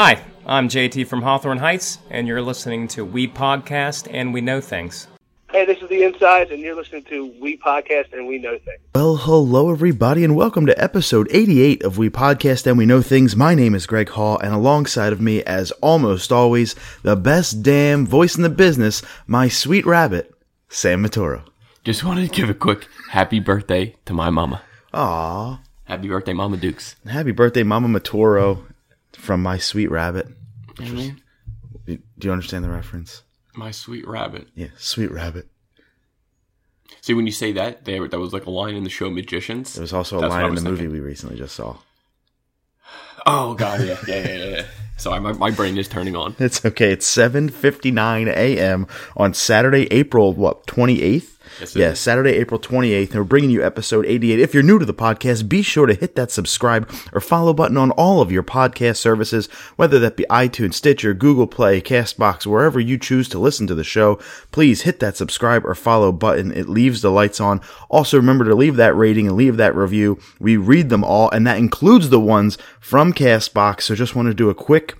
Hi, I'm JT from Hawthorne Heights, and you're listening to We Podcast and We Know Things. Hey, this is the Insides, and you're listening to We Podcast and We Know Things. Well, hello everybody, and welcome to episode 88 of We Podcast and We Know Things. My name is Greg Hall, and alongside of me, as almost always, the best damn voice in the business, my sweet rabbit, Sam Matoro. Just wanted to give a quick happy birthday to my mama. Aw, Happy birthday, Mama Dukes. happy birthday, Mama Matoro, from my sweet rabbit. What mm-hmm. Do you understand the reference? My sweet rabbit. Yeah, sweet rabbit. See, when you say that, there that was like a line in the show Magicians. There was also a That's line in the movie we recently just saw. Oh God, yeah, yeah, yeah, yeah. Sorry, my, my brain is turning on. It's okay. It's 7:59 a.m. on Saturday, April what 28th. Yes, yeah. Saturday, April 28th, and we're bringing you episode 88. If you're new to the podcast, be sure to hit that subscribe or follow button on all of your podcast services, whether that be iTunes, Stitcher, Google Play, Castbox, wherever you choose to listen to the show. Please hit that subscribe or follow button. It leaves the lights on. Also, remember to leave that rating and leave that review. We read them all, and that includes the ones from Castbox. So just want to do a quick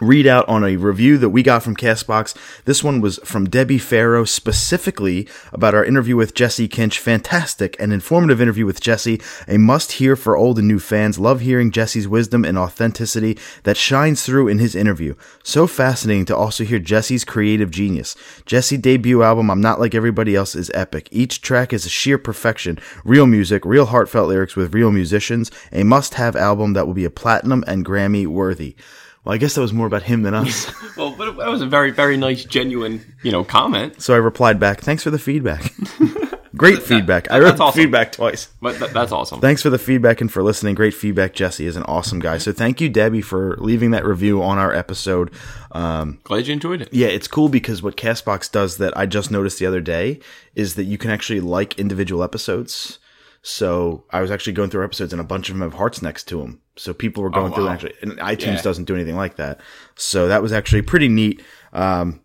read out on a review that we got from Castbox. This one was from Debbie Farrow specifically about our interview with Jesse Kinch. Fantastic and informative interview with Jesse. A must hear for old and new fans. Love hearing Jesse's wisdom and authenticity that shines through in his interview. So fascinating to also hear Jesse's creative genius. Jesse debut album, I'm Not Like Everybody Else, is epic. Each track is a sheer perfection. Real music, real heartfelt lyrics with real musicians. A must have album that will be a platinum and Grammy worthy. Well, I guess that was more about him than us. Well, but that was a very, very nice, genuine, you know, comment. so I replied back, thanks for the feedback. Great feedback. I wrote awesome. feedback twice. But th- that's awesome. Thanks for the feedback and for listening. Great feedback. Jesse is an awesome guy. So thank you, Debbie, for leaving that review on our episode. Um, Glad you enjoyed it. yeah, it's cool because what Castbox does that I just noticed the other day is that you can actually like individual episodes. So I was actually going through episodes and a bunch of them have hearts next to them. So people were going through and actually, and iTunes Yeah. doesn't do anything like that. So that was actually pretty neat. Um,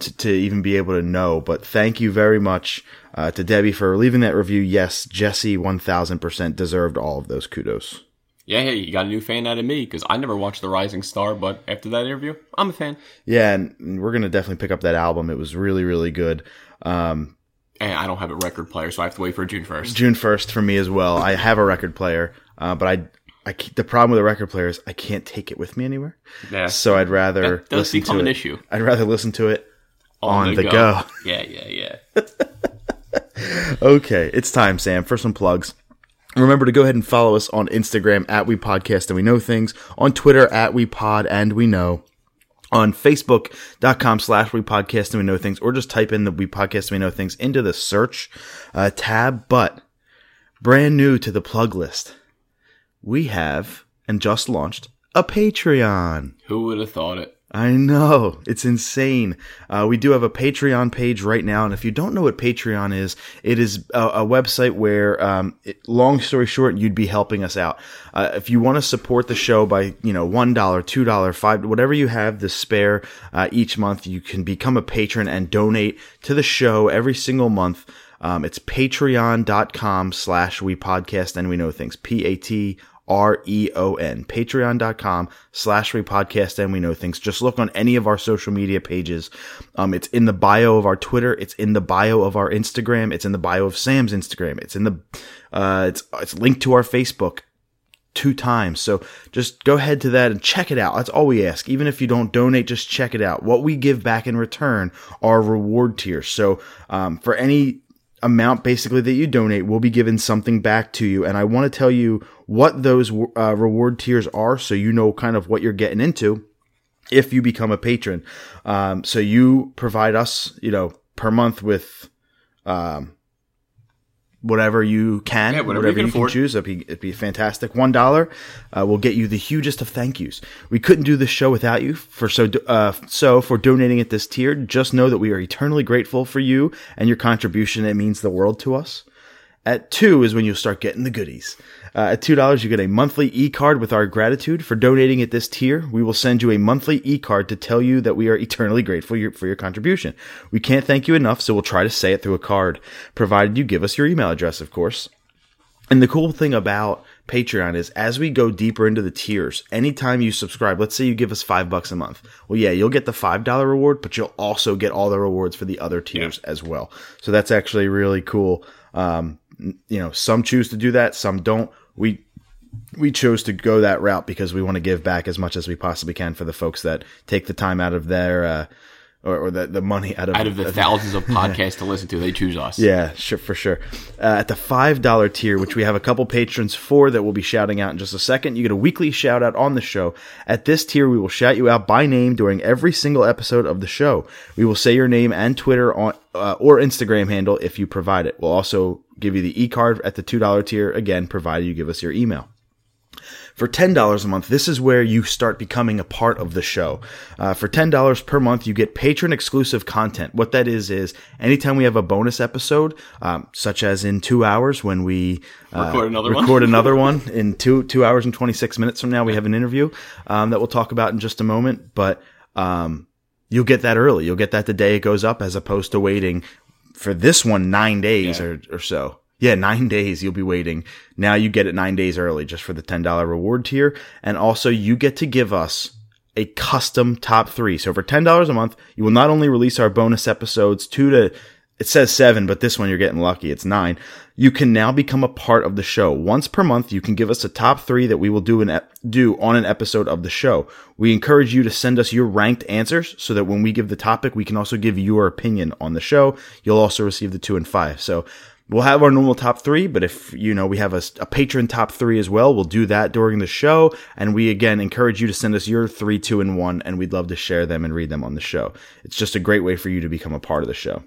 to, to even be able to know, but thank you very much, uh, to Debbie for leaving that review. Yes, Jesse 1000% deserved all of those kudos. Yeah, hey, you got a new fan out of me because I never watched The Rising Star, but after that interview, I'm a fan. Yeah, and and we're gonna definitely pick up that album. It was really, really good. Um, And I don't have a record player, so I have to wait for June 1st. June first for me as well. I have a record player, uh, but I, I ca- the problem with a record player is I can't take it with me anywhere. Yeah. So I'd rather That does listen become to an it. issue. I'd rather listen to it on, the, go. Yeah, yeah, yeah. Okay, it's time, Sam, for some plugs. Remember to go ahead and follow us on Instagram at We Podcast and We Know Things, on Twitter at We Pod and We Know, on Facebook.com slash We Podcast and We Know Things, or just type in the We Podcast and We Know Things into the search uh, tab. But brand new to the plug list, we have and just launched a Patreon. Who would have thought it? I know. It's insane. Uh, we do have a Patreon page right now. And if you don't know what Patreon is, it is a, a website where, um, it, long story short, you'd be helping us out. Uh, if you want to support the show by, you know, $1, $2, 5 whatever you have to spare, uh, each month, you can become a patron and donate to the show every single month. Um, it's patreon.com slash we podcast and we know things. P-A-T R-E-O-N. Patreon.com slash we podcast and we know things. Just look on any of our social media pages. Um, it's in the bio of our Twitter. It's in the bio of our Instagram. It's in the bio of Sam's Instagram. It's in the, uh, it's, it's linked to our Facebook two times. So just go ahead to that and check it out. That's all we ask. Even if you don't donate, just check it out. What we give back in return are reward tiers. So, um, for any amount basically that you donate, we'll be giving something back to you. And I want to tell you what those uh, reward tiers are so you know kind of what you're getting into if you become a patron. Um, so you provide us, you know, per month with, um, whatever you can, Yeah, whatever you can afford. choose. It'd be, it'd be fantastic. One dollar uh, will get you the hugest of thank yous. We couldn't do this show without you. For so uh, so for donating at this tier, just know that we are eternally grateful for you and your contribution. It means the world to us. At two is when you'll start getting the goodies. Uh, at two dollars, you get a monthly e-card with our gratitude for donating at this tier. We will send you a monthly e-card to tell you that we are eternally grateful your, for your contribution. We can't thank you enough, so we'll try to say it through a card, provided you give us your email address, of course. And the cool thing about Patreon is as we go deeper into the tiers, anytime you subscribe, let's say you give us five bucks a month. Well, yeah, you'll get the $5 reward, but you'll also get all the rewards for the other tiers as well. So that's actually really cool. Um, you know, some choose to do that, some don't. We, we chose to go that route because we want to give back as much as we possibly can for the folks that take the time out of their, uh, or, or the, the money out of Out of the thousands of podcasts to listen to, they choose us. yeah, sure, for sure. Uh, at the five dollar tier, which we have a couple patrons for that we'll be shouting out in just a second, you get a weekly shout out on the show. At this tier, we will shout you out by name during every single episode of the show. We will say your name and Twitter on uh, or Instagram handle if you provide it. We'll also give you the e card at the two dollar tier again, provided you give us your email. For $10 a month, this is where you start becoming a part of the show. Uh, for $10 per month, you get patron exclusive content. What that is, is anytime we have a bonus episode, um, such as in two hours when we uh, Record another one. record another one in two, two hours and 26 minutes from now, we have an interview, um, that we'll talk about in just a moment. But, um, you'll get that early. You'll get that the day it goes up as opposed to waiting for this one nine days Yeah. or, or so. Yeah, nine days you'll be waiting. Now you get it nine days early just for the $10 reward tier. And also you get to give us a custom top three. So for $10 a month, you will not only release our bonus episodes two to, it says seven, but this one you're getting lucky. It's nine. You can now become a part of the show. Once per month, you can give us a top three that we will do an ep- do on an episode of the show. We encourage you to send us your ranked answers so that when we give the topic, we can also give your opinion on the show. You'll also receive the two and five. So we'll have our normal top three, but if you know we have a, a patron top three as well, we'll do that during the show. And we again encourage you to send us your three, two, and one, and we'd love to share them and read them on the show. It's just a great way for you to become a part of the show.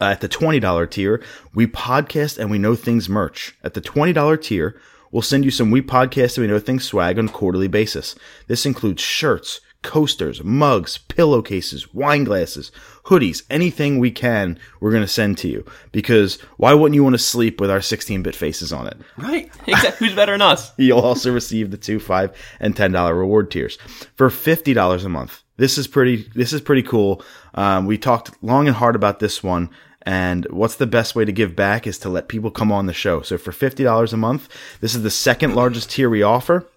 Uh, at the $20 tier, we podcast and we know things merch. At the $20 tier, we'll send you some We Podcast and We Know Things swag on a quarterly basis. This includes shirts, coasters, mugs, pillowcases, wine glasses, hoodies, anything we can, we're going to send to you. Because why wouldn't you want to sleep with our 16 bit faces on it? Right? Exactly. Who's better than us? You'll also receive the two, five, and ten dollar reward tiers for fifty dollars a month. This is pretty. This is pretty cool. Um, we talked long and hard about this one. And what's the best way to give back is to let people come on the show. So for fifty dollars a month, this is the second largest tier we offer.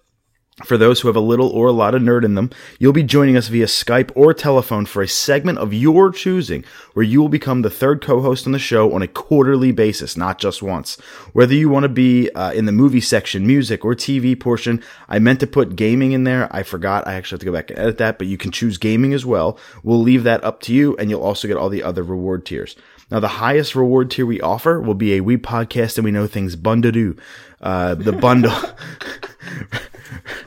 For those who have a little or a lot of nerd in them, you'll be joining us via Skype or telephone for a segment of your choosing where you will become the third co-host on the show on a quarterly basis, not just once. Whether you want to be uh, in the movie section, music, or TV portion, I meant to put gaming in there. I forgot. I actually have to go back and edit that, but you can choose gaming as well. We'll leave that up to you and you'll also get all the other reward tiers. Now, the highest reward tier we offer will be a We Podcast and We Know Things bundle. Uh, the bundle.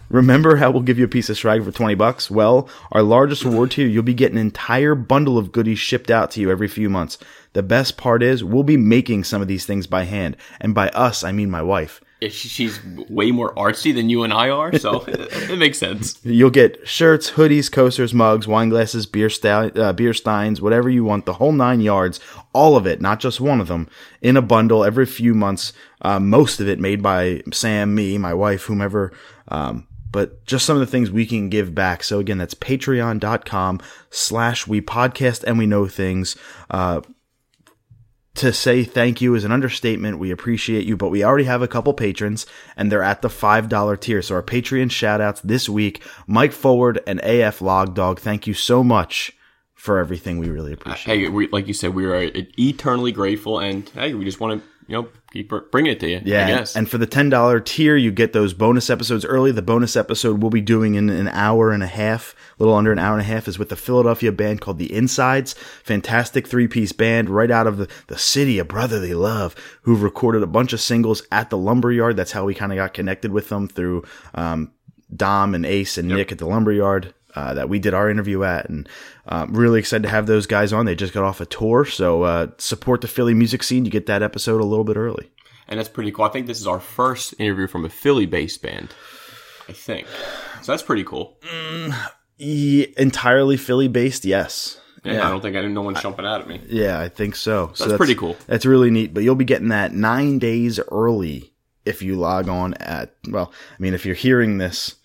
Remember how we'll give you a piece of swag for 20 bucks? Well, our largest reward tier, you'll be getting an entire bundle of goodies shipped out to you every few months. The best part is we'll be making some of these things by hand. And by us, I mean my wife. Yeah, She's way more artsy than you and I are, so it, makes sense. You'll get shirts, hoodies, coasters, mugs, wine glasses, beer, stout, uh, beer steins, whatever you want, the whole nine yards, all of it, not just one of them, in a bundle every few months. Uh, most of it made by Sam, me, my wife, whomever. Um, but just some of the things we can give back. So again, that's patreon.com slash we podcast and we know things. Uh, to say thank you is an understatement. We appreciate you, but we already have a couple patrons and they're at the $5 tier. So our Patreon shout outs this week, Mike Forward and AF Log Dog. Thank you so much for everything. We really appreciate Hey, we, like you said, we are eternally grateful, and hey, we just want to, you know, bringing it to you. Yeah, and for the ten dollar tier, you get those bonus episodes early. The bonus episode we'll be doing in an hour and a half, a little under an hour and a half, is with the Philadelphia band called the Insides. Fantastic three piece band right out of the, the city of brotherly love, who've recorded a bunch of singles at the Lumberyard. That's how we kind of got connected with them through um, Dom and Ace and Nick at the Lumberyard. Uh, that we did our interview at, and um, really excited to have those guys on. They just got off a tour, so uh, support the Philly music scene. You get that episode a little bit early. and that's pretty cool. I think this is our first interview from a Philly-based band. I think so. That's pretty cool. Mm, Yeah, entirely Philly based, yes. Yeah, I don't think I didn't. No one's jumping out at me. Yeah, I think so. so That's pretty cool. That's really neat. But you'll be getting that nine days early if you log on at. Well, I mean, if you're hearing this,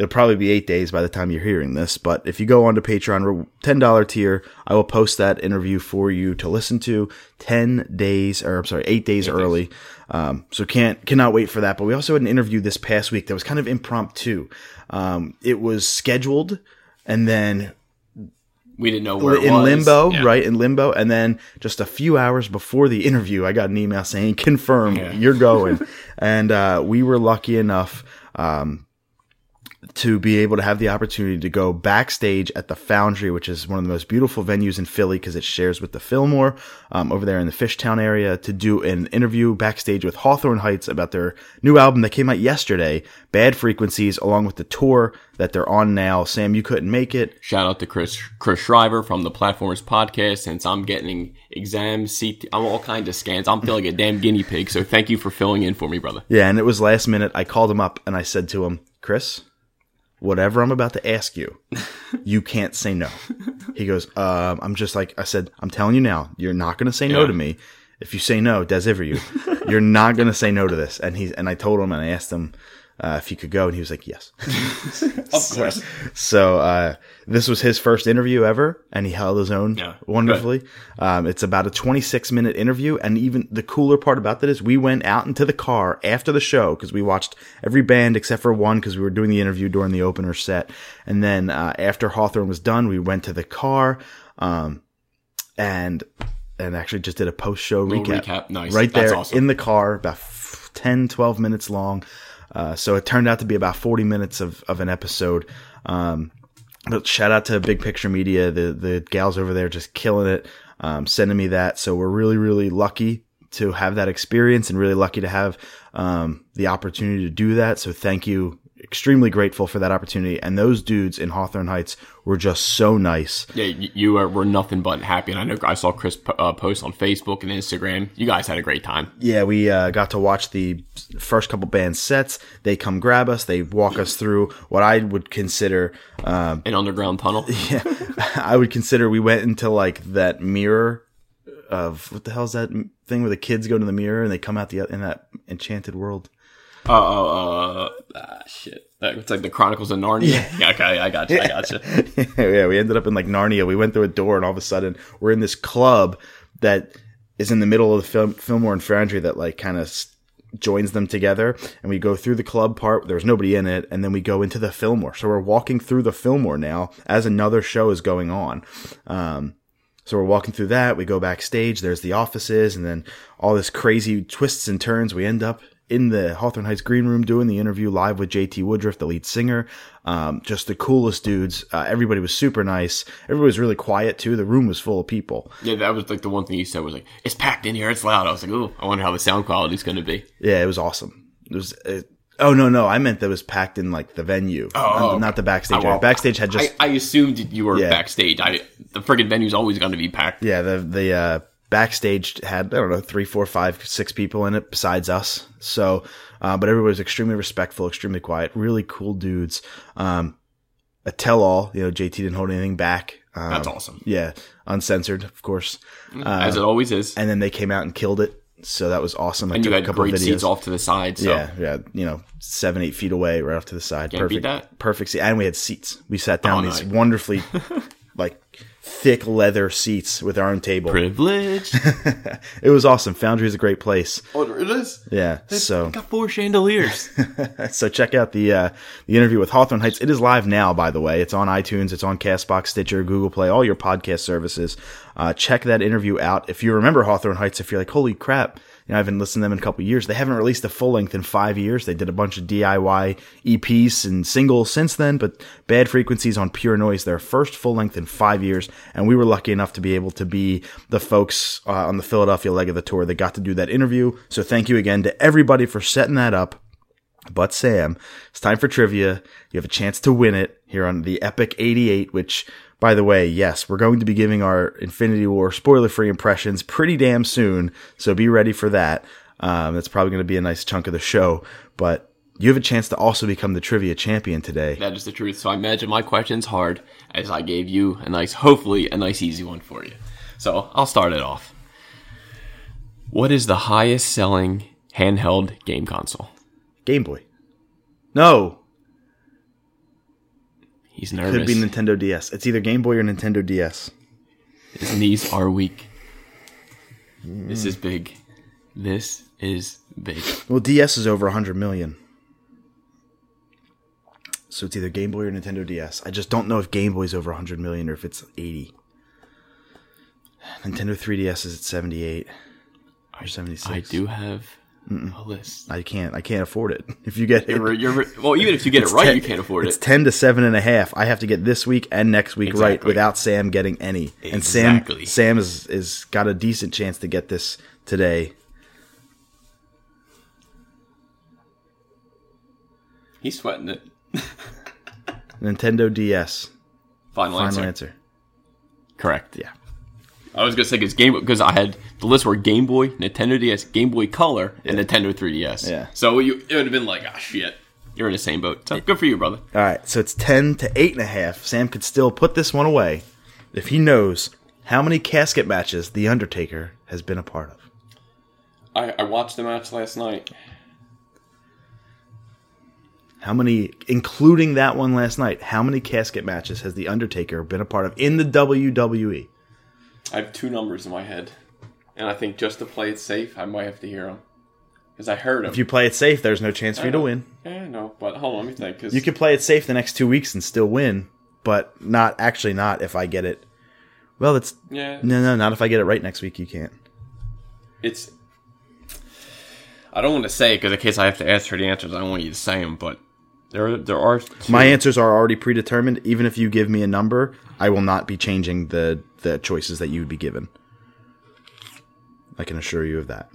It'll probably be eight days by the time you're hearing this. But if you go on to Patreon, $10 tier, I will post that interview for you to listen to 10 days, or I'm sorry, eight days early. Um, so can't, cannot wait for that. But we also had an interview this past week that was kind of impromptu. Um, it was scheduled and then We didn't know where it in was. limbo, Yeah. right? In limbo. And then just a few hours before the interview, I got an email saying, confirm Yeah. you're going. and, uh, we were lucky enough, um, to be able to have the opportunity to go backstage at the Foundry, which is one of the most beautiful venues in Philly because it shares with the Fillmore um, over there in the Fishtown area to do an interview backstage with Hawthorne Heights about their new album that came out yesterday, Bad Frequencies, along with the tour that they're on now. Sam, you couldn't make it. Shout out to Chris Chris Schreiber from the Platformers podcast. Since I'm getting exams, CT, I'm all kinds of scans. I'm feeling a damn guinea pig. So thank you for filling in for me, brother. Yeah, and it was last minute. I called him up and I said to him, Chris, whatever I'm about to ask you, you can't say no. He goes, um, I'm just like, I said, I'm telling you now, you're not going to say no to me. If you say no, Des you, you're not going to say no to this. And he, and I told him and I asked him, uh, if he could go and he was like, yes. Of course. So, uh, this was his first interview ever and he held his own Yeah, wonderfully. Um, it's about a 26 minute interview. And even the cooler part about that is we went out into the car after the show because we watched every band except for one because we were doing the interview during the opener set. And then, uh, after Hawthorne was done, we went to the car, um, and, and actually just did a post show recap. recap. Nice. Right That's there awesome. in the car, about f- 10, 12 minutes long. Uh, so it turned out to be about 40 minutes of, of an episode. Um, but shout out to Big Picture Media, the the gals over there just killing it, um, sending me that. So we're really really lucky to have that experience and really lucky to have um, the opportunity to do that. So thank you. Extremely grateful for that opportunity. And those dudes in Hawthorne Heights were just so nice. Yeah, you, were nothing but happy. And I know I saw Chris uh, post on Facebook and Instagram. You guys had a great time. Yeah, we uh, got to watch the first couple band sets. They come grab us. They walk us through what I would consider um, An underground tunnel. Yeah, I would consider we went into like that mirror of what the hell's that thing where the kids go to the mirror and they come out the in that enchanted world. Uh, uh, uh, ah, shit. It's like the Chronicles of Narnia. Yeah. okay, I got you. I got you. yeah, we ended up in like Narnia. We went through a door and all of a sudden we're in this club that is in the middle of the film Fillmore and Foundry that like kind of joins them together and we go through the club part There's nobody in it and then we go into the Fillmore so we're walking through the Fillmore now as another show is going on um so we're walking through that we go backstage there's the offices and then all this crazy twists and turns we end up in the Hawthorne Heights green room doing the interview live with JT Woodruff, the lead singer. Um, just the coolest dudes. Uh, everybody was super nice. Everybody was really quiet too. The room was full of people. Yeah, that was like the one thing you said was like, it's packed in here. It's loud. I was like, ooh, I wonder how the sound quality is going to be. Yeah, it was awesome. It was. Uh, oh no, no, I meant that it was packed in like the venue, Oh, not, not the backstage. Oh, area. Backstage had just I, I assumed you were Yeah. backstage. I the friggin' venue's always going to be packed. yeah the the uh, backstage had I don't know three, four, five, six people in it besides us. So, uh, but everybody was extremely respectful, extremely quiet, really cool dudes. Um, a tell all, you know, JT didn't hold anything back. Um, That's awesome. Yeah, uncensored, of course. as it always is. And then they came out and killed it. So that was awesome. I And you took a couple great of videos. seats off to the side. So Yeah, yeah, you know, seven, eight feet away, right off to the side. Can't perfect, that. perfect seat, and we had seats. We sat down Oh, these nice. wonderfully, thick leather seats with our own table. privilege. It was awesome. Foundry is a great place. oh, it is. Yeah, so Got four chandeliers. so check out the uh, the interview with Hawthorne Heights. It is live now, by the way. It's on iTunes, it's on Castbox, Stitcher, Google Play, all your podcast services. Uh, check that interview out. If you remember Hawthorne Heights, if you're like, holy crap, you know, I haven't listened to them in a couple years. They haven't released a full length in five years. They did a bunch of DIY EPs and singles since then, but Bad Frequencies on Pure Noise, their first full length in five years. And we were lucky enough to be able to be the folks uh, on the Philadelphia leg of the tour that got to do that interview. So thank you again to everybody for setting that up. But Sam, it's time for trivia. You have a chance to win it here on the Epic 88, which, by the way, yes, we're going to be giving our Infinity War spoiler free impressions pretty damn soon. So be ready for that. Um, that's probably going to be a nice chunk of the show. But you have a chance to also become the trivia champion today. that is the truth. So I imagine my question's hard, as I gave you a nice, hopefully a nice easy one for you. So I'll start it off. What is the highest selling handheld game console? Game Boy. No. He's nervous. Could be Nintendo DS. It's either Game Boy or Nintendo DS. His knees are weak. Mm. This is big. This is big. Well, DS is over 100 million. So it's either Game Boy or Nintendo DS. I just don't know if Game Boy's over 100 million or if it's 80. Nintendo 3DS is at 78 or 76. I do have a list. I can't. I can't afford it. If you get it, You're, you're, well, even if you get it right, 10 you can't afford it. it's 10 to seven and a half. I have to get this week and next week right without Sam getting any. And Sam, Sam is is got a decent chance to get this today. He's sweating it. Nintendo DS. Final, Final answer. answer. Correct. Yeah. I was gonna say because Game Boy, because I had the list were Game Boy, Nintendo DS, Game Boy Color, and Nintendo 3DS. Yeah. So you it would have been like, ah, shit, you're in the same boat. So good for you, brother. All right, so it's 10 to eight and a half. Sam could still put this one away if he knows how many casket matches The Undertaker has been a part of. I, I watched the match last night. How many, including that one last night, how many casket matches has The Undertaker been a part of in the? WWE? I have two numbers in my head, and I think just to play it safe, I might have to hear them because I heard them. If you play it safe, there's no chance for you to uh, win. Yeah, no, but hold on, let me think. Cause You could play it safe the next two weeks and still win, but not actually not if I get it. Well, it's yeah, no, no, not if I get it right next week. You can't. it's. I don't want to say it because in case I have to ask for the answers, I don't want you to say them. But there, there are two. My answers are already predetermined. Even if you give me a number, I will not be changing the the choices that you would be given. I can assure you of that.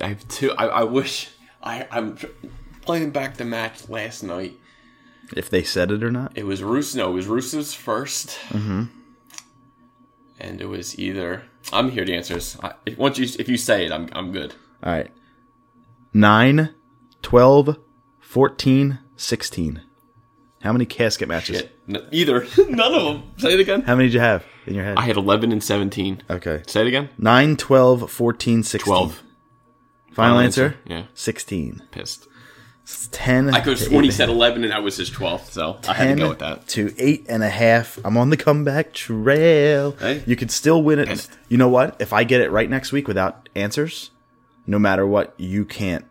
I have two. I, I wish I, I'm playing back the match last night. If they said it or not. It was Rusev. No, it was Rusev's 1st mm-hmm. and it was either. I'm here. The answers. I, if, once you, if you say it, I'm, I'm good. All right. 9, 12, 14, 16. How many casket matches? Shit. N- either. None of them. Say it again. How many did you have in your head? I had 11 and 17. okay. Say it again. 9, 12, 14, 16. 12. Final Final answer? answer, yeah. 16. Pissed. It's 10. I could have sworn he said 11 and that was his 12th, so I had to go with that. to eight and a half. I'm on the comeback trail. Hey. You could still win it. Pissed. You know what? If I get it right next week without answers, no matter what, you can't.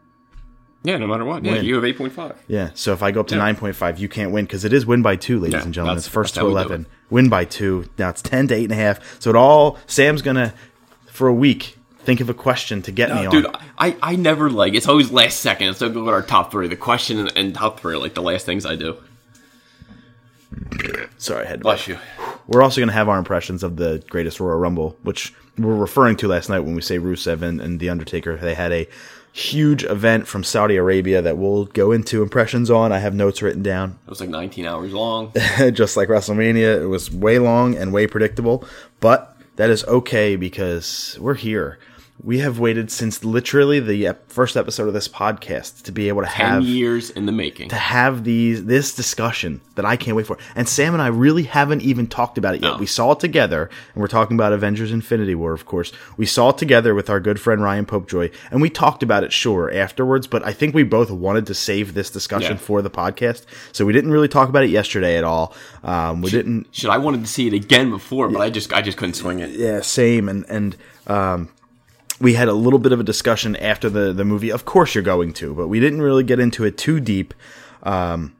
Yeah, no matter what. Yeah, Win. you have 8.5. Yeah. So if I go up to Yeah. 9.5, you can't win because it is win by two, ladies Yeah, and gentlemen. It's first to how we do 11. Win by two. Now it's 10 to eight and a half. So it all, Sam's going to, for a week, think of a question to get me on. Dude, I, I never like it's always last second. It's with our top three. The question and, and top three are like the last things I do. Sorry, I had to Bless you. We're also going to have our impressions of the greatest Royal Rumble, which we're referring to last night when we say Rusev and, and The Undertaker. They had a huge event from Saudi Arabia that we'll go into impressions on. I have notes written down. It was like 19 hours long. Just like WrestleMania, it was way long and way predictable, but that is okay because we're here. We have waited since literally the first episode of this podcast to be able to 10 have years in the making. to have these this discussion that I can't wait for. And Sam and I really haven't even talked about it yet. No. We saw it together, and we're talking about Avengers: Infinity War, of course. We saw it together with our good friend Ryan Popejoy, and we talked about it sure afterwards. But I think we both wanted to save this discussion Yeah. for the podcast, so we didn't really talk about it yesterday at all. Um, we didn't. Should I wanted to see it again before, but I just I just couldn't swing it. Yeah, same. And and um, we had a little bit of a discussion after the the movie. Of course, you're going to, but we didn't really get into it too deep. Um,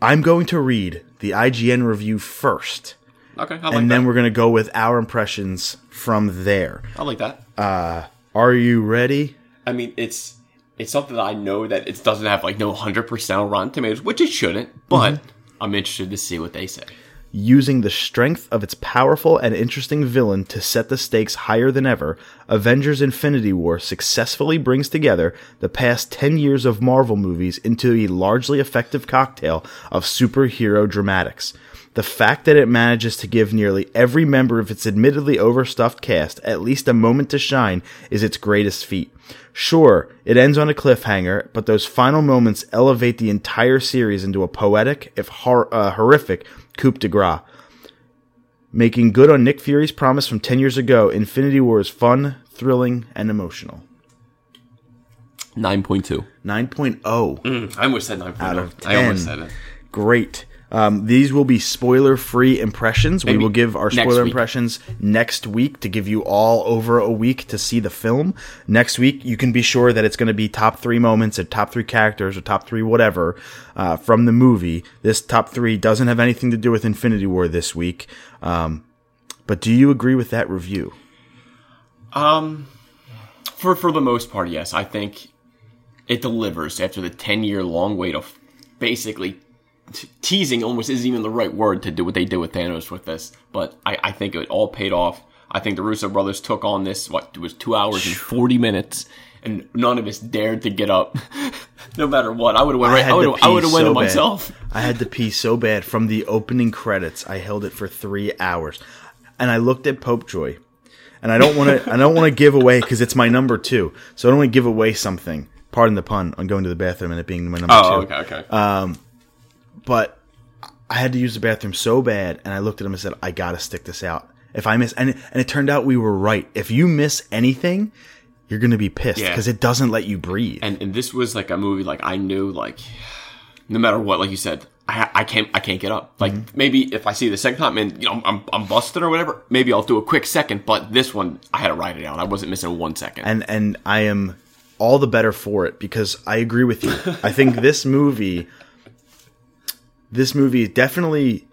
I'm going to read the IGN review first, Okay, I like and that. then we're going to go with our impressions from there. I like that. Are you ready? I mean, it's it's something that I know that it doesn't have like no hundred percent Rotten Tomatoes, which it shouldn't. But Mm-hmm. I'm interested to see what they say. Using the strength of its powerful and interesting villain to set the stakes higher than ever, Avengers Infinity War successfully brings together the past 10 years of Marvel movies into a largely effective cocktail of superhero dramatics. The fact that it manages to give nearly every member of its admittedly overstuffed cast at least a moment to shine is its greatest feat. Sure, it ends on a cliffhanger, but those final moments elevate the entire series into a poetic, if hor- uh, horrific, coup de grace. Making good on Nick Fury's promise from 10 years ago, Infinity War is fun, thrilling, and emotional. Nine point two. 9.0 mm, I almost said nine oh. out oh. of 10. I almost said it. Great. Um, these will be spoiler free impressions. Maybe we will give our spoiler week. impressions next week to give you all over a week to see the film. Next week, you can be sure that it's going to be top three moments or top three characters or top three whatever uh, from the movie. This top three doesn't have anything to do with Infinity War this week. Um, but do you agree with that review? Um, for for the most part, yes. I think it delivers after the ten year long wait of basically t- teasing. Almost isn't even the right word to do what they did with Thanos with this, but I, I think it all paid off. I think the Russo brothers took on this. What it was two hours and forty minutes, and none of us dared to get up, no matter what. I would have went right. I would have. Went so myself. I had to pee so bad from the opening credits. I held it for three hours, and I looked at Popejoy, and I don't want to. I don't want to give away because it's my number two. So I don't want to give away something. Pardon the pun on going to the bathroom and it being my number Oh, two. okay, okay. Um, But I had to use the bathroom so bad, and I looked at him and said, "I gotta stick this out. If I miss," and and it turned out we were right. If you miss anything, you're gonna be pissed Yeah. because it doesn't let you breathe. and and this was like a movie like I knew like no matter what like you said I, I can't I can't get up like Mm-hmm. maybe if I see the second time and you know I'm I'm busted or whatever maybe I'll do a quick second but this one I had to write it out I wasn't missing one second and and I am all the better for it because I agree with you. I think this movie, this movie definitely.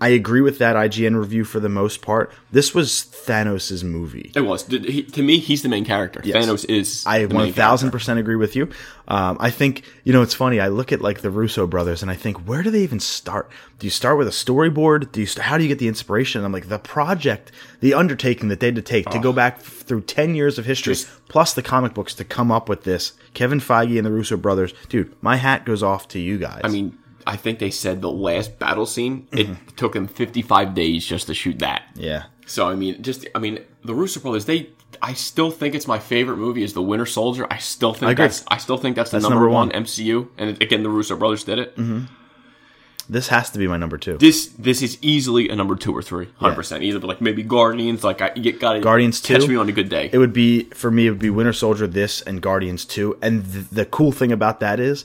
I agree with that IGN review for the most part. This was Thanos' movie. it was he, to me he's the main character Yes. Thanos is I 1000% agree with you. Um, I think you know it's funny. I look at like the Russo brothers and I think, where do they even start? Do you start with a storyboard? Do you st- how do you get the inspiration? I'm like the project, the undertaking that they had to take to go back through ten years of history, Oh. Just- plus the comic books to come up with this. Kevin Feige and the Russo brothers, dude, my hat goes off to you guys. I mean I think they said the last battle scene it Mm-hmm. took them 55 days just to shoot that yeah, So I mean, just I mean, the Russo brothers. They, I still think it's my favorite movie is the Winter Soldier. I still think agree. that's I still think that's the That's number, number one. one. MCU. And again, the Russo brothers did it. this has to be my number two. This this is easily a number two or three, hundred percent. Either like maybe Guardians. Like I you got Guardians catch 2? me on a good day. It would be for me. It would be Winter Soldier, this, and Guardians Two. And th- the cool thing about that is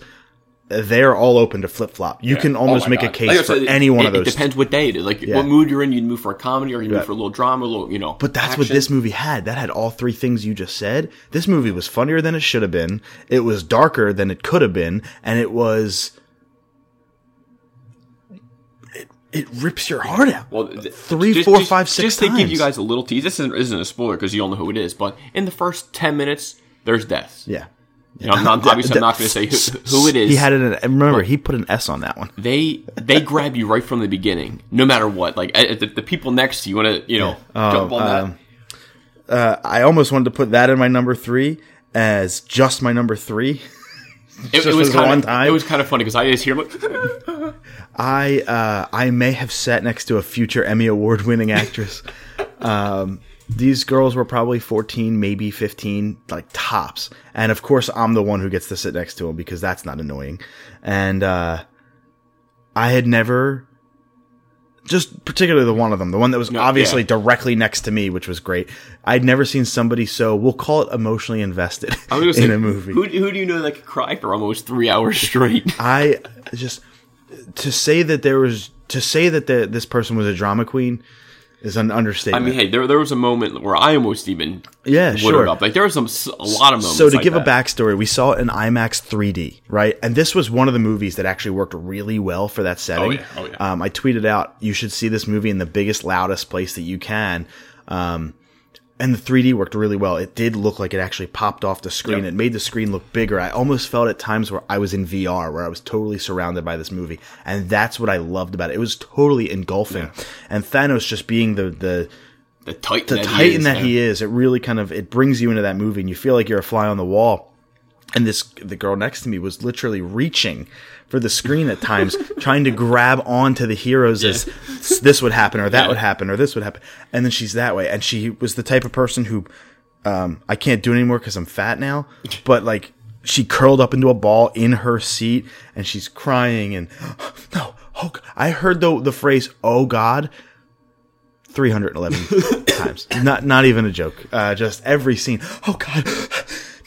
they're all open to flip flop. You can Oh almost my make a case Like for said, it- any one it, of those. It depends what day it is. Like what mood you're in. You'd move for a comedy or you move for a little drama, a little you know. But that's what this movie had. That had all three things you just said. This movie was funnier than it should have been. It was darker than it could have been, and it was. It, it rips your heart out. Well, th- Three, just, four, just- five, six Just to give you guys a little tease. This isn't, isn't a spoiler because you all know who it is. But in the first ten minutes, there's deaths. yeah. You know, I'm not, obviously, I'm not going to say who, who it is. He had it. In, remember, he put an S on that one. they they grab you right from the beginning, no matter what. Like the, the people next to you want to, you know, jump on that. um, Uh, I almost wanted to put that in my number three as just my number three. It, it was kind one of time. it was kind of funny because I just hear like, I uh, I may have sat next to a future Emmy award winning actress. um, these girls were probably 14, maybe 15, like tops. And of course, I'm the one who gets to sit next to them because that's not annoying. And uh, I had never, just particularly the one of them, the one that was obviously yeah. directly next to me, which was great. I'd never seen somebody so, we'll call it emotionally invested in say, a movie. Who, who do you know that could cry for almost three hours straight? I just to say that there was to say that the, this person was a drama queen is an understatement. I mean, hey, there there was a moment where I almost even Yeah, sure. up. Like there was some a lot of moments. so to like give that. a backstory, we saw it in IMAX 3D, right? And this was one of the movies that actually worked really well for that setting. yeah, oh, yeah. Um, I tweeted out, you should see this movie in the biggest, loudest place that you can. Um, and the 3D worked really well. It did look like it actually popped off the screen. Yep. It made the screen look bigger. I almost felt at times where I was in VR, where I was totally surrounded by this movie. And that's what I loved about it. It was totally engulfing. And Thanos just being the, the, the titan, the that titan he is, that yeah. he is, it really kind of it brings you into that movie, and you feel like you're a fly on the wall. And this the girl next to me was literally reaching for the screen at times, trying to grab onto the heroes as this would happen or that Yeah. would happen or this would happen, and then she's that way, and she was the type of person who um, I can't do it anymore because I'm fat now, but like she curled up into a ball in her seat and she's crying and no, oh, God." I heard the the phrase "Oh God." 311 times. Not not even a joke. Uh, just every scene. Oh God,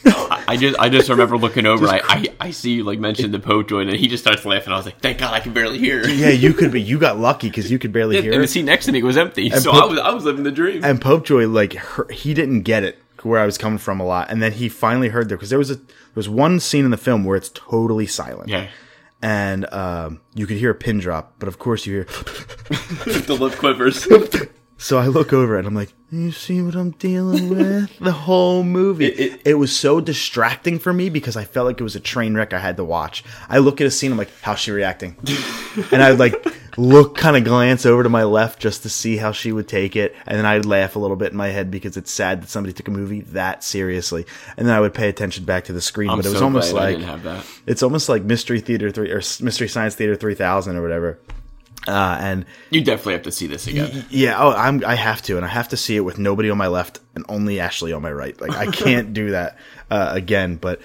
no. I just I just remember looking over. I, I I see you like mention the Pope joint, and he just starts laughing. I was like, thank God I can barely hear. yeah, you could be. You got lucky because you could barely hear. And the seat next to me was empty, so Pope- I was I was living the dream. And Popejoy, like her, he didn't get it where I was coming from a lot, and then he finally heard there because there was a there was one scene in the film where it's totally silent. yeah, and um, you could hear a pin drop, but of course you hear. the lip quivers. So I look over and I'm like, "You see what I'm dealing with?" the whole movie. It- It, it- was so distracting for me because I felt like it was a train wreck I had to watch. I look at a scene, I'm like, "How's she reacting?" and I'd like look, kind of glance over to my left just to see how she would take it, and then I'd laugh a little bit in my head because it's sad that somebody took a movie that seriously, and then I would pay attention back to the screen. I'm but it was so almost like, it's almost like Mystery Theater three or Mystery Science Theater three thousand or whatever. Uh, and You definitely have to see this again. yeah, oh, I'm I have to, and I have to see it with nobody on my left and only Ashley on my right. Like I can't do that uh, again. But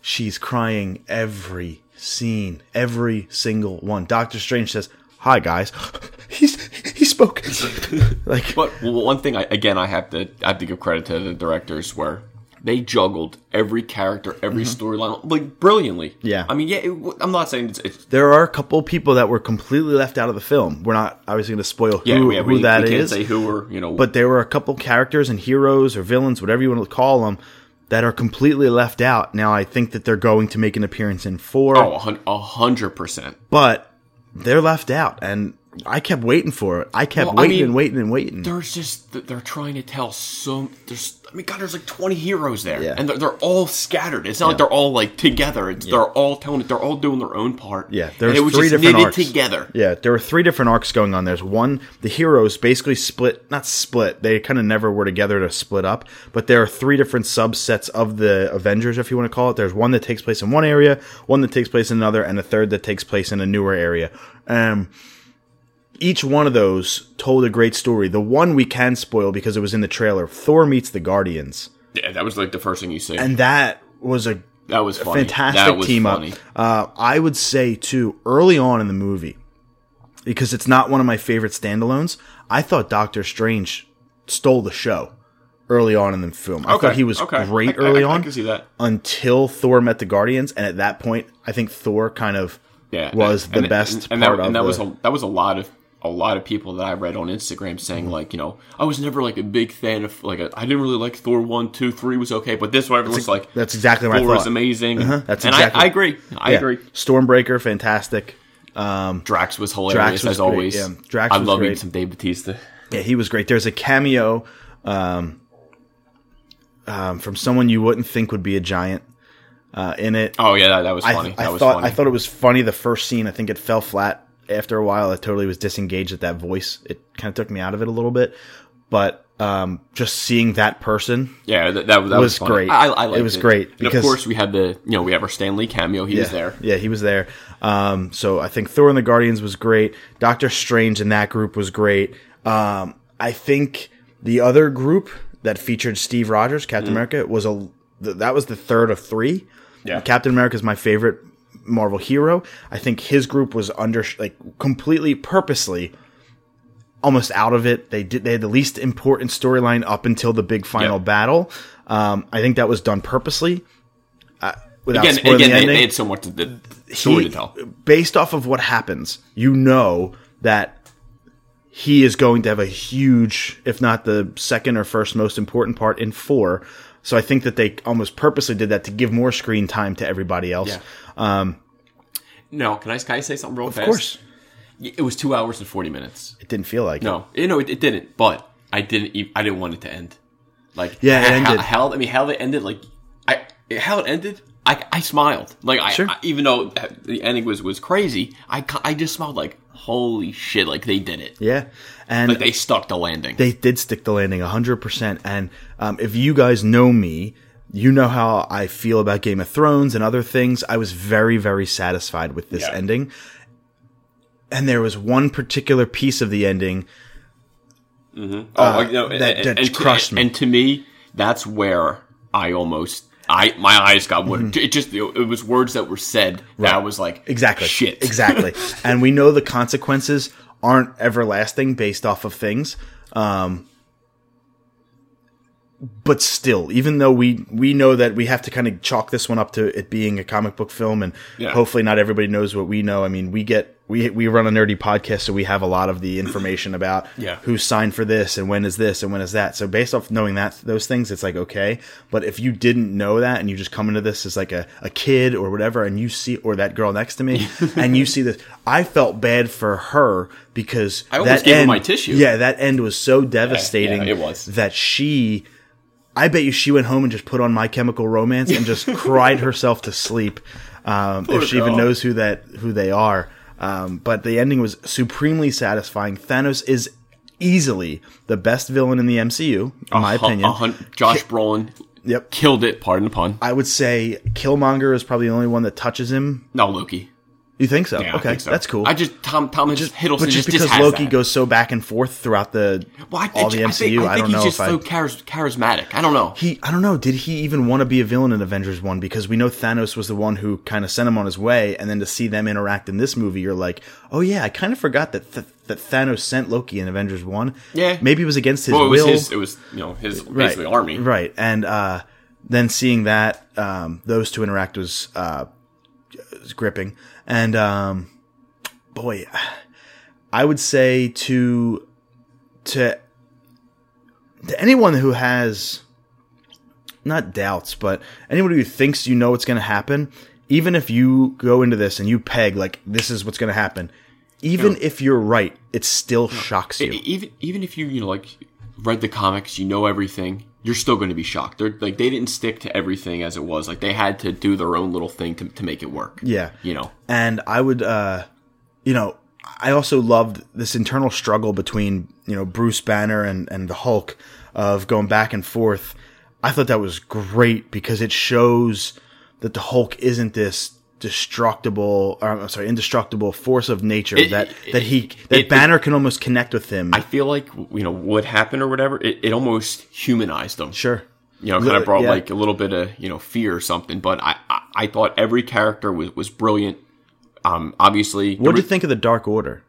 she's crying every scene, every single one. Doctor Strange says, "Hi guys," he's he spoke like But one thing, I, again, I have to I have to give credit to the directors where they juggled every character, every storyline like brilliantly. Mm-hmm. Yeah. I mean, yeah, it, I'm not saying it's, it's there are a couple people that were completely left out of the film. We're not obviously going to spoil who, yeah, yeah, who we, that we can't is. say who were you know, but there were a couple characters and heroes or villains, whatever you want to call them, that are completely left out. Now, I think that they're going to make an appearance in four, oh, a hun- a hundred percent. but they're left out, and I kept waiting for it. I kept Well, I waiting mean, and waiting and waiting. There's just they're trying to tell so there's I mean God there's like 20 heroes there Yeah. and they're, they're all scattered. It's not like they're all like together. It's they're all telling it. They're all doing their own part. Yeah, there's it was three just different arcs. together. Yeah, there were three different arcs going on. There's one, the heroes basically split, not split, they kind of never were together to split up, but there are three different subsets of the Avengers, if you want to call it. There's one that takes place in one area, one that takes place in another, and a third that takes place in a newer area. Um, each one of those told a great story. The one we can spoil because it was in the trailer Thor meets the Guardians. Yeah, that was like the first thing you say. And that was a that was funny. fantastic that was team funny. up. Uh, I would say too early on in the movie because it's not one of my favorite standalones. I thought Doctor Strange stole the show early on in the film. I thought he was okay. great I- I- early I, on I can see that. until Thor met the Guardians, and at that point, I think Thor kind of Yeah, was and- the and- best and, part that, of and that the, was a, that was a lot of a lot of people that I read on Instagram saying Mm-hmm. like you know I was never like a big fan of like I I didn't really like Thor one two three was okay but this one everyone's like that's exactly what I Thor is amazing That's and exactly- I, I agree I Yeah. agree Stormbreaker, fantastic. Drax was hilarious Drax was as great, always yeah. Drax I was love great. some Dave Batista Yeah, he was great. There's a cameo um, um, from someone you wouldn't think would be a giant uh, in it. oh yeah that, that was funny I that was thought funny I thought it was funny the first scene. I think it fell flat after a while. I totally was disengaged at that voice. It kind of took me out of it a little bit, but um, just seeing that person, yeah that, that, that was was, great. I, I liked It was great and because- of course we had the you know we have our Stan Lee cameo he yeah, was there Yeah, he was there. Um, so I think Thor and the Guardians was great. Doctor Strange and that group was great. Um, I think the other group that featured Steve Rogers, Captain America, was a th- that was the third of three. Yeah. Captain America is my favorite Marvel hero. I think his group was under like completely purposely almost out of it. They did they had the least important storyline up until the big final Yeah. battle. Um, I think that was done purposely. Uh, without again spoiling again the they, ending they had so much to, the story he, to tell based off of what happens, you know that he is going to have a huge, if not the second or first most important part in four. So I think that they almost purposely did that to give more screen time to everybody else. Yeah. Um, no, can I can I say something real Of fast? Of course, It was two hours and forty minutes. it didn't feel like it. No, it, it didn't. But I didn't. e- I didn't want it to end. Like Yeah, it how, ended. How, I mean, how it ended. Like I how it ended. I, I smiled. Like I, Sure. I even though the ending was was crazy, I I just smiled. Like holy shit! Like they did it. Yeah, and Like they stuck the landing. they did stick the landing 100%. And um, if you guys know me, you know how I feel about Game of Thrones and other things. I was very, very satisfied with this Yeah. ending. And there was one particular piece of the ending oh, you know, uh, that- and, that and to- crushed me. And to me, that's where I almost. I my eyes got wet. It just it was words that were said that I was like Mm-hmm. Exactly. shit Exactly. and we know the consequences aren't everlasting based off of things. Um, but still, even though we we know that we have to kind of chalk this one up to it being a comic book film, and Yeah. hopefully not everybody knows what we know. I mean, we get we we run a nerdy podcast, so we have a lot of the information about Yeah. who signed for this and when is this and when is that. So based off knowing that those things, it's like okay. But if you didn't know that and you just come into this as like a, a kid or whatever, and you see or that girl next to me, and you see this, I felt bad for her because I almost that gave her end, my tissue. Yeah, that end was so devastating. it was. that she. I bet you she went home and just put on My Chemical Romance and just cried herself to sleep. Um, if she even knows who that who they are. Um, but the ending was supremely satisfying. Thanos is easily the best villain in the MCU, in my A opinion. hun- Josh Brolin Yep. killed it. Pardon the pun. I would say Killmonger is probably the only one that touches him. No, Loki. You think so? Yeah, I okay, think so. that's cool. I just Tom Tom just, Hiddleston but just just, because has Loki that. goes so back and forth throughout the well, I, all the I MCU, think, I I, think don't he's know just if I so charis- charismatic. I don't know. he I don't know. Did he even want to be a villain in Avengers One? Because we know Thanos was the one who kind of sent him on his way, and then to see them interact in this movie, you're like, oh yeah, I kind of forgot that th- that Thanos sent Loki in Avengers One. Yeah. maybe it was against his well, it was will. his. It was you know his basically army. right? And uh, then seeing that um, those two interact was uh, gripping, and um, boy, I would say to to to anyone who has not doubts, but anyone who thinks you know what's going to happen, even if you go into this and you peg like this is what's going to happen, even if you're right, it still shocks you. Even even if you you know like read the comics, you know everything. You're still going to be shocked. They're like they didn't stick to everything as it was. Like they had to do their own little thing to to make it work. yeah, You know. and I would, uh, you know, I also loved this internal struggle between you know Bruce Banner and and the Hulk of going back and forth. I thought that was great because it shows that the Hulk isn't this destructible, or, I'm sorry, indestructible force of nature It- that it- that he that it- Banner can almost connect with him. I feel like you know what happened or whatever. It, it almost humanized them. sure. You know, kind of brought yeah. like a little bit of you know fear or something. But I I, I thought every character was was brilliant. Um, obviously, What do you think of the Dark Order?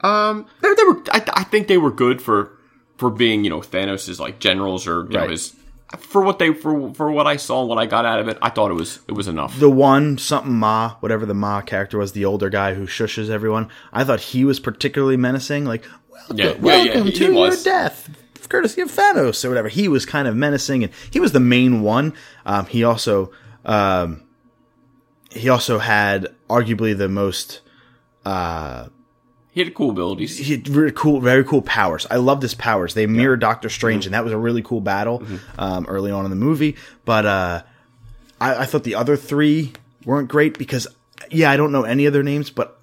Um, they, they were. I, I think they were good for for being you know Thanos' like generals or you know his for what they for for what I saw and what I got out of it. I thought it was it was enough. the one something Ma, whatever the Ma character was, the older guy who shushes everyone. I thought he was particularly menacing. Like, welcome, Yeah, yeah, yeah, welcome he- to he your death, courtesy of Thanos or whatever. He was kind of menacing, and he was the main one. Um, he also, um, he also had arguably the most he had cool abilities. he had really cool, very cool powers. I loved his powers. They mirror Doctor Strange, Mm-hmm. and that was a really cool battle um, early on in the movie. But uh, I, I thought the other three weren't great because, yeah, I don't know any of their names, but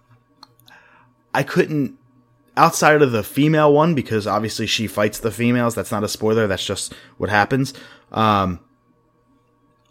I couldn't. Outside of the female one, because obviously she fights the females. That's not a spoiler. That's just what happens. Um,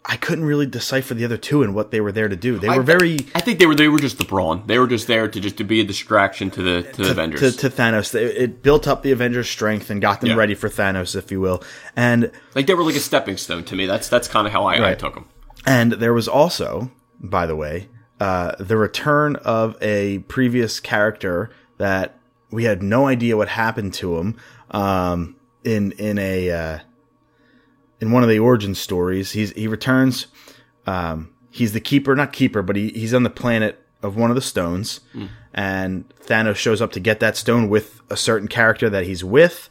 I couldn't really decipher the other two and what they were there to do. They were very I think they were they were just the brawn. They were just there to just to be a distraction to the to, the Avengers. to, to Thanos. It, it built up the Avengers' strength and got them Yeah. ready for Thanos, if you will. And like they were like a stepping stone to me. That's that's kind of how I, I took them. and there was also, by the way, uh, the return of a previous character that we had no idea what happened to him um, in in a uh, in one of the origin stories. He's he returns. Um, he's the keeper, not keeper, but he, he's on the planet of one of the stones, and Thanos shows up to get that stone with a certain character that he's with.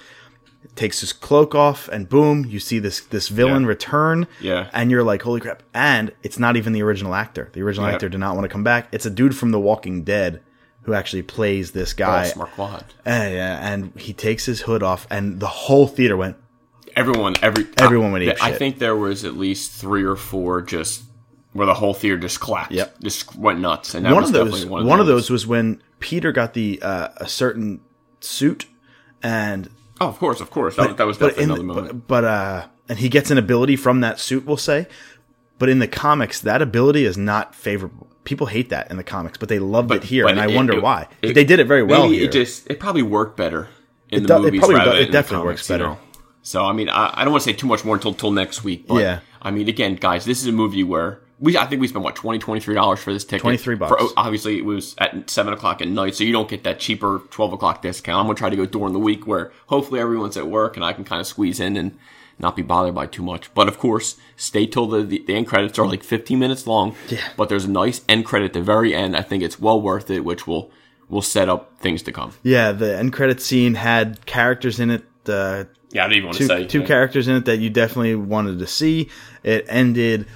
Takes his cloak off, and boom, you see this this villain Yeah. return. Yeah. and you're like, holy crap! And it's not even the original actor. The original Yeah. actor did not want to come back. It's a dude from The Walking Dead who actually plays this guy. Ross Marquand. And, yeah, and he takes his hood off, and the whole theater went. Everyone, every Everyone I, went ape I think there was at least three or four just where the whole theater just clapped. Yep. just went nuts. And that one was of those one, of those. those was when Peter got the uh, a certain suit and Oh, of course, of course. That, that was but definitely in another the- moment. but, but uh and he gets an ability from that suit we'll say but in the comics that ability is not favorable people hate that in the comics but they loved But- it here but and I it- wonder it- why it- they did it very well it just it probably worked better in It the do- it movies probably rather it than in the definitely comics, works you better. know? So I mean, I, I don't want to say too much more until till next week. But, Yeah. I mean, again, guys, this is a movie where we I think we spent what 20 23 dollars for this ticket. 23 bucks. For, obviously, it was at seven o'clock at night, so you don't get that cheaper twelve o'clock discount. I'm gonna try to go during the week where hopefully everyone's at work and I can kind of squeeze in and not be bothered by too much. But of course, stay till the, the, the end credits are like 15 minutes long. Yeah. But there's a nice end credit at the very end. I think it's well worth it, which will will set up things to come. Yeah, the end credit scene had characters in it. Uh, Yeah, I don't even want two, to say two yeah. characters in it that you definitely wanted to see. It ended.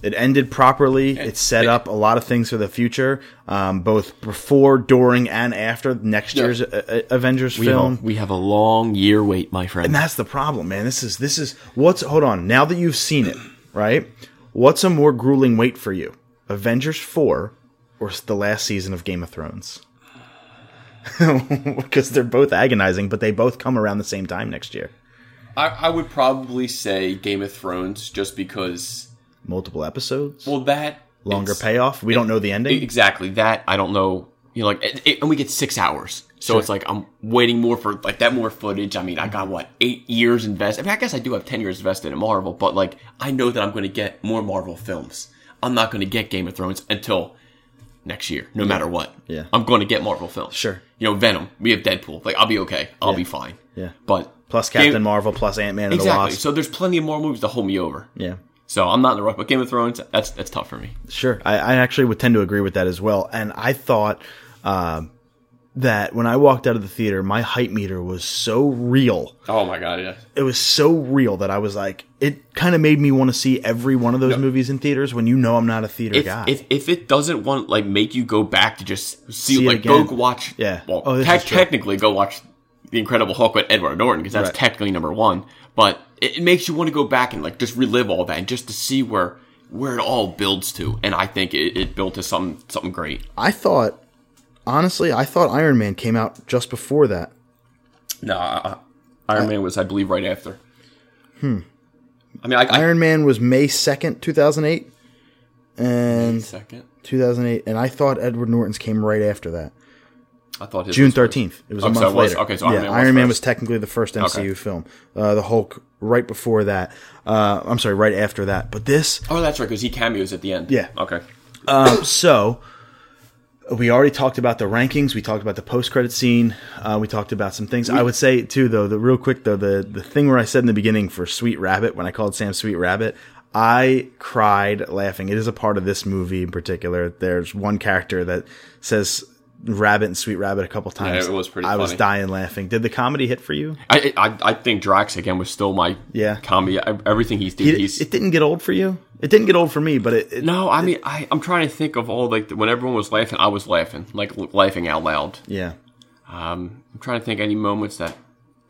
It ended properly. It set it- up a lot of things for the future, um, both before, during, and after next Yeah. year's uh, uh, Avengers We film. a, we have a long year wait, my friend. And that's the problem, man. This is this is what's hold on. Now that you've seen it, right? What's a more grueling wait for you? Avengers 4 or the last season of Game of Thrones? Because they're both agonizing, but they both come around the same time next year. I, I would probably say Game of Thrones just because, Multiple episodes, well, that longer payoff. We don't know the ending. Exactly that. I don't know. You know, like, it, it- and we get six hours, so it's like I'm waiting more for like that more footage. I mean, I got what eight years invested. I mean, I guess I do have ten years invested in Marvel, but like I know that I'm going to get more Marvel films. I'm not going to get Game of Thrones until next year, no matter what. Yeah. I'm going to get Marvel films. Sure. You know, Venom. We have Deadpool. Like, I'll be okay. I'll Yeah. be fine. Yeah. But plus Game- Captain Marvel, plus Ant Man and the Exactly. Wasp. So there's plenty of more movies to hold me over. yeah. So I'm not in the rush. But Game of Thrones, that's that's tough for me. Sure, I, I actually would tend to agree with that as well. And I thought um, that when I walked out of the theater, my hype meter was so real. Oh my god, yeah. It was so real that I was like, it kind of made me want to see every one of those movies in theaters. When you know I'm not a theater if, guy. if if it doesn't want like make you go back to just see, See like go watch Yeah. well Oh, te- technically go watch the Incredible Hulk with Edward Norton because that's Right. technically number one but it, it makes you want to go back and like just relive all that and just to see where where it all builds to and I think it, it built to some something great I thought, honestly, I thought Iron Man came out just before that. no uh, Iron Man was I believe right after hmm I mean I, I Iron Man was May second, two thousand eight, and second two thousand eight, and I thought Edward Norton's came right after that. I thought June thirteenth. It was Oh, a month it was- later. okay, so Iron yeah, Man was Iron Man first. was technically the first MCU Okay. film. Uh, the Hulk right before that. Uh, I'm sorry, right after that. But this, oh that's right because he cameos at the end Yeah. okay um, so we already talked about the rankings. We talked about the post credit scene. Uh, we talked about some things. I would say too, though, the real quick though, the the thing where I said in the beginning for Sweet Rabbit when I called Sam Sweet Rabbit. I cried laughing. It is a part of this movie in particular. There's one character that says Rabbit and Sweet Rabbit a couple times. it was pretty I was dying laughing. Did the comedy hit for you? I, I I think Drax again was still my Yeah. comedy. I- Everything he's doing, It, he's it didn't get old for you. It didn't get old for me, but it, it no. I mean, I I'm trying to think of all like when everyone was laughing, I was laughing, like laughing out loud. yeah. Um, I'm trying to think any moments that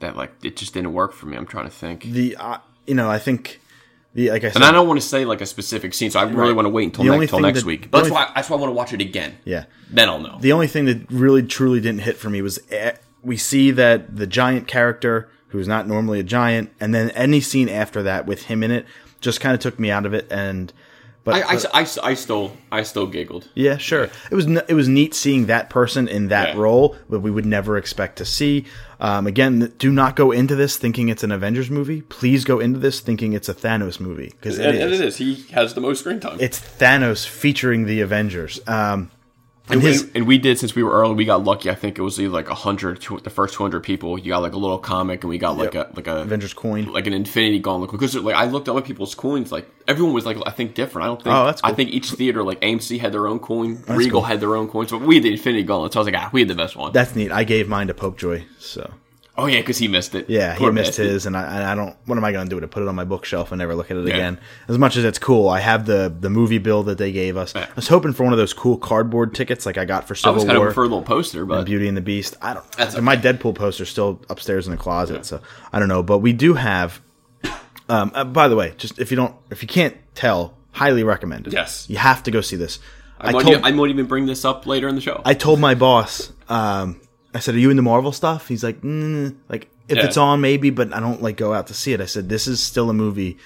that like it just didn't work for me. I'm trying to think, The uh, you know I think the like I said and I don't want to say like a specific scene, so I really Right. want to wait until next only till next that- week. But that's why that's why I want to watch it again. yeah. Then I'll know. The only thing that really truly didn't hit for me was eh, we see that the giant character who's not normally a giant, and then any scene after that with him in it just kind of took me out of it. And but, I, I, but- I, I still I still giggled. yeah, sure, it was it was neat seeing that person in that Yeah. role that we would never expect to see. Um, again, do not go into this thinking it's an Avengers movie. Please go into this thinking it's a Thanos movie because And, and it is. He has the most screen time. It's Thanos featuring the Avengers. Um, and his, we, and we did since we were early. We got lucky. I think it was either like a hundred, the first two hundred people. You got like a little comic, and we got like Yep. a like a Avengers coin. like an Infinity Gauntlet. Because like I looked at other people's coins, like everyone was like I think different. I don't think. Oh, that's I think each theater, like AMC had their own coin, Regal cool. had their own coins, but we had the Infinity Gauntlet. So I was like, ah, we had the best one. That's neat. I gave mine to Popejoy. So oh yeah, because he missed it. yeah, he missed his, and I, and I don't. What am I going to do to put it on my bookshelf and never look at it Yeah. again? As much as it's cool, I have the the movie bill that they gave us. Yeah. I was hoping for one of those cool cardboard tickets like I got for I Civil was kind of prefer a little poster, but Beauty and the Beast. I don't. That's My Deadpool poster's still upstairs in the closet, so I don't know. But we do have. Um, uh, by the way, just if you don't, if you can't tell, highly recommended. Yes. you have to go see this. I, I might, told, I might even bring this up later in the show. I told my boss, um, I said, "Are you into Marvel stuff?" He's like, mm, "Like if Yeah. it's on, maybe, but I don't like go out to see it." I said, "This is still a movie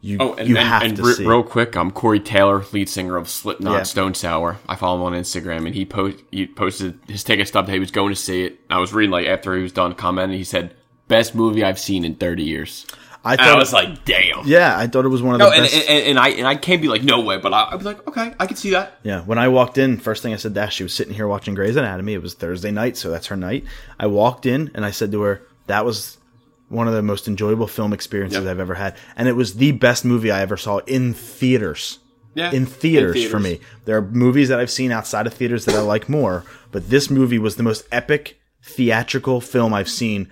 you Oh, and, you and, have and to re- see." real quick, I'm Corey Taylor, lead singer of Slipknot, Yeah. Stone Sour. I follow him on Instagram, and he post he posted his ticket stub that he was going to see it. I was reading like after he was done commenting, he said, "Best movie I've seen in 30 years." I And thought, I was like, "Damn." yeah, I thought it was one of the and, best. and, and I and I can't be like, "No way," but I, I'd be like, "Okay, I can see that." yeah, when I walked in, first thing I said to Ash, she was sitting here watching Grey's Anatomy. It was Thursday night, so that's her night. I walked in and I said to her, "That was one of the most enjoyable film experiences Yep. I've ever had, and it was the best movie I ever saw in theaters. Yeah, in theaters, in for me. There are movies that I've seen outside of theaters that I like more, but this movie was the most epic theatrical film I've seen.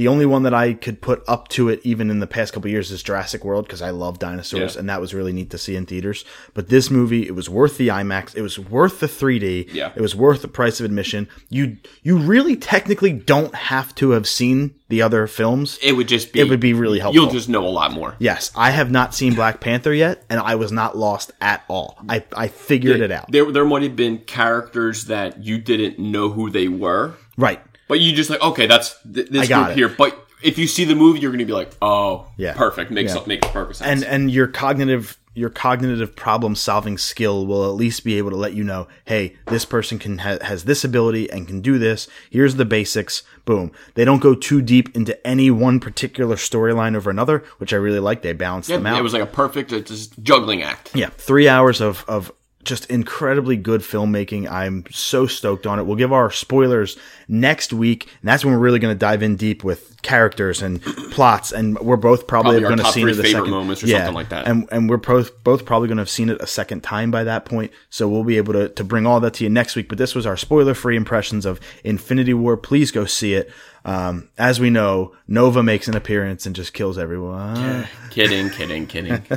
The only one that I could put up to it, even in the past couple years, is Jurassic World because I love dinosaurs, Yeah. and that was really neat to see in theaters. But this movie, it was worth the IMAX. It was worth the 3D. Yeah. It was worth the price of admission. You you really technically don't have to have seen the other films. It would just be. It would be really helpful. You'll just know a lot more. Yes, I have not seen Black Panther yet, and I was not lost at all. I, I figured it out. There, there might have been characters that you didn't know who they were, Right. But you just like, okay, that's th- this group it. here. But if you see the movie, you're going to be like, oh, Yeah. perfect, makes Yeah. makes perfect sense. And and your cognitive your cognitive problem solving skill will at least be able to let you know, hey, this person can ha- has this ability and can do this. Here's the basics. Boom. They don't go too deep into any one particular storyline over another, which I really like. They balance them out. it was like a perfect uh, just juggling act. Yeah, three hours of of just incredibly good filmmaking. I'm so stoked on it. We'll give our spoilers next week, and that's when we're really going to dive in deep with characters and plots. And we're both probably, going to top see three it a second moments or yeah, something like that. And and we're both both probably going to have seen it a second time by that point. So we'll be able to to bring all that to you next week. But this was our spoiler free impressions of Infinity War. Please go see it. Um, as we know, Nova makes an appearance and just kills everyone. kidding, kidding, kidding.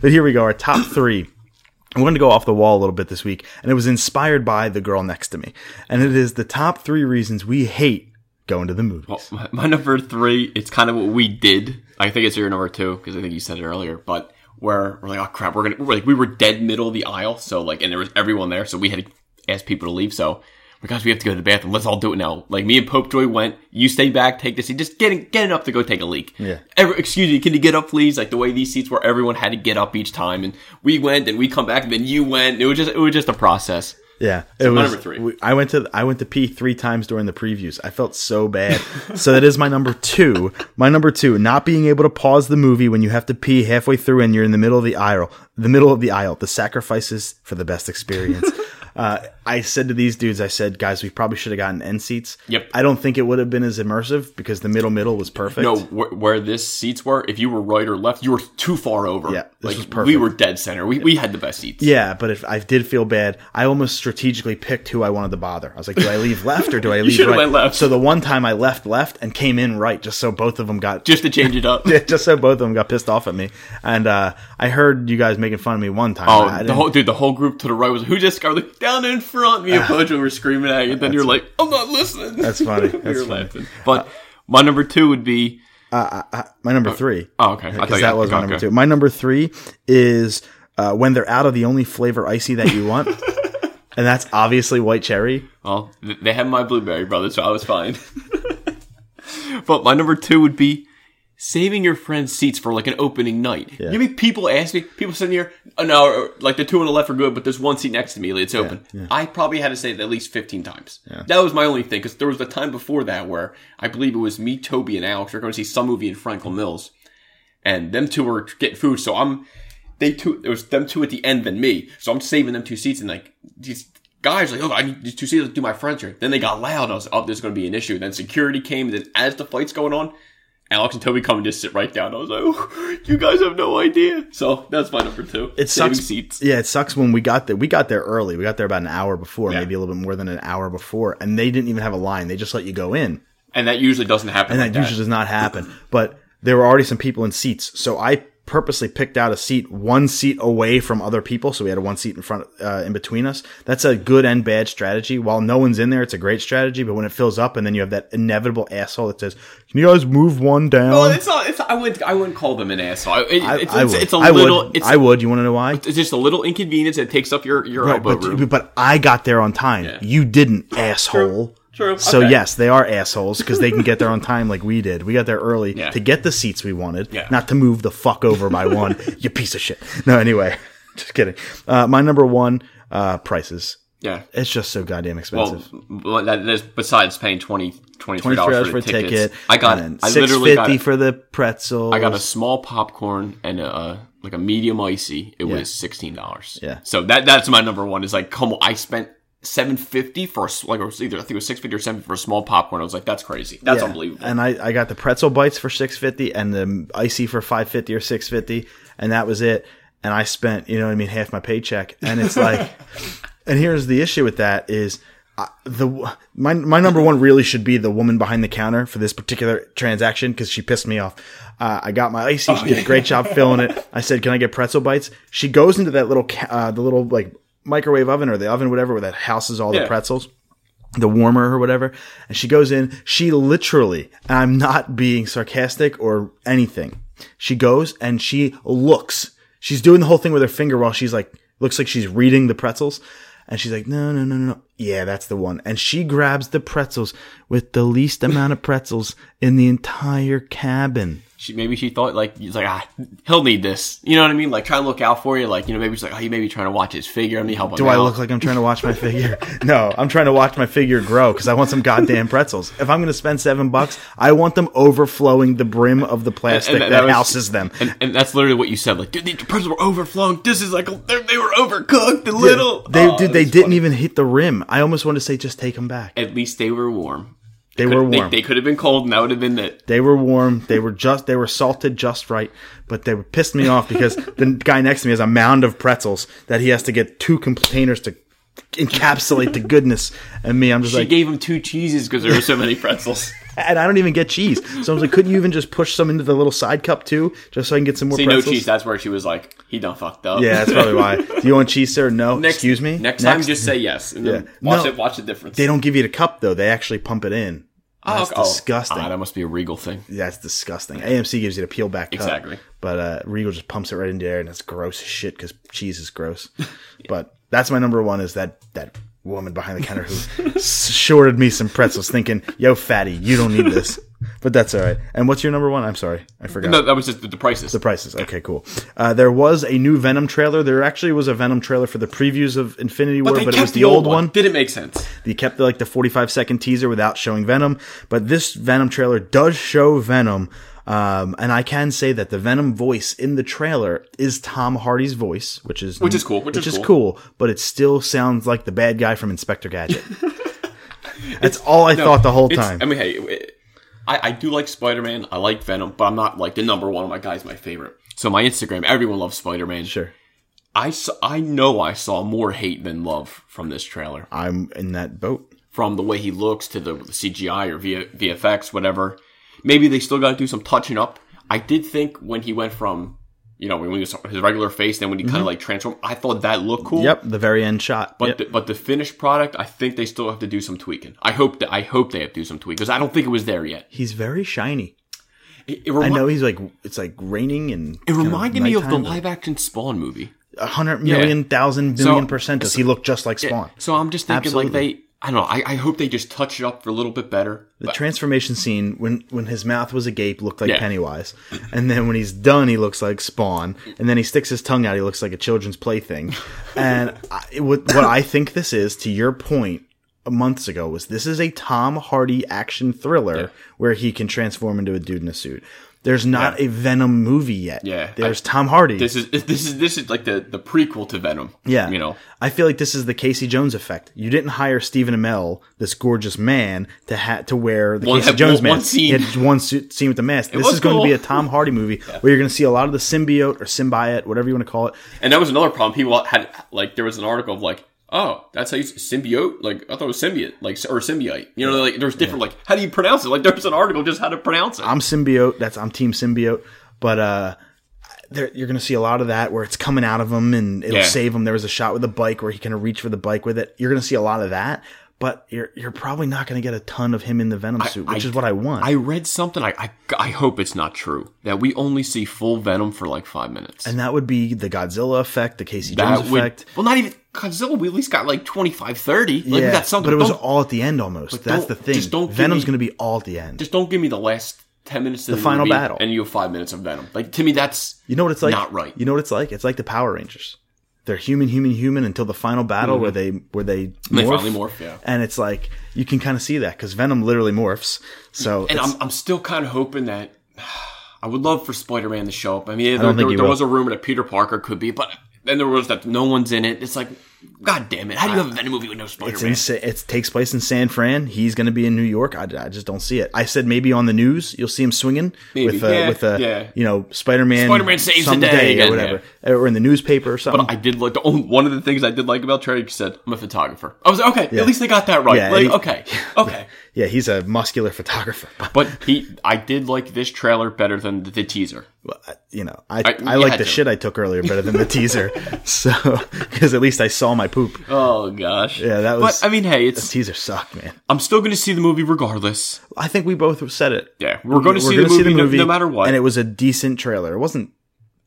But here we go, our top three. I'm going to go off the wall a little bit this week, and it was inspired by the girl next to me. And it is the top three reasons we hate going to the movies. Well, my, my number three, it's kind of what we did. I think it's your number two because I think you said it earlier. But where we're like, oh crap, we're gonna we're like we were dead middle of the aisle, so like, and there was everyone there, so we had to ask people to leave. So, we guys, we have to go to the bathroom. Let's all do it now. Like me and Popejoy went. You stay back, take the seat. Just getting getting up to go take a leak. Yeah. Every, excuse me, can you get up, please? Like the way these seats were, everyone had to get up each time, and we went, and we come back, and then you went. It was just it was just a process. Yeah, it my was. number three. we- I went to I went to pee three times during the previews. I felt so bad. so that is my number two. My number two, not being able to pause the movie when you have to pee halfway through and you're in the middle of the aisle. The middle of the aisle. The sacrifices for the best experience. uh, I said to these dudes, I said, guys, we probably should have gotten end seats. Yep. I don't think it would have been as immersive because the middle middle was perfect. No, where, where this seats were, if you were right or left, you were too far over. Yeah, this like was perfect. we were dead center. We, we had the best seats. Yeah, but if I did feel bad, I almost strategically picked who I wanted to bother. I was like, do I leave left or do I leave right? went left. So the one time I left left and came in right, just so both of them got just to change it up. just so both of them got pissed off at me. And uh, I heard you guys making fun of me one time. Oh, the whole dude, the whole group to the right was who just got down in front. Me and Pojo were screaming at you. And then you're like, I'm not listening. That's funny. we That's were funny. laughing. But uh, my number two would be. Uh, uh, my number oh, three. Oh, okay. Because that was my okay. number two. My number three is uh, when they're out of the only flavor icy that you want, and that's obviously white cherry. Well, they had my blueberry brother, so I was fine. but my number two would be saving your friends' seats for like an opening night. You mean people ask me, people sitting here, oh, no, like the two on the left are good, but there's one seat next to me, it's open. I probably had to say it at least 15 times. That was my only thing, because there was a time before that where I believe it was me, Toby, and Alex were going to see some movie in Franklin Mills. And them two were getting food, so I'm they two it was them two at the end than me. So I'm saving them two seats and like these guys like, oh I need these two seats to do my friends here. Then they got loud. I was oh there's gonna be an issue. Then security came and then as the fight's going on, Alex and Toby come and just sit right down. I was like, oh, you guys have no idea. So that's my number two. It Saving sucks. seats. Yeah, it sucks when we got there. We got there early. We got there about an hour before, Yeah. maybe a little bit more than an hour before, and they didn't even have a line. They just let you go in. And that usually doesn't happen. and like that usually does not happen. But there were already some people in seats, so I purposely picked out a seat one seat away from other people, so we had a one seat in front, uh, in between us. That's a good and bad strategy. While no one's in there, it's a great strategy. But when it fills up, and then you have that inevitable asshole that says, "Can you guys move one down?" Well, it's not. It's, I wouldn't. I wouldn't call them an asshole. It, I, it's, I it's, would. it's a I little. would. It's, I would. You want to know why? it's just a little inconvenience. It takes up your your Right, elbow but, room. but I got there on time. You didn't, asshole. True. So Okay. yes, they are assholes because they can get there on time like we did. We got there early Yeah. to get the seats we wanted, Yeah. not to move the fuck over by one. you piece of shit. No, anyway, just kidding. Uh, my number one uh, prices. yeah. It's just so goddamn expensive. well, that, besides paying 20 Twenty $23 for for the a tickets. ticket. I got, I six literally got, fifty for the pretzel. I got a small popcorn and a, like a medium icy. It was $16. Yeah. So that, that's my number one is like, come on, I spent seven fifty for a, like it was either I think it was six fifty or seven for a small popcorn. I was like, that's crazy. That's Yeah. unbelievable. And I, I got the pretzel bites for six fifty and the icy for five fifty or six fifty, and that was it. And I spent, you know what I mean, half my paycheck. And it's like, and here's the issue with that is uh, the my my number one really should be the woman behind the counter for this particular transaction because she pissed me off. Uh, I got my icy. she did a great job filling it. I said, "Can I get pretzel bites?" She goes into that little ca- uh, the little like microwave oven or the oven, whatever, where that houses all the pretzels the warmer or whatever. And she goes in, she literally, and I'm not being sarcastic or anything. She goes and she looks. She's doing the whole thing with her finger while she's like, looks like she's reading the pretzels. And she's like, no, no, no, no, no. Yeah, that's the one. And she grabs the pretzels with the least amount of pretzels in the entire cabin. She maybe she thought like he's like ah he'll need this. You know what I mean? Like try to look out for you. Like you know maybe she's like oh he may be trying to watch his figure. Let me help him. Do I out. look like I'm trying to watch my figure? No, I'm trying to watch my figure grow because I want some goddamn pretzels. If I'm going to spend seven bucks, I want them overflowing the brim of the plastic And- and that, that was- houses them. And, and that's literally what you said. Like, dude, the pretzels were overflowing. This is like they were overcooked. The little. They, Oh, dude, they didn't funny. even hit the rim. I almost want to say, just take them back. At least they were warm. They were warm. They, they could have been cold, and that would have been it. They were warm. They were just they were salted just right, but they pissed me off because the guy next to me has a mound of pretzels that he has to get two containers to encapsulate the goodness. And me, I'm just She like, gave him two cheeses because there were so many pretzels. and I don't even get cheese. So I was like, couldn't you even just push some into the little side cup too, just so I can get some more See, no cheese. That's where she was like, he done fucked up. yeah, that's probably why. Do you want cheese, sir? No. Next, Excuse me. Next, time, just say yes. And then Yeah. watch No. it. Watch the difference. they don't give you the cup though. They actually pump it in. That's oh, disgusting. Ah, that must be a regal thing. That's disgusting. AMC gives you the peel back cup. Exactly. But uh, Regal just pumps it right into there, and it's gross as shit because cheese is gross. But that's my number one is that that woman behind the counter who shorted me some pretzels, thinking, "Yo, fatty, you don't need this." But that's all right. And what's your number one? I'm sorry, I forgot. No, that was just the, the prices. The prices. Okay, cool. Uh, there was a new Venom trailer. There actually was a Venom trailer for the previews of Infinity War, they but it was the, old one. Didn't make sense. They kept like the 45 second teaser without showing Venom, but this Venom trailer does show Venom. Um, and I can say that the Venom voice in the trailer is Tom Hardy's voice, which is Which is cool, which is cool. But it still sounds like the bad guy from Inspector Gadget. That's all I thought the whole time. I mean, hey, it- I, I do like Spider Man. I like Venom, but I'm not like the number one of my guys. My favorite. So my Instagram, everyone loves Spider Man. sure, I saw, I know I saw more hate than love from this trailer. I'm in that boat. From the way he looks to the, the CGI or v, VFX, whatever. Maybe they still got to do some touching up. I did think when he went from, you know, when he was his regular face, then when he kind of like transformed, I thought that looked cool. Mm-hmm. Yep, the very end shot. But Yep. the, but the finished product, I think they still have to do some tweaking. I hope that I hope they have to do some tweaking because I don't think it was there yet. He's very shiny. It, it I know he's like it's like raining and It reminded me of the live action Spawn movie. a hundred million thousand million percent does he look just like Spawn? So I'm just thinking Absolutely. like they I don't know, I, I hope they just touch it up for a little bit better. The But- transformation scene when when his mouth was agape looked like Yeah. Pennywise, and then when he's done, he looks like Spawn, and then he sticks his tongue out, he looks like a children's plaything. and I, what, what I think this is, to your point, months ago, was this is a Tom Hardy action thriller where he can transform into a dude in a suit. There's not Yeah. a Venom movie yet. Yeah. there's I- Tom Hardy. this is this is this is like the, the prequel to Venom. Yeah. You know. I feel like this is the Casey Jones effect. You didn't hire Stephen Amell, this gorgeous man, to ha- to wear the One- Casey Jones one- one mask. scene. He had one suit, scene with the mask. This was is going to be a Tom Hardy movie where you're going to see a lot of the symbiote or symbiote, whatever you want to call it. And that was another problem. People had like there was an article of like, oh, that's how you symbiote. Like I thought it was symbiote, like or symbiote. You know, like there's different like how do you pronounce it? Like there's an article just how to pronounce it. I'm symbiote. That's I'm team symbiote. But uh, there, you're going to see a lot of that where it's coming out of him and it'll Yeah. save him. There was a shot with a bike where he kind of reach for the bike with it. You're going to see a lot of that. But you're you're probably not going to get a ton of him in the Venom suit, which is what I want. I read something. I, I I hope it's not true that we only see full Venom for like five minutes. and that would be the Godzilla effect, the Casey that Jones would effect. well, not even Godzilla. We at least got like 25, 30. Like we yeah, got something. but it was Don't- all at the end almost. That's the thing. just don't Venom's going to be all at the end. just don't give me the last ten minutes of the, final movie battle. and you have five minutes of Venom. Like to me, that's you know what it's like? Not right. You know what it's like? It's like the Power Rangers. They're human, human, human until the final battle where they where they Mm-hmm. They morph. finally morph, yeah. And it's like you can kind of see that because Venom literally morphs. So And I'm, I'm still kind of hoping that I would love for Spider Man to show up. I mean, there, don't there, there was a rumor that Peter Parker could be, but then there was that no one's in it. It's like God damn it! How do you have a Venom movie with no Spider Man? It takes place in San Fran. He's going to be in New York. I, I just don't see it. I said maybe on the news you'll see him swinging Maybe. with uh, Yeah, with a yeah. you know Spider Man. Spider-Man saves the day or again, whatever, or in the newspaper or something. But I did like the only, one of the things I did like about Trey. He said, "I'm a photographer." I was like, okay. At least they got that right. Yeah, like, he- okay, okay. yeah, he's a muscular photographer. But he, I did like this trailer better than the, the teaser. Well, you know, I I- I, like the to. shit I took earlier better than the teaser. So because at least I saw my poop. Oh gosh. Yeah, that was- But I mean, hey, The it's. teaser sucked, man. I'm still going to see the movie regardless. I think we both said it. Yeah, we're going to see, the movie, no, no matter what. And it was a decent trailer. It wasn't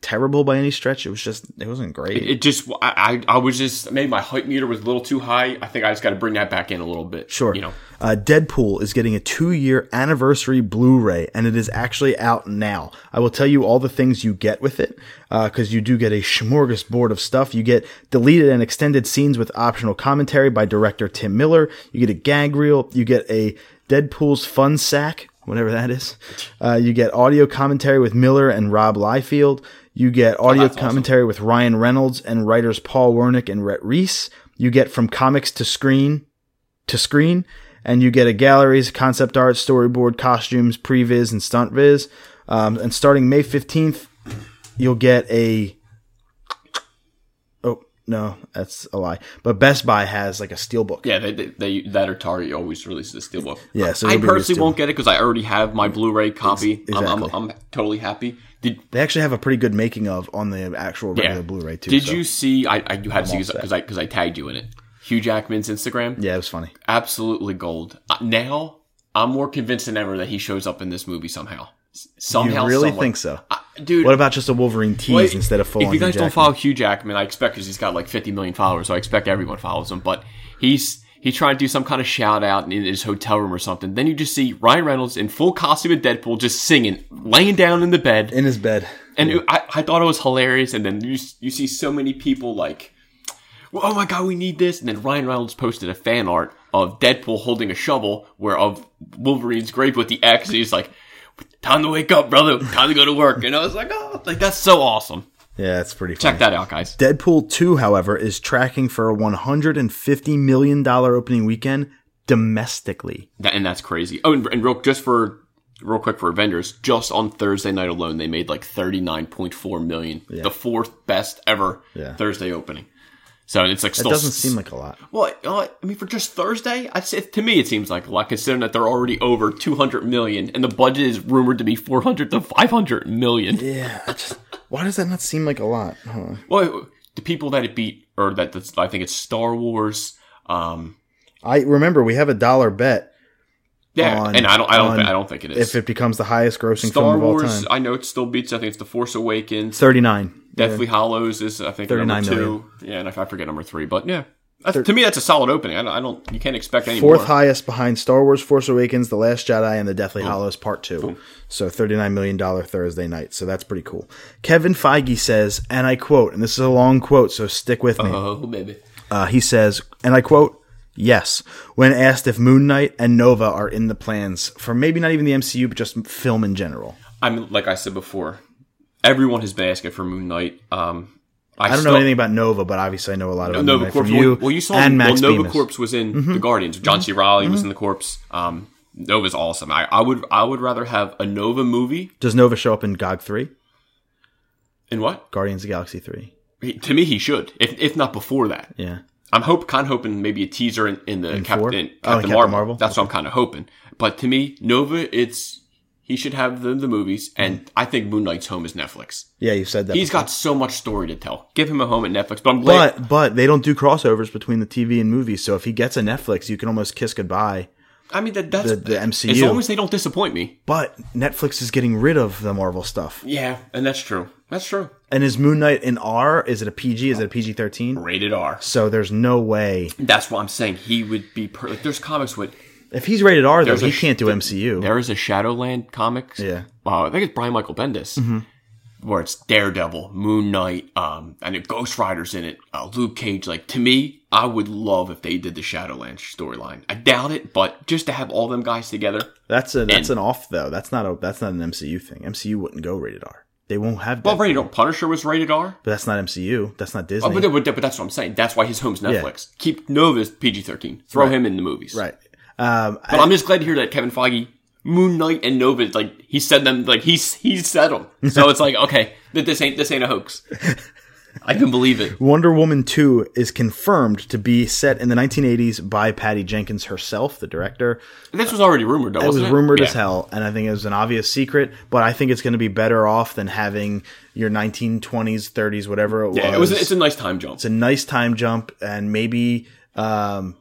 terrible by any stretch. It was just it wasn't great. it just, I, I, I was just maybe my hype meter was a little too high. I think I just got to bring that back in a little bit. Sure. You know. Uh, Deadpool is getting a two year anniversary Blu ray, and it is actually out now. I will tell you all the things you get with it, because you do get a smorgasbord of stuff. You get deleted and extended scenes with optional commentary by director Tim Miller. You get a gag reel. You get a Deadpool's fun sack, whatever that is. Uh, you get audio commentary with Miller and Rob Liefeld. You get audio that's awesome. commentary with Ryan Reynolds and writers Paul Wernick and Rhett Reese. You get from comics to screen to screen, and you get a galleries, concept art, storyboard, costumes, previs, and stunt viz. Um, and starting May fifteenth, you'll get a. Oh no, that's a lie. But Best Buy has like a steelbook. Yeah, they, they, they that or Target always releases a steelbook. Yeah, so I personally won't get it because I already have my Blu-ray copy. Ex- I'm, I'm. I'm totally happy. Did They actually have a pretty good making of on the actual regular yeah. Blu-ray too. Did so- you see? I, I you had to see because I because I tagged you in it. Hugh Jackman's Instagram, Yeah, it was funny. absolutely gold. Uh, now I'm more convinced than ever that he shows up in this movie somehow. Somehow, you really think so? Uh, dude? What about just a Wolverine tease Wait, instead of full If you guys don't follow Hugh Jackman, I expect because he's got like 50 million followers, so I expect everyone follows him. But he's he tried to do some kind of shout out in his hotel room or something. Then you just see Ryan Reynolds in full costume of Deadpool just singing, laying down in the bed, in his bed. and it- I, I thought it was hilarious. And then you you see so many people like, well, oh my god, we need this. And then Ryan Reynolds posted a fan art of Deadpool holding a shovel, where of Wolverine's grave with the X. He's like, time to wake up, brother. Time to go to work. And I was like, oh, like that's so awesome. Yeah, it's pretty. Check that out, guys. Deadpool 2, however, is tracking for a $150 million opening weekend domestically. That, and that's crazy. Oh, and, and real just for real quick for Avengers, just on Thursday night alone, they made like thirty nine point four million, the fourth best ever Yeah. Thursday opening. So it's like It doesn't seem like a lot. well. I mean, for just Thursday, say to me it seems like a lot, considering that they're already over two hundred million, and the budget is rumored to be four hundred to five hundred million. Yeah, I just, why does that not seem like a lot? Huh. Well, the people that it beat, or that that's, I think it's Star Wars. Um, I remember we have a dollar bet yeah, On- and I don't, I don't, on think, I don't think it is. if it becomes the highest grossing Star film of all Wars. I know it still beats. I think it's The Force Awakens. 39. Deathly Hallows is I think 39 number two. million. Yeah, and I forget number three, but yeah, that's, to me that's a solid opening. I don't, I don't you can't expect any Fourth more. highest behind Star Wars Force Awakens, The Last Jedi, and The Deathly Hallows Part 2. So $39 million Thursday night. So that's pretty cool. Kevin Feige says, and I quote, and this is a long quote, so stick with me. Oh baby, Uh, he says, and I quote, Yes, when asked if Moon Knight and Nova are in the plans for maybe not even the MCU, but just film in general. I'm like I said before, everyone has been asking for Moon Knight. Um, I, I don't still, know anything about Nova, but obviously I know a lot about Nova Corps. from you. well, you saw and Max well, Nova. Corps was in Mm-hmm. the Guardians. John C. Reilly was in the Corps. Um, Nova's awesome. I, I would I would rather have a Nova movie. Does Nova show up in GOG 3? In what? Guardians of the Galaxy 3. He- to me, he should, if if not before that. Yeah. I'm hope kind of hoping maybe a teaser in, in the four? Captain, Oh, Captain, in Captain Marvel. Marvel? That's what I'm kind of hoping. But to me, Nova, it's he should have the, the movies, hmm. and I think Moon Knight's home is Netflix. Yeah, you said that. He's before. got so much story to tell. Give him a home at Netflix. But I'm glad. But but they don't do crossovers between the TV and movies. So if he gets a Netflix, you can almost kiss goodbye. I mean, that, that's The- the MCU. As long as they don't disappoint me. But Netflix is getting rid of the Marvel stuff. Yeah, and that's true. That's true. And is Moon Knight in R? Is it a PG? Is it a PG thirteen? Rated R. So there's no way That's what I'm saying. He would be. Per- like, there's comics with. If he's rated R though, There's a he sh- can't do MCU. There is a Shadowland comics. Yeah. Uh, I think it's Brian Michael Bendis. Where it's Daredevil, Moon Knight, um, and it Ghost Rider's in it, uh, Luke Cage. Like, to me, I would love if they did the Shadowland storyline. I doubt it, but just to have all them guys together. That's a that's And- an off though. That's not a that's not an MCU thing. MCU wouldn't go rated R. They won't have. Well, Deadpool. rated R. Punisher was rated R. but that's not MCU. That's not Disney. Oh, but, but, but that's what I'm saying. That's why his home's Netflix. Keep Nova's PG-13. Throw him in the movies. right. Um, But I'm just glad to hear that Kevin Feige, Moon Knight, and Nova, like he said them, like he's he said them. So it's like okay, that this ain't this ain't a hoax. I can believe it. Wonder Woman 2 is confirmed to be set in the 1980s by Patty Jenkins herself, the director. And This was already rumored, though. It was wasn't rumored Yeah. as hell, and I think it was an obvious secret, but I think it's going to be better off than having your 1920s, 30s, whatever it was. Yeah, it was. It's a nice time jump. It's a nice time jump, and maybe um,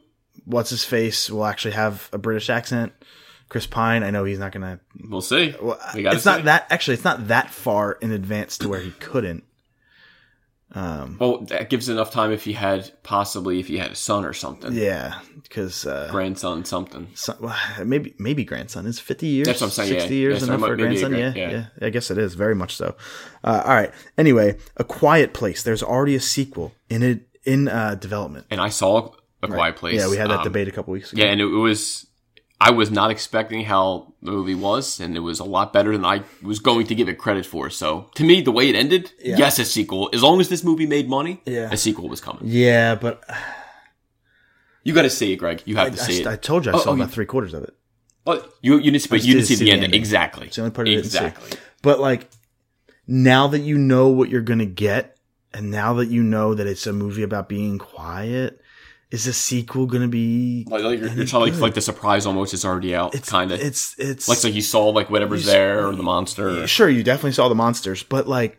what's his face will actually have a British accent. Chris Pine, I know he's not going to. We'll see. Well, we it's not see. that actually. It's not that far in advance to where he couldn't. Well, that gives enough time if he had possibly if he had a son or something, Yeah, because uh, grandson, something. son, well, maybe maybe grandson is fifty years. That's what I'm saying, Sixty yeah. years Yeah, enough for a maybe a grandson. grand- yeah, yeah. yeah, I guess it is very much so. Uh, all right. Anyway, a Quiet Place. There's already a sequel in it in uh, development. And I saw a Quiet Place. Yeah, we had that um, debate a couple weeks ago. Yeah, and it, it was. I was not expecting how the movie was, and it was a lot better than I was going to give it credit for. So, to me, the way it ended, yes, a sequel. As long as this movie made money, Yeah. a sequel was coming. Yeah, but You got to see it, Greg. You have to I, see it. I told you I Oh, saw oh, about you- three quarters of it. But you you didn't, but you didn't didn't see the ending. Exactly. It's the only part I didn't see. exactly. But like now that you know what you're gonna get, and now that you know that it's a movie about being quiet, is the sequel gonna be? Like, like you're, you're trying like, like the surprise almost is already out, It's kind of. It's it's Like so you saw like whatever's there or the monster. sure you definitely saw the monsters, but like.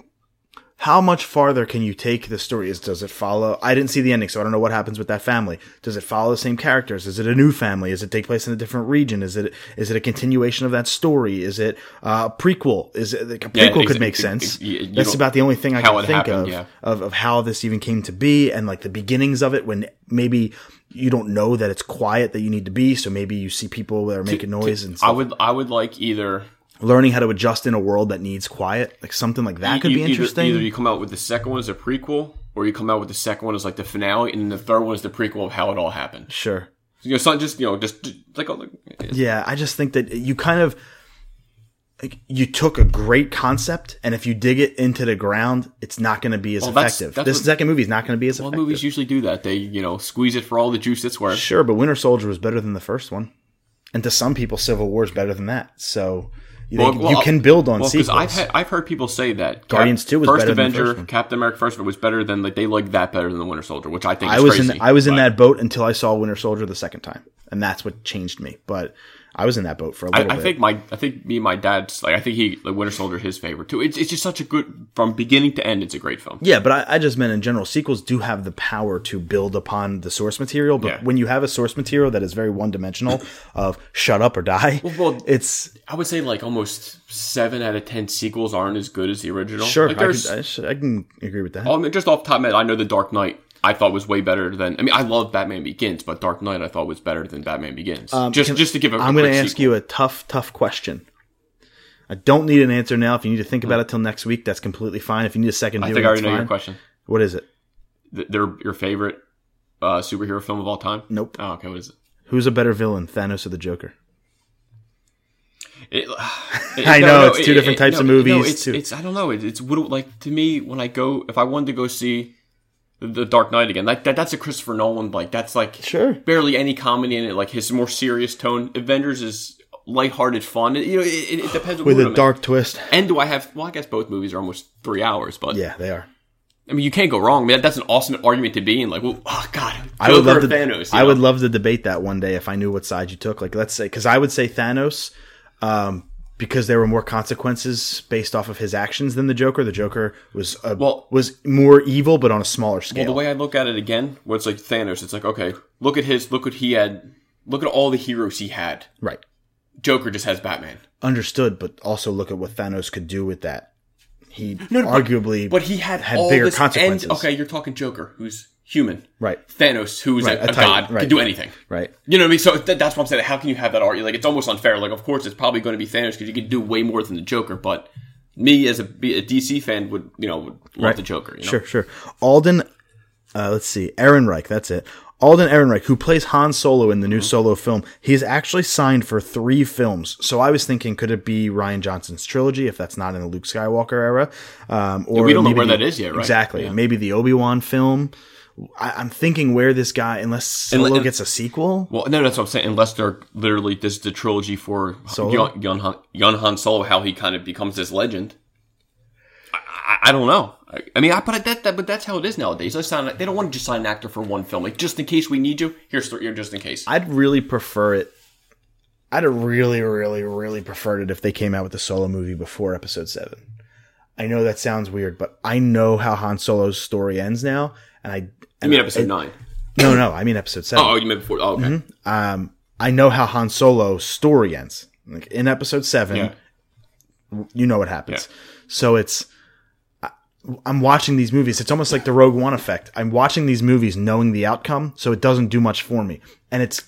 How much farther can you take the story? Is does it follow? I didn't see the ending, so I don't know what happens with that family. Does it follow the same characters? Is it a new family? Is it take place in a different region? Is it is it a continuation of that story? Is it uh, a prequel? Is it like a Yeah, prequel ex- could make sense? ex- you- you That's about the only thing I can think happened, of, yeah. of of how this even came to be, and like the beginnings of it when maybe you don't know that it's quiet that you need to be, so maybe you see people that are making noise and I would I would like either learning how to adjust in a world that needs quiet, like something like that could you- be interesting. Either, you come out with the second one as a prequel, or you come out with the second one as like the finale, and then the third one is the prequel of how it all happened. sure. You know, something just you know just like, Yeah, I just think that you kind of like you took a great concept, and if you dig it into the ground, it's not going to be as Well, effective. that's this what- second movie is not going to be as well, effective. movies usually do that. They you know squeeze it for all the juice it's worth. Sure, but Winter Soldier was better than the first one, and to some people, Civil War is better than that. So you, Well, you can build on well, sequels. I've had, I've heard people say that Cap- Guardians 2 was first better than Avenger, first one. Captain America first was better than like they like that better than the Winter Soldier, which I think I is was crazy. in I was in that boat until I saw Winter Soldier the second time, and that's what changed me. But I was in that boat for a I, little I bit. think my I think me and my dad's like I think he like Winter Soldier his favorite too. It's it's just such a good from beginning to end. It's a great film. Yeah, but I, I just meant in general, sequels do have the power to build upon the source material. But Yeah. when you have a source material that is very one dimensional of shut up or die, well, it's I would say like almost seven out of ten sequels aren't as good as the original. sure. like I, could, I, should, I can agree with that. I mean, just off the top of my head, I know the Dark Knight I thought was way better than. I mean, I love Batman Begins, but Dark Knight I thought was better than Batman Begins. just Um, Can- just to give a I'm going to ask you a tough, tough question. I don't need an answer now. If you need to think about it till next week, that's completely fine. If you need a second I think I already know your question. What is it? Th- They're your favorite uh, superhero film of all time? Nope. Oh, okay. What is it? Who's a better villain, Thanos or the Joker? It, I know, it's two different types of movies, No, it's, it's I don't know. It, it's what like to me when I go if I wanted to go see the, Dark Knight again. Like that, that's a Christopher Nolan. Like that's like Sure. barely any comedy in it. Like his more serious tone. Avengers is lighthearted fun. It, you know, it, it, it depends With a I'm in. dark twist. And do I have? Well, I guess both movies are almost three hours, but Yeah, they are. I mean, you can't go wrong. I mean, that's an awesome argument to be in. Like, well, oh god, I would love to. Thanos. I would love to debate that one day if I knew what side you took. Like, let's say, because I would say Thanos, um, because there were more consequences based off of his actions than the Joker. The Joker was uh, Well- was more evil, but on a smaller scale. Well, the way I look at it again, where it's like Thanos, it's like okay, look at his, look what he had, look at all the heroes he had. right, Joker just has Batman. understood, but also look at what Thanos could do with that. He no, but- arguably, But he had, Had bigger consequences. And, okay, you're talking Joker, who's human. right, Thanos, who's Right, a, a a god, right. can do anything. right. You know what I mean? So th- that's what I'm saying. How can you have that argument? Like, it's almost unfair. Like, of course, it's probably going to be Thanos because you can do way more than the Joker. But me, as a, a DC fan, would you know would love Right. the Joker. You know? Sure, sure. Alden, uh, let's see, Aaron Reich. That's it. Alden Ehrenreich, who plays Han Solo in the new Solo film, he's actually signed for three films. So I was thinking, could it be Rian Johnson's trilogy if that's not in the Luke Skywalker era? Um, or we don't know where that is yet, right? Exactly. Yeah. Maybe the Obi Wan film. I, I'm thinking where this guy, unless Solo and- gets a sequel. Well, no, that's what I'm saying. Unless they're literally this is the trilogy for Solo? Han, Solo, how he kind of becomes this legend. I, I, I don't know. I, I mean, I but that, that but that's how it is nowadays. They sign they don't want to just sign an actor for one film, like just in case we need you. Here's th- here, just in case. I'd really prefer it. I'd really, really, really preferred it if they came out with a Solo movie before Episode Seven. I know that sounds weird, but I know how Han Solo's story ends now, and I. I And mean, I- episode nine. No, no, I mean Episode Seven. Oh, you meant before? Oh, okay. um, I know how Han Solo's story ends. Like in Episode Seven, Yeah. you know what happens. So it's. I- I'm watching these movies. It's almost like the Rogue One effect. I'm watching these movies knowing the outcome, so it doesn't do much for me. And it's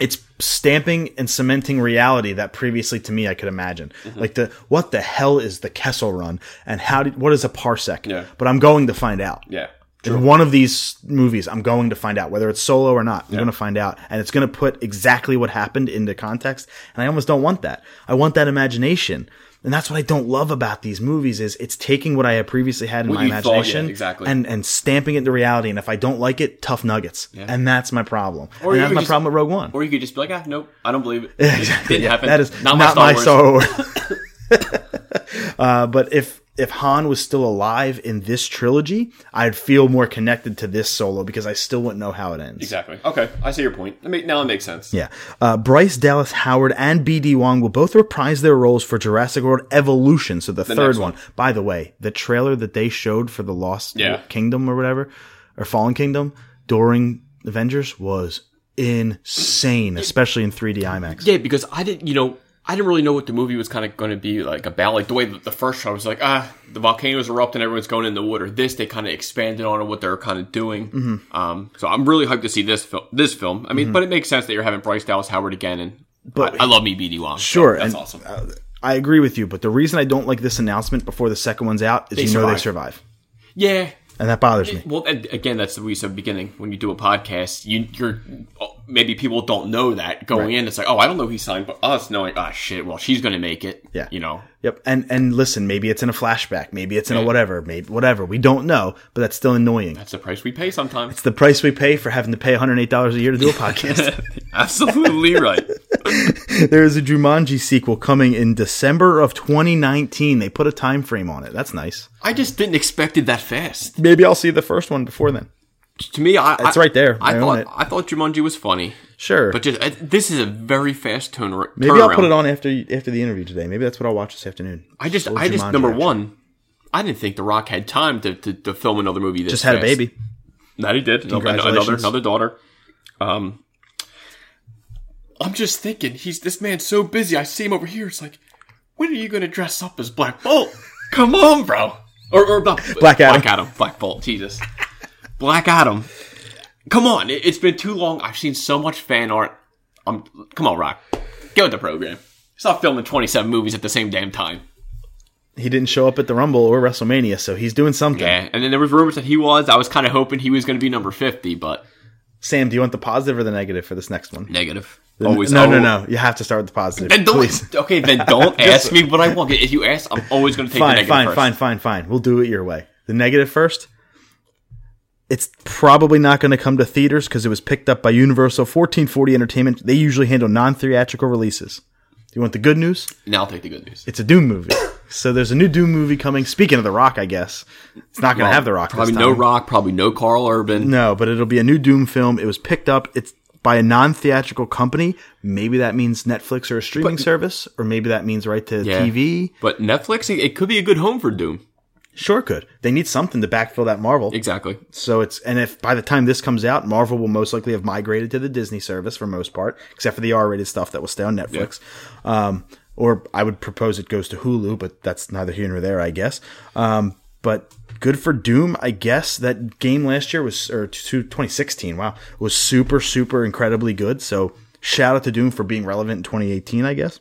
it's stamping and cementing reality that previously to me I could imagine. Mm-hmm. Like the what the hell is the Kessel Run and how did what is a parsec? Yeah. But I'm going to find out. Yeah. In one of these movies, I'm going to find out whether it's solo or not. I'm going to find out, and it's going to put exactly what happened into context. And I almost don't want that. I want that imagination, and that's what I don't love about these movies. Is it's taking what I had previously had in What my you thought, yeah, imagination, exactly. and and stamping it into reality. And if I don't like it, tough nuggets, and that's my problem. Or and you that's my just- problem with Rogue One. Or you could just be like, ah, nope, I don't believe it. Exactly. It didn't Yeah, happen. That is not, not, my my Star Wars. Star Wars. uh, but if if Han was still alive in this trilogy, I'd feel more connected to this solo because I still wouldn't know how it ends. Exactly. Okay, I see your point. Now it makes sense. Yeah. Uh, Bryce Dallas Howard and B.D. Wong will both reprise their roles for Jurassic World Evolution. So the, third one. one. By the way, the trailer that they showed for the Lost Yeah. Kingdom or whatever, or Fallen Kingdom during Avengers was insane, especially in 3D IMAX. Yeah, because I didn't, you know, I didn't really know what the movie was kind of going to be like about. Like the way the first show was like, ah, the volcanoes erupt and everyone's going in the water. This they kind of expanded on what they're kind of doing. Mm-hmm. Um, so I'm really hyped to see this film. This film. I mean, but it makes sense that you're having Bryce Dallas Howard again, and But- I, I love me BD Wong. so Sure, that's and, awesome. uh, I agree with you, but the reason I don't like this announcement before the second one's out is you know they survive. survive, yeah. And that bothers me. Well, and again, that's the said beginning when you do a podcast. You, you're maybe people don't know that going in. It's like, oh, I don't know he signed, but us knowing, ah, shit. Well, she's going to make it. Yeah. you know. Yep, and and listen, maybe it's in a flashback, maybe it's in a whatever, maybe whatever. We don't know, but that's still annoying. That's the price we pay sometimes. It's the price we pay for having to pay 108 dollars a year to do a podcast. Absolutely right. there is a Jumanji sequel coming in December of 2019. They put a time frame on it. That's nice. I just didn't expect it that fast. Maybe I'll see the first one before then. To me, I, It's I- right there. I, I thought. I thought Jumanji was funny, Sure, but just uh, this is a very fast turn. maybe I'll put it on after after the interview today. Maybe that's what I'll watch this afternoon. I just, I just number action. one, I didn't think The Rock had time to, to, to film another movie. This Just had a baby. That he did. Another, another daughter. Um, I'm just thinking, he's this man's so busy. I see him over here. It's like, when are you going to dress up as Black Bolt? Come on, bro. Or, or not, Black Adam. Black Adam. Black Bolt. Jesus. Black Adam. Come on. It, it's been too long. I've seen so much fan art. Um, come on, Rock. Get with the program. Stop filming 27 movies at the same damn time. He didn't show up at the Rumble or WrestleMania, so he's doing something. Yeah. And then there was rumors that he was. I was kind of hoping he was going to be number 50, but Sam, do you want the positive or the negative for this next one? negative. Always. no, no, no. You have to start with the positive. Then don't. Please. Okay, then don't ask me what I want. If you ask, I'm always going to take the Fine, negative fine, first. fine, fine, fine. We'll do it your way. The negative first. It's probably not going to come to theaters because it was picked up by Universal 1440 Entertainment. They usually handle non-theatrical releases. Do you want the good news? Now I'll take the good news. It's a Doom movie. So there's a new Doom movie coming. Speaking of The Rock, I guess it's not going to have The Rock. Probably no. Rock. Probably no Karl Urban. No, but it'll be a new Doom film. It was picked up. It's by a non-theatrical company. Maybe that means Netflix or a streaming service, or maybe that means right to Yeah. TV. But Netflix, it could be a good home for Doom. Sure, could they need something to backfill that Marvel? Exactly. So it's and if by the time this comes out, Marvel will most likely have migrated to the Disney service for most part, except for the R-rated stuff that will stay on Netflix. Um, or I would propose it goes to Hulu, but that's neither here nor there, I guess. Um, but good for Doom, I guess. That game last year was or 2016. Wow, was super super incredibly good. So shout out to Doom for being relevant in 2018, I guess.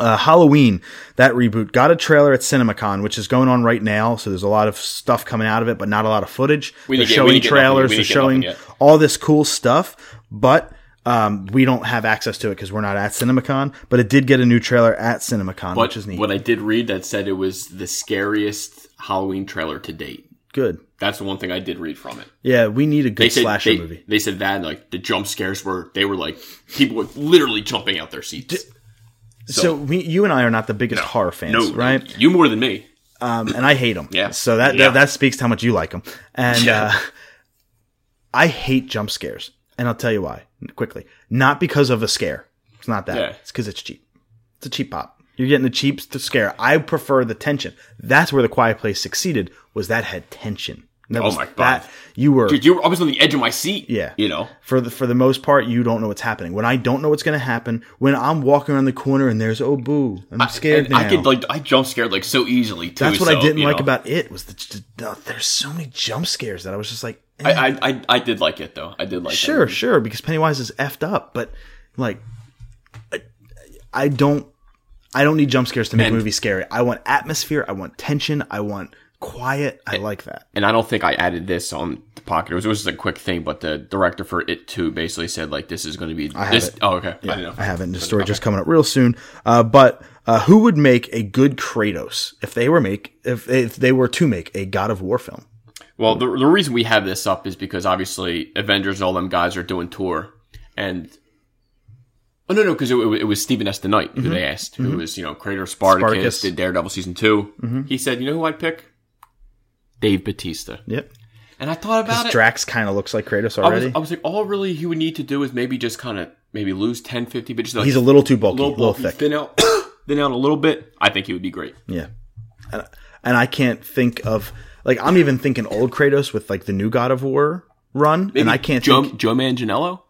Uh, Halloween, that reboot, got a trailer at CinemaCon, which is going on right now. So there's a lot of stuff coming out of it, but not a lot of footage. We they're get- showing didn't get nothing- trailers, they're showing all this cool stuff, but um, we don't have access to it because we're not at CinemaCon. But it did get a new trailer at CinemaCon, But which is neat. what I did read that said it was the scariest Halloween trailer to date. Good. That's the one thing I did read from it. Yeah, we need a They good said slasher they, movie. they said that like the jump scares were they were like people were literally jumping out their seats. So, we, you and I are not the biggest horror fans, no, right? You more than me. um, and I hate them. Yeah. So that, Yeah. that that speaks to how much you like them. And Yeah. uh, I hate jump scares, and I'll tell you why quickly. Not because of a scare. It's not that. Yeah. It's because it's cheap. It's a cheap pop. You're getting the cheap to scare. I prefer the tension. That's where the Quiet Place succeeded. Was that had tension. That Oh was my God. That you were Dude, you were, I was on the edge of my seat. yeah. You know. For the for the most part, you don't know what's happening. When I don't know what's going to happen, when I'm walking around the corner and there's oh boo, I'm scared And now. I could like I jump scared like so easily too. That's what so, I didn't like know. about it was the, the, there's so many jump scares that I was just like, eh. I, I I I did like it though. I did like it. sure, sure, because Pennywise is effed up, but like, I, I don't, I don't need jump scares to make a movie scary. I want atmosphere. I want tension. I want quiet. I like that. And I don't think I added this on the pocket. It was, it was just a quick thing, but the director for it too basically said like this is going to be have this. it. Oh, okay. I didn't know. I haven't. The story just coming up real soon. Uh, but uh, who would make a good Kratos if they were make if if they were to make a God of War film? Well, the, the reason we have this up is because obviously Avengers and all them guys are doing tour, and oh no no because it, it was Steven S. DeKnight who they asked, who was you know creator Spartacus, Mm-hmm. Spartacus. Mm-hmm. did Daredevil season 2 He said, you know who I'd pick? Dave Batista. Yep. And I thought about it. Drax kind of looks like Kratos I was, already. I was like, all really he would need to do is maybe just kind of maybe lose 10, 50, but just like He's a little too bulky, a little, little thick. thin out, thin out a little bit. I think he would be great. Yeah. And, and I can't think of like I'm even thinking old Kratos with like the new God of War run, and I can't Joe, think. Joe Manganiello?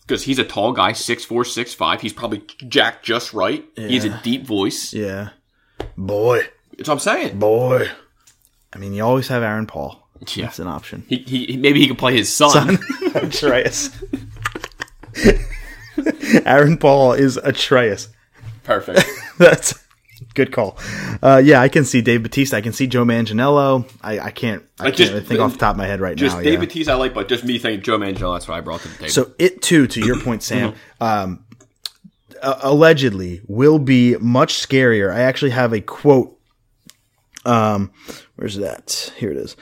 Because he's a tall guy, six four, six five. He's probably jacked just right. He has a deep voice. Yeah, boy, That's what I'm saying. boy. I mean, you always have Aaron Paul. Yeah. That's an option. He, he maybe he could play his son. Atreus. Aaron Paul is Atreus. Perfect. That's good call. Uh, yeah, I can see Dave Batista. I can see Joe Manganiello. I, I can't. I Like, can't just- think off the top of my head right Just now. Just Dave yeah. Batista, I like, but just me thinking Joe Manganiello. That's what I brought to the table. So it too, to your point, Sam, um, uh, allegedly will be much scarier. I actually have a quote. Um, where's that? Here it is.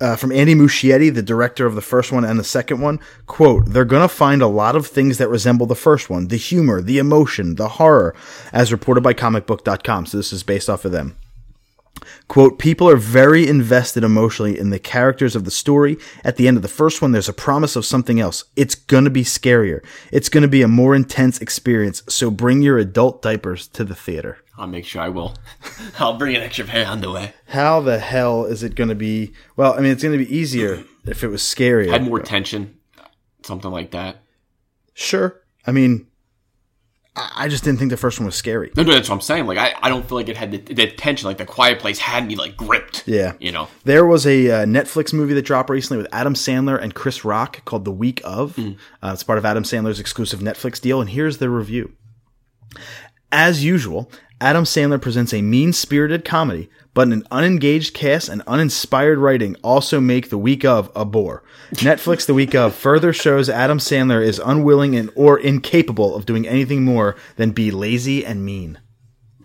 Uh, from Andy Muschietti, the director of the first one and the second one, quote, they're gonna find a lot of things that resemble the first one. The humor, the emotion, the horror, as reported by comicbook.com. So this is based off of them. Quote, people are very invested emotionally in the characters of the story. At the end of the first one, there's a promise of something else. It's gonna be scarier. It's gonna be a more intense experience. So bring your adult diapers to the theater. I'll make sure I will. I'll bring an extra pair of underwear. How the hell is it gonna be? Well, I mean, it's gonna be easier if it was scarier. Had more tension, something like that. Sure. I mean, I just didn't think the first one was scary. No, no, that's what I'm saying. Like, I, I don't feel like it had the, the tension. Like, the Quiet Place had me like gripped. Yeah. You know. There was a uh, Netflix movie that dropped recently with Adam Sandler and Chris Rock called The Week of. Uh, it's part of Adam Sandler's exclusive Netflix deal, and here's the review. As usual, Adam Sandler presents a mean spirited comedy, but an unengaged cast and uninspired writing also make The Week of a bore. Netflix The Week of further shows Adam Sandler is unwilling and or incapable of doing anything more than be lazy and mean.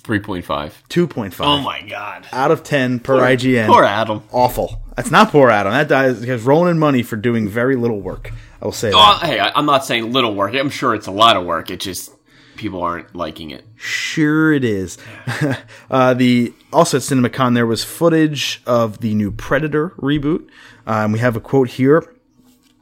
3.5. 2.5 Oh my god. out of 10 per IGN Poor Adam. awful. That's not poor Adam. That guy is rolling in money for doing very little work. I will say Well, that. hey, I'm not saying little work. I'm sure it's a lot of work. It just people aren't liking it. Sure, it is. uh, the also at CinemaCon there was footage of the new Predator reboot. Um, we have a quote here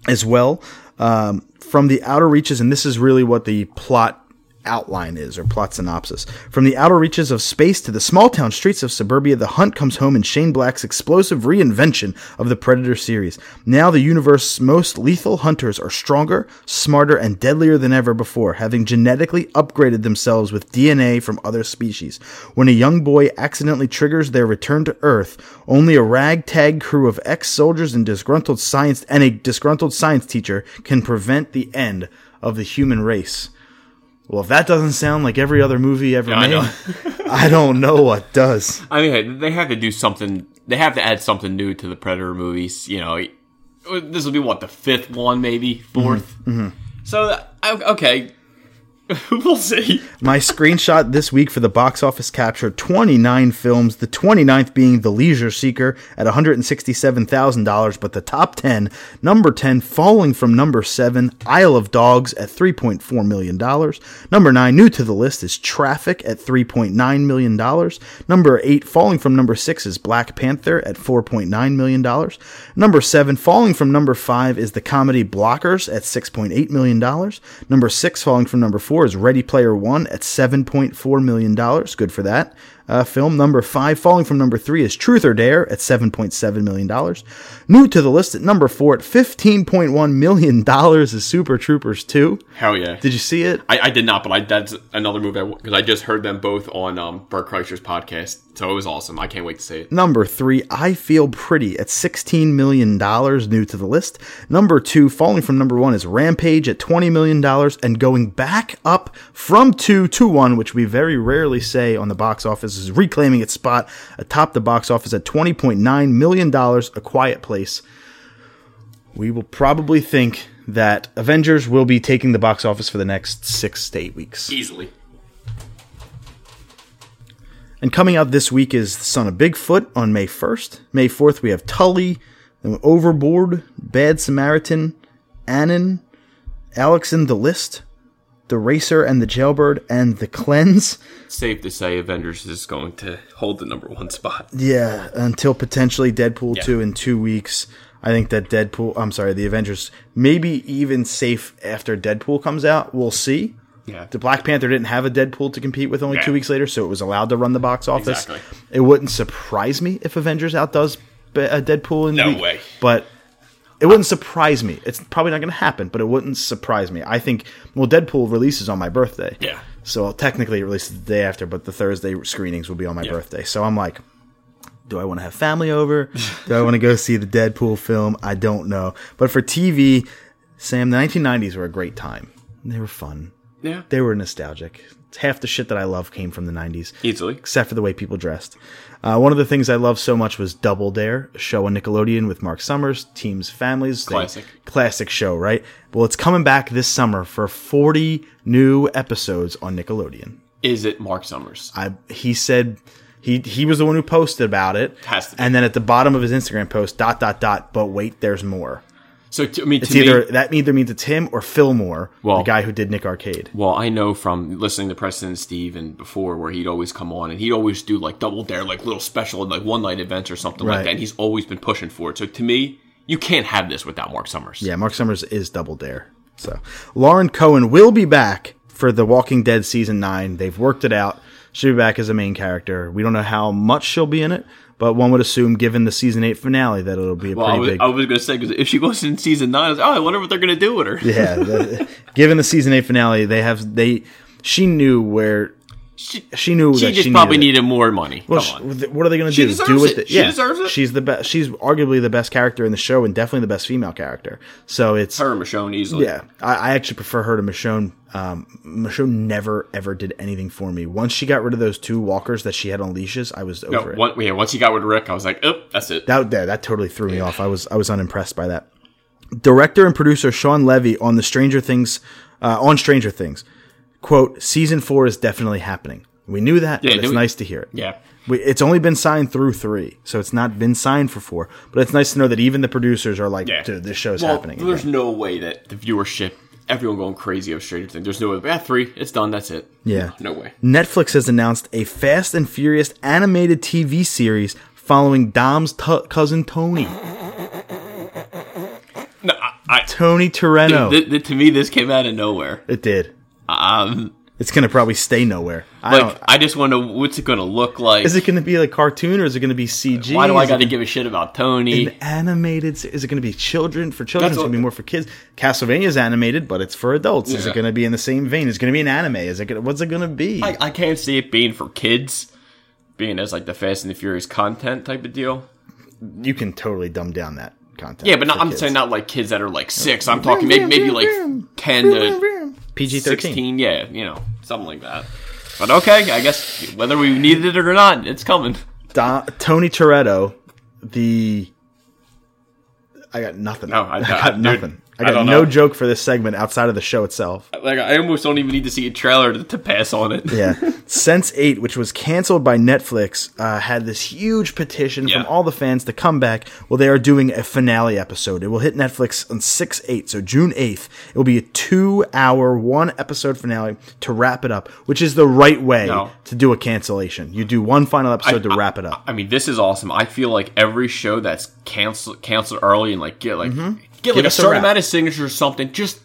as well um, from the outer reaches, and this is really what the plot outline is or plot synopsis. From the outer reaches of space to the small town streets of suburbia, the hunt comes home in Shane Black's explosive reinvention of the Predator series. Now the universe's most lethal hunters are stronger, smarter, and deadlier than ever before, having genetically upgraded themselves with DNA from other species. When a young boy accidentally triggers their return to Earth, only a ragtag crew of ex-soldiers and disgruntled science and a disgruntled science teacher can prevent the end of the human race. Well, if that doesn't sound like every other movie ever I made, know. I don't know what does. I mean, they have to do something. They have to add something new to the Predator movies. You know, this will be what the fifth one, maybe 4th mm-hmm, mm-hmm. So okay, we'll see. My screenshot this week for the box office captured 29 films, the 29th being The Leisure Seeker at $167,000, but the top 10, number 10 falling from number 7, Isle of Dogs at $3.4 million. Number 9, new to the list, is Traffic at $3.9 million. Number 8, falling from number 6, is Black Panther at $4.9 million. Number 7, falling from number 5, is the comedy Blockers at $6.8 million. Number 6, falling from number 4, is Ready Player One at $7.4 million. Good for that. Uh, film number 5, falling from number 3, is Truth or Dare at $7.7 million. New to the list at number 4 at $15.1 million is Super Troopers 2. Hell yeah! Did you see it? I, I did not, but I that's another movie because I just heard them both on um, Bert Kreischer's podcast, so it was awesome. I can't wait to see it. Number three, I Feel Pretty at $16 million, new to the list. Number two, falling from number one, is Rampage at $20 million, and going back up from two to one, which we very rarely say on the box office, is reclaiming its spot atop the box office at $20.9 million, A Quiet Place. We will probably think that Avengers will be taking the box office for the next six to eight weeks. Easily. And coming out this week is The Son of Bigfoot on May 1st. May 4th, we have Tully, Overboard, Bad Samaritan, Anon, Alex in the List, The Racer and the Jailbird, and The Cleanse. Safe to say, Avengers is going to hold the number one spot. Yeah, until potentially Deadpool Yeah. 2 in two weeks. I think that Deadpool, I'm sorry, the Avengers, maybe even safe after Deadpool comes out. We'll see. Yeah. The Black Panther didn't have a Deadpool to compete with only Yeah. two weeks later, so it was allowed to run the box office. Exactly. It wouldn't surprise me if Avengers outdoes Be- uh, Deadpool in the No week, way. But it wouldn't surprise me. It's probably not going to happen, but it wouldn't surprise me. I think, well, Deadpool releases on my birthday. Yeah. So technically it releases the day after, but the Thursday screenings will be on my Yeah. birthday. So I'm like, do I want to have family over? do I want to go see the Deadpool film? I don't know. But for TV, Sam, the 1990s were a great time. They were fun. Yeah. They were nostalgic. Half the shit that I love came from the 90s, Easily. except for the way people dressed. Uh, one of the things I loved so much was Double Dare, a show on Nickelodeon with Marc Summers, Teams Families. Classic. classic show, right? Well, it's coming back this summer for 40 new episodes on Nickelodeon. Is it Marc Summers? I he said he he was the one who posted about it. Has to be. And then at the bottom of his Instagram post, dot dot dot. But wait, there's more. So to, I mean, It's to either me, that either means it's him or Phil Moore, Well- the guy who did Nick Arcade. well, I know from listening to Preston and Steve and before, where he'd always come on and he'd always do like double dare, like little special, and like one night events or something Right. like that. And he's always been pushing for it. So to me, you can't have this without Marc Summers. Yeah, Marc Summers is Double Dare. So Lauren Cohan will be back for The Walking Dead season nine. They've worked it out. She'll be back as a main character. We don't know how much she'll be in it, but one would assume, given the season eight finale, that it'll be a Well, I pretty was, big. I was going to say because if she goes in season nine, I oh, I wonder what they're going to do with her. yeah, the, given the season eight finale, they have they. She knew where She, she knew she that just she probably needed. needed more money. Well, on. what are they going to do? do with it. it? She yeah, deserves it. She's the best. She's arguably the best character in the show, and definitely the best female character. So it's Her and Michonne easily. yeah. I, I actually prefer her to Michonne. Um, Michonne never ever did anything for me. Once she got rid of those two walkers that she had on leashes, I was No, over it. one, yeah, once he got with Rick, I was like, oh, that's it. That that totally threw me off. I was I was unimpressed by that. Director and producer Shawn Levy on the Stranger Things uh, on Stranger Things quote season four is definitely happening. We knew that, Yeah, but it's we- nice to hear it. yeah. We, it's only been signed through three, so it's not been signed for four. But it's nice to know that even the producers are like, Yeah. "Dude, this show's Well, happening." There's again." no way that the viewership, everyone going crazy of Stranger Things. There's no way. Yeah, three. It's done. That's it. Yeah. No, no way. Netflix has announced a Fast and Furious animated TV series following Dom's t- cousin Tony, No, I, I, Tony Toretto. th- th- to me, this came out of nowhere. it did. Um, It's gonna probably stay nowhere. I like. I just want to what's it going to look like. Is it going to be like cartoon or is it going to be CG? Why do I got to give a shit about Tony? an animated? Is it going to be children for children? That's It's to be more for kids. Castlevania's animated, but it's for adults. Is it going to be in the same vein? Is it going to be an anime? Is it gonna, what's it going to be? I, I can't see it being for kids, being as like the Fast and the Furious content type of deal. you can totally dumb down that content. Yeah, but not, I'm kids. saying not like kids that are like six. I'm talking maybe maybe like ten to PG-13. 16, yeah, you know, something like that. But okay, I guess whether we needed it or not, it's coming. Don, Tony Toretto, the I got nothing. No, I- I, I- got dude, nothing. I I got don't no know. joke for this segment outside of the show itself. Like I almost don't even need to see a trailer to, to pass on it. Yeah. Sense8, which was canceled by Netflix, uh, had this huge petition Yeah. from all the fans to come back. Well, they are doing a finale episode. It will hit Netflix on 6 8, so June 8th. It will be a two hour, one episode finale to wrap it up, which is the right way No. to do a cancellation. You do one final episode to wrap it up. I mean, this is awesome. I feel like every show that's canceled canceled early and like get like get like a certain amount of signatures or something. Just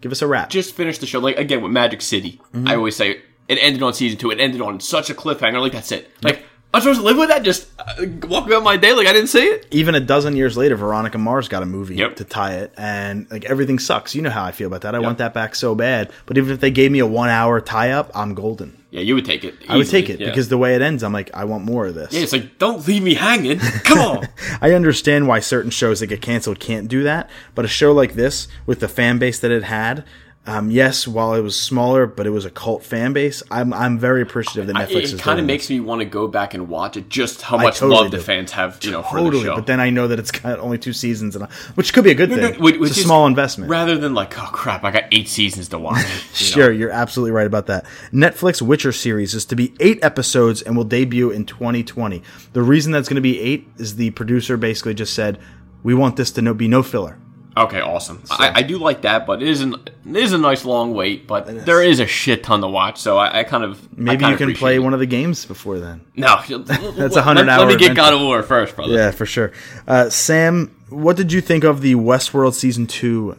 Give us a wrap. just finish the show. Like again with Magic City, Mm-hmm. I always say it ended on season two. It ended on such a cliffhanger. Like that's it. Like I'm supposed to live with that. Just uh, walk about my day like I didn't see it. even a dozen years later, Veronica Mars got a movie Yep. to tie it, and like everything sucks. You know how I feel about that. I want that back so bad. But even if they gave me a one hour tie up, I'm golden. Yeah, you would take it. I would take it yeah. because the way it ends, I'm like, I want more of this. yeah, it's like don't leave me hanging. Come on. I understand why certain shows that get canceled can't do that, but a show like this with the fan base that it had. Um, yes, while it was smaller, but it was a cult fan base. I'm I'm very appreciative that I- Netflix it is kind of makes me want to go back and watch it. Just how much totally love the fans have, you know, for totally. the show. But then I know that it's got only two seasons, and which could be a good thing. Which- it's a is- small investment. Rather than like, oh crap, I got eight seasons to watch. you know? Sure, you're absolutely right about that. Netflix Witcher series is to be eight episodes and will debut in 2020. The reason that's going to be eight is the producer basically just said, "We want this to no, be no filler." Okay, awesome. I, I do like that, but it isn't. It is a nice long wait, but there is a shit ton to watch. So I, I kind of Maybe kind you can play it. one of the games before then. No, That's a 100 Let, hour let me get. God of War first, brother. Yeah, for sure. Uh, Sam, what did you think of the Westworld season two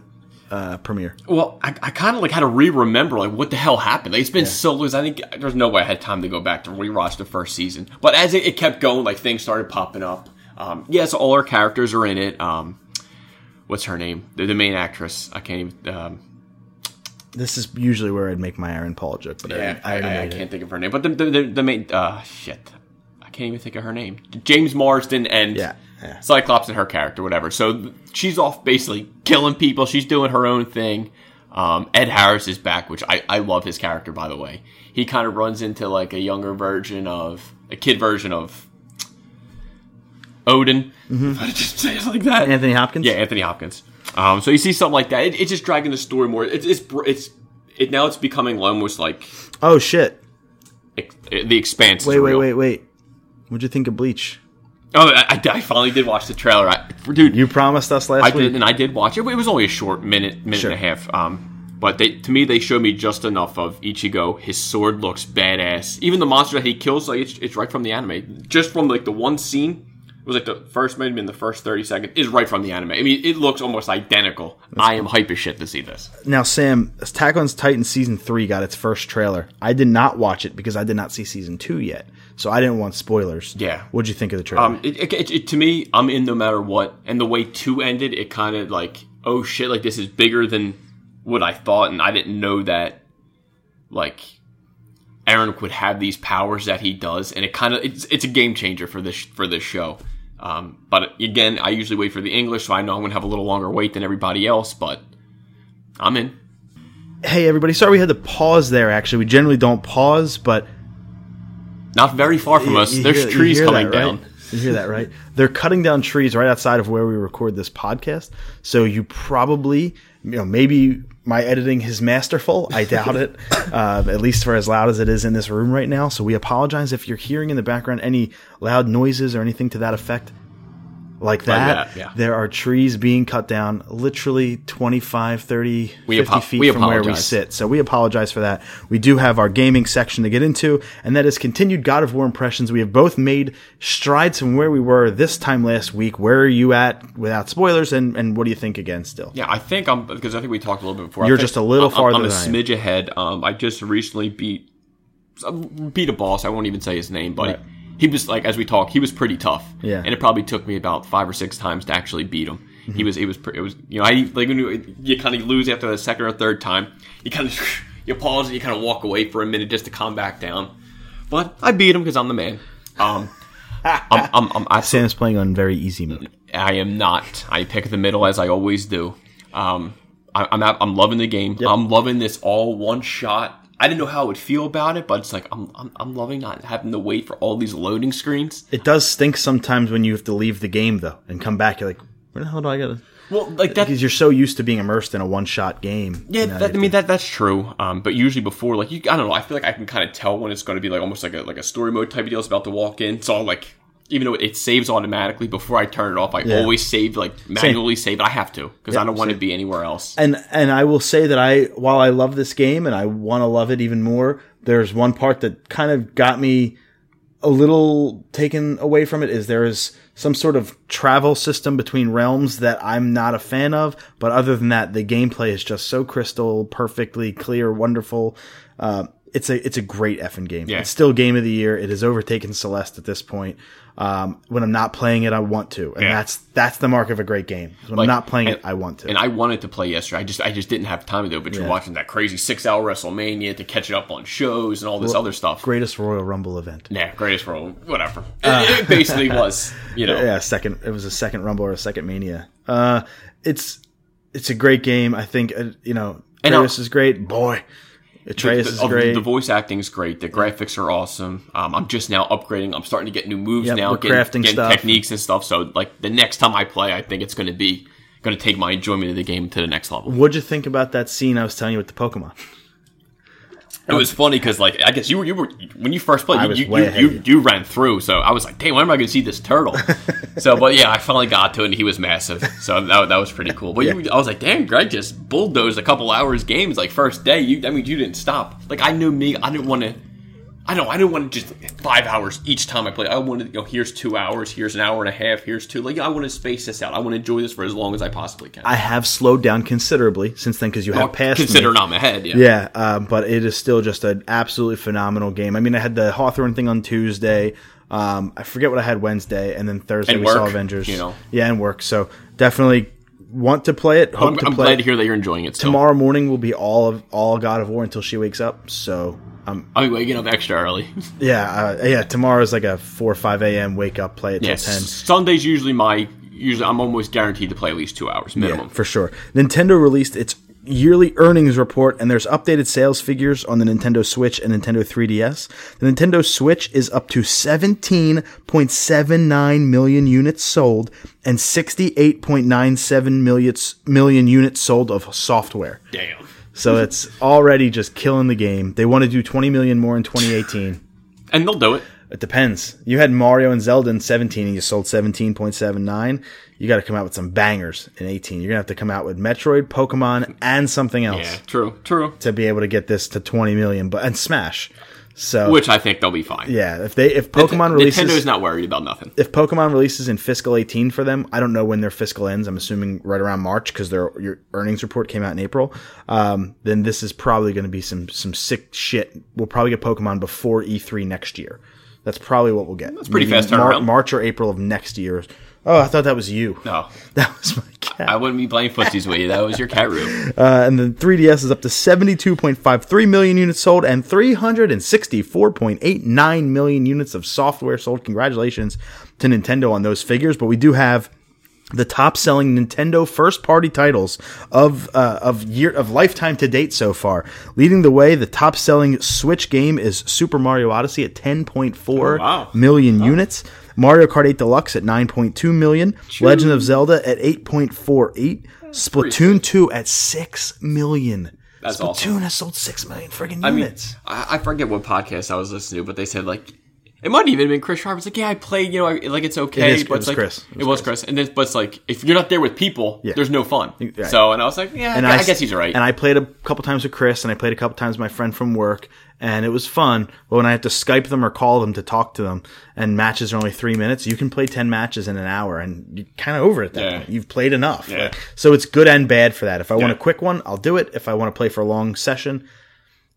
uh, premiere? Well, I, I kind of like had to re-remember like what the hell happened. Like, it's been so long. I think there's no way I had time to go back to rewatch the first season. But as it, it kept going, like things started popping up. Um, yes, all our characters are in it. Um, what's her name? The, the main actress. I can't even. Um, This is usually where I'd make my Aaron Paul joke, but yeah, I, I, I, I, can't think of her name. But the the, the, the main. Uh, shit. I can't even think of her name. James Marsden and Yeah, yeah. Cyclops and her character, whatever. So she's off basically killing people. She's doing her own thing. Um, Ed Harris is back, which I, I love his character, by the way. He kind of runs into like a younger version of a kid version of Odin. If I just say it like that. Mm-hmm. Anthony Hopkins. Yeah, Anthony Hopkins. Um, so you see something like that. It, it's just dragging the story more. It's it's it's it now. It's becoming almost like Oh shit! ex- the expanse. is Wait, wait, wait, wait. What'd you think of Bleach? Oh, I, I- I finally did watch the trailer. I, dude, You promised us last I week. did, and I did watch it. It was only a short minute, minute Sure. and a half. Um, but they, to me, they showed me just enough of Ichigo. His sword looks badass. Even the monster that he kills, like it's, it's right from the anime. Just from like the one scene, it was like the first maybe in the first thirty seconds is right from the anime. I mean, it looks almost identical. I am hype as shit to see this. Now, Sam, Attack on Titan season three got its first trailer. I did not watch it because I did not see season two yet, so I didn't want spoilers. Yeah. What'd you think of the trailer? Um, it, it, it, to me, I'm in no matter what. And the way two ended, it kind of like, oh shit, like this is bigger than what I thought, and I didn't know that, like, Eren would have these powers that he does, and it kind of it's it's a game changer for this for this show. Um, but again, I usually wait for the English, so I know I'm gonna have a little longer wait than everybody else. But I'm in. hey, everybody! Sorry we had to pause there. Actually, we generally don't pause, but Not very far from us. You There's hear- trees coming that, right? down. You hear that, right? They're cutting down trees right outside of where we record this podcast. So you probably, you know, maybe my editing is masterful. I doubt it, uh, at least for as loud as it is in this room right now. So we apologize if you're hearing in the background any loud noises or anything to that effect. Like that, that, yeah. there are trees being cut down literally 25, 30, We 50 apo- feet we from where we sit. So we apologize for that. We do have our gaming section to get into, and that is continued God of War impressions. We have both made strides from where we were this time last week. Where are you at without spoilers, and, and what do you think again still? Yeah, I think I'm because I think we talked a little bit before. You're just a little I'm- farther I'm, a than I am. smidge ahead. Um, I just recently beat beat a boss. I won't even say his name, but Right. He was like as we talk, he was pretty tough. Yeah. and it probably took me about five or six times to actually beat him. Mm-hmm. He was he was it was you know I like when you, you kind of lose after the second or third time, you kind of you pause and you kind of walk away for a minute just to calm back down. But I beat him because I'm the man. Um, I'm I'm, I'm I, Sam is playing on very easy mode. I am not. I pick the middle as I always do. Um, I, I'm out, I'm loving the game. I'm loving this all one shot. I didn't know how I would feel about it, but it's like I'm, I'm I'm loving not having to wait for all these loading screens. It does stink sometimes when you have to leave the game though and come back. You're like, where the hell do I gotta? Well, like that. Because you're so used to being immersed in a one shot game. Yeah, that, I mean that that's true. Um, but usually before, like you, I don't know. I feel like I can kind of tell when it's going to be like almost like a like a story mode type of deal. It's about to walk in, so I'll like even though it saves automatically before I turn it off, I Yeah. always save like manually save it. I have to because I don't want to be anywhere else. and and I will say that I while I love this game and I want to love it even more, there's one part that kind of got me a little taken away from it is there is some sort of travel system between realms that I'm not a fan of, but other than that, the gameplay is just so crystal, perfectly clear, wonderful. Uh, it's a it's a great effing game. Yeah. It's still game of the year. It has overtaken Celeste at this point. Um, when I'm not playing it, I want to, and Yeah. that's that's the mark of a great game. When Like, I'm not playing and- it, I want to. And I wanted to play yesterday. I just I just didn't have time to do it. But you're watching that crazy six hour WrestleMania to catch it up on shows and all this other stuff. greatest Royal Rumble event. Yeah, greatest Royal. whatever. it, it basically was, you know. Uh, Yeah, second. It was a second Rumble or a second Mania. Uh, it's it's a great game. I think uh, you know And is great. Boy, Atreus the, is great. The voice acting is great. The graphics are awesome. Um, I'm just now upgrading. I'm starting to get new moves Yep, now, getting, crafting getting stuff. techniques and stuff. So like the next time I play, I think it's going to be going to take my enjoyment of the game to the next level. What'd you think about that scene I was telling you with the Pokemon? It was funny because like I guess you were you were when you first played, you you, you, you, you. ran through. So I was like, damn, when am I going to see this turtle? so, but yeah, I finally got to it, and he was massive. So that, that was pretty cool. But you, I was like, damn, Greg just bulldozed a couple hours games like first day. You, I mean, you didn't stop. Like I knew me, I didn't want to. I don't. I didn't want to just five hours each time I play. I wanted, you know, here's two hours, here's an hour and a half, here's two. Like I want to space this out. I want to enjoy this for as long as I possibly can. I have slowed down considerably since then because you have passed me. Considering I'm ahead, yeah. Yeah, um, but it is still just an absolutely phenomenal game. I mean, I had the Hawthorne thing on Tuesday. Um, I forget what I had Wednesday, and then Thursday And we saw Avengers. you know. yeah, and work. So definitely want to play it. Hope I'm, to I'm play glad it. to hear that you're enjoying it. Still. Tomorrow morning will be all of all God of War until she wakes up. So um, I'll be waking up extra early. yeah, uh, yeah. Tomorrow is like a four or five a.m. wake up, play till Yes, ten. Sunday's usually my usually I'm almost guaranteed to play at least two hours minimum. Yeah, for sure. Nintendo released its yearly earnings report, and there's updated sales figures on the Nintendo Switch and Nintendo 3DS. The Nintendo Switch is up to 17.79 million units sold and 68.97 million, million units sold of software. Damn. So it's already just killing the game. They want to do 20 million more in 2018. And they'll do it. It depends. You had Mario and Zelda in 17 and you sold 17.79. You got to come out with some bangers in 18. You're going to have to come out with Metroid, Pokemon, and something else Yeah, true, true. to be able to get this to 20 million, but and Smash. So Which I think they'll be fine. yeah, if they if Pokemon releases Nintendo's not worried about nothing. if Pokemon releases in fiscal 18 for them, I don't know when their fiscal ends. I'm assuming right around March because their your earnings report came out in April. Um, then this is probably going to be some some sick shit. We'll probably get Pokemon before E3 next year. That's probably what we'll get. That's pretty fast turnaround. March or April of next year. Oh, I thought that was you. No, That was my cat. I wouldn't be playing footsies with you. That was your cat room. Uh, and the 3DS is up to 72.53 million units sold and 364.89 million units of software sold. Congratulations to Nintendo on those figures. But we do have the top selling Nintendo first party titles of uh, of year of lifetime to date so far. Leading the way, the top selling Switch game is Super Mario Odyssey at 10.4 wow. million units. Mario Kart 8 Deluxe at 9.2 million. Legend of Zelda at 8.48. Splatoon 2 at 6 million. That's Splatoon awesome. has sold 6 million friggin' I mean, units. I, I forget what podcast I was listening to, but they said like it might have even been Chris Sharp. It's like, yeah, I played, you know, I, like it's okay, It is- but it it's was like Chris. It was, Chris. and then but it's like if you're not there with people, Yeah. there's no fun. Right. So, and I was like, yeah, I, I guess he's right. And I played a couple times with Chris, and I played a couple times with my friend from work, and it was fun. But when I had to Skype them or call them to talk to them, and matches are only three minutes, you can play ten matches in an hour, and you're kind of over it. that Yeah. point. You've played enough. Yeah. So it's good and bad for that. If I want a quick one, I'll do it. If I want to play for a long session,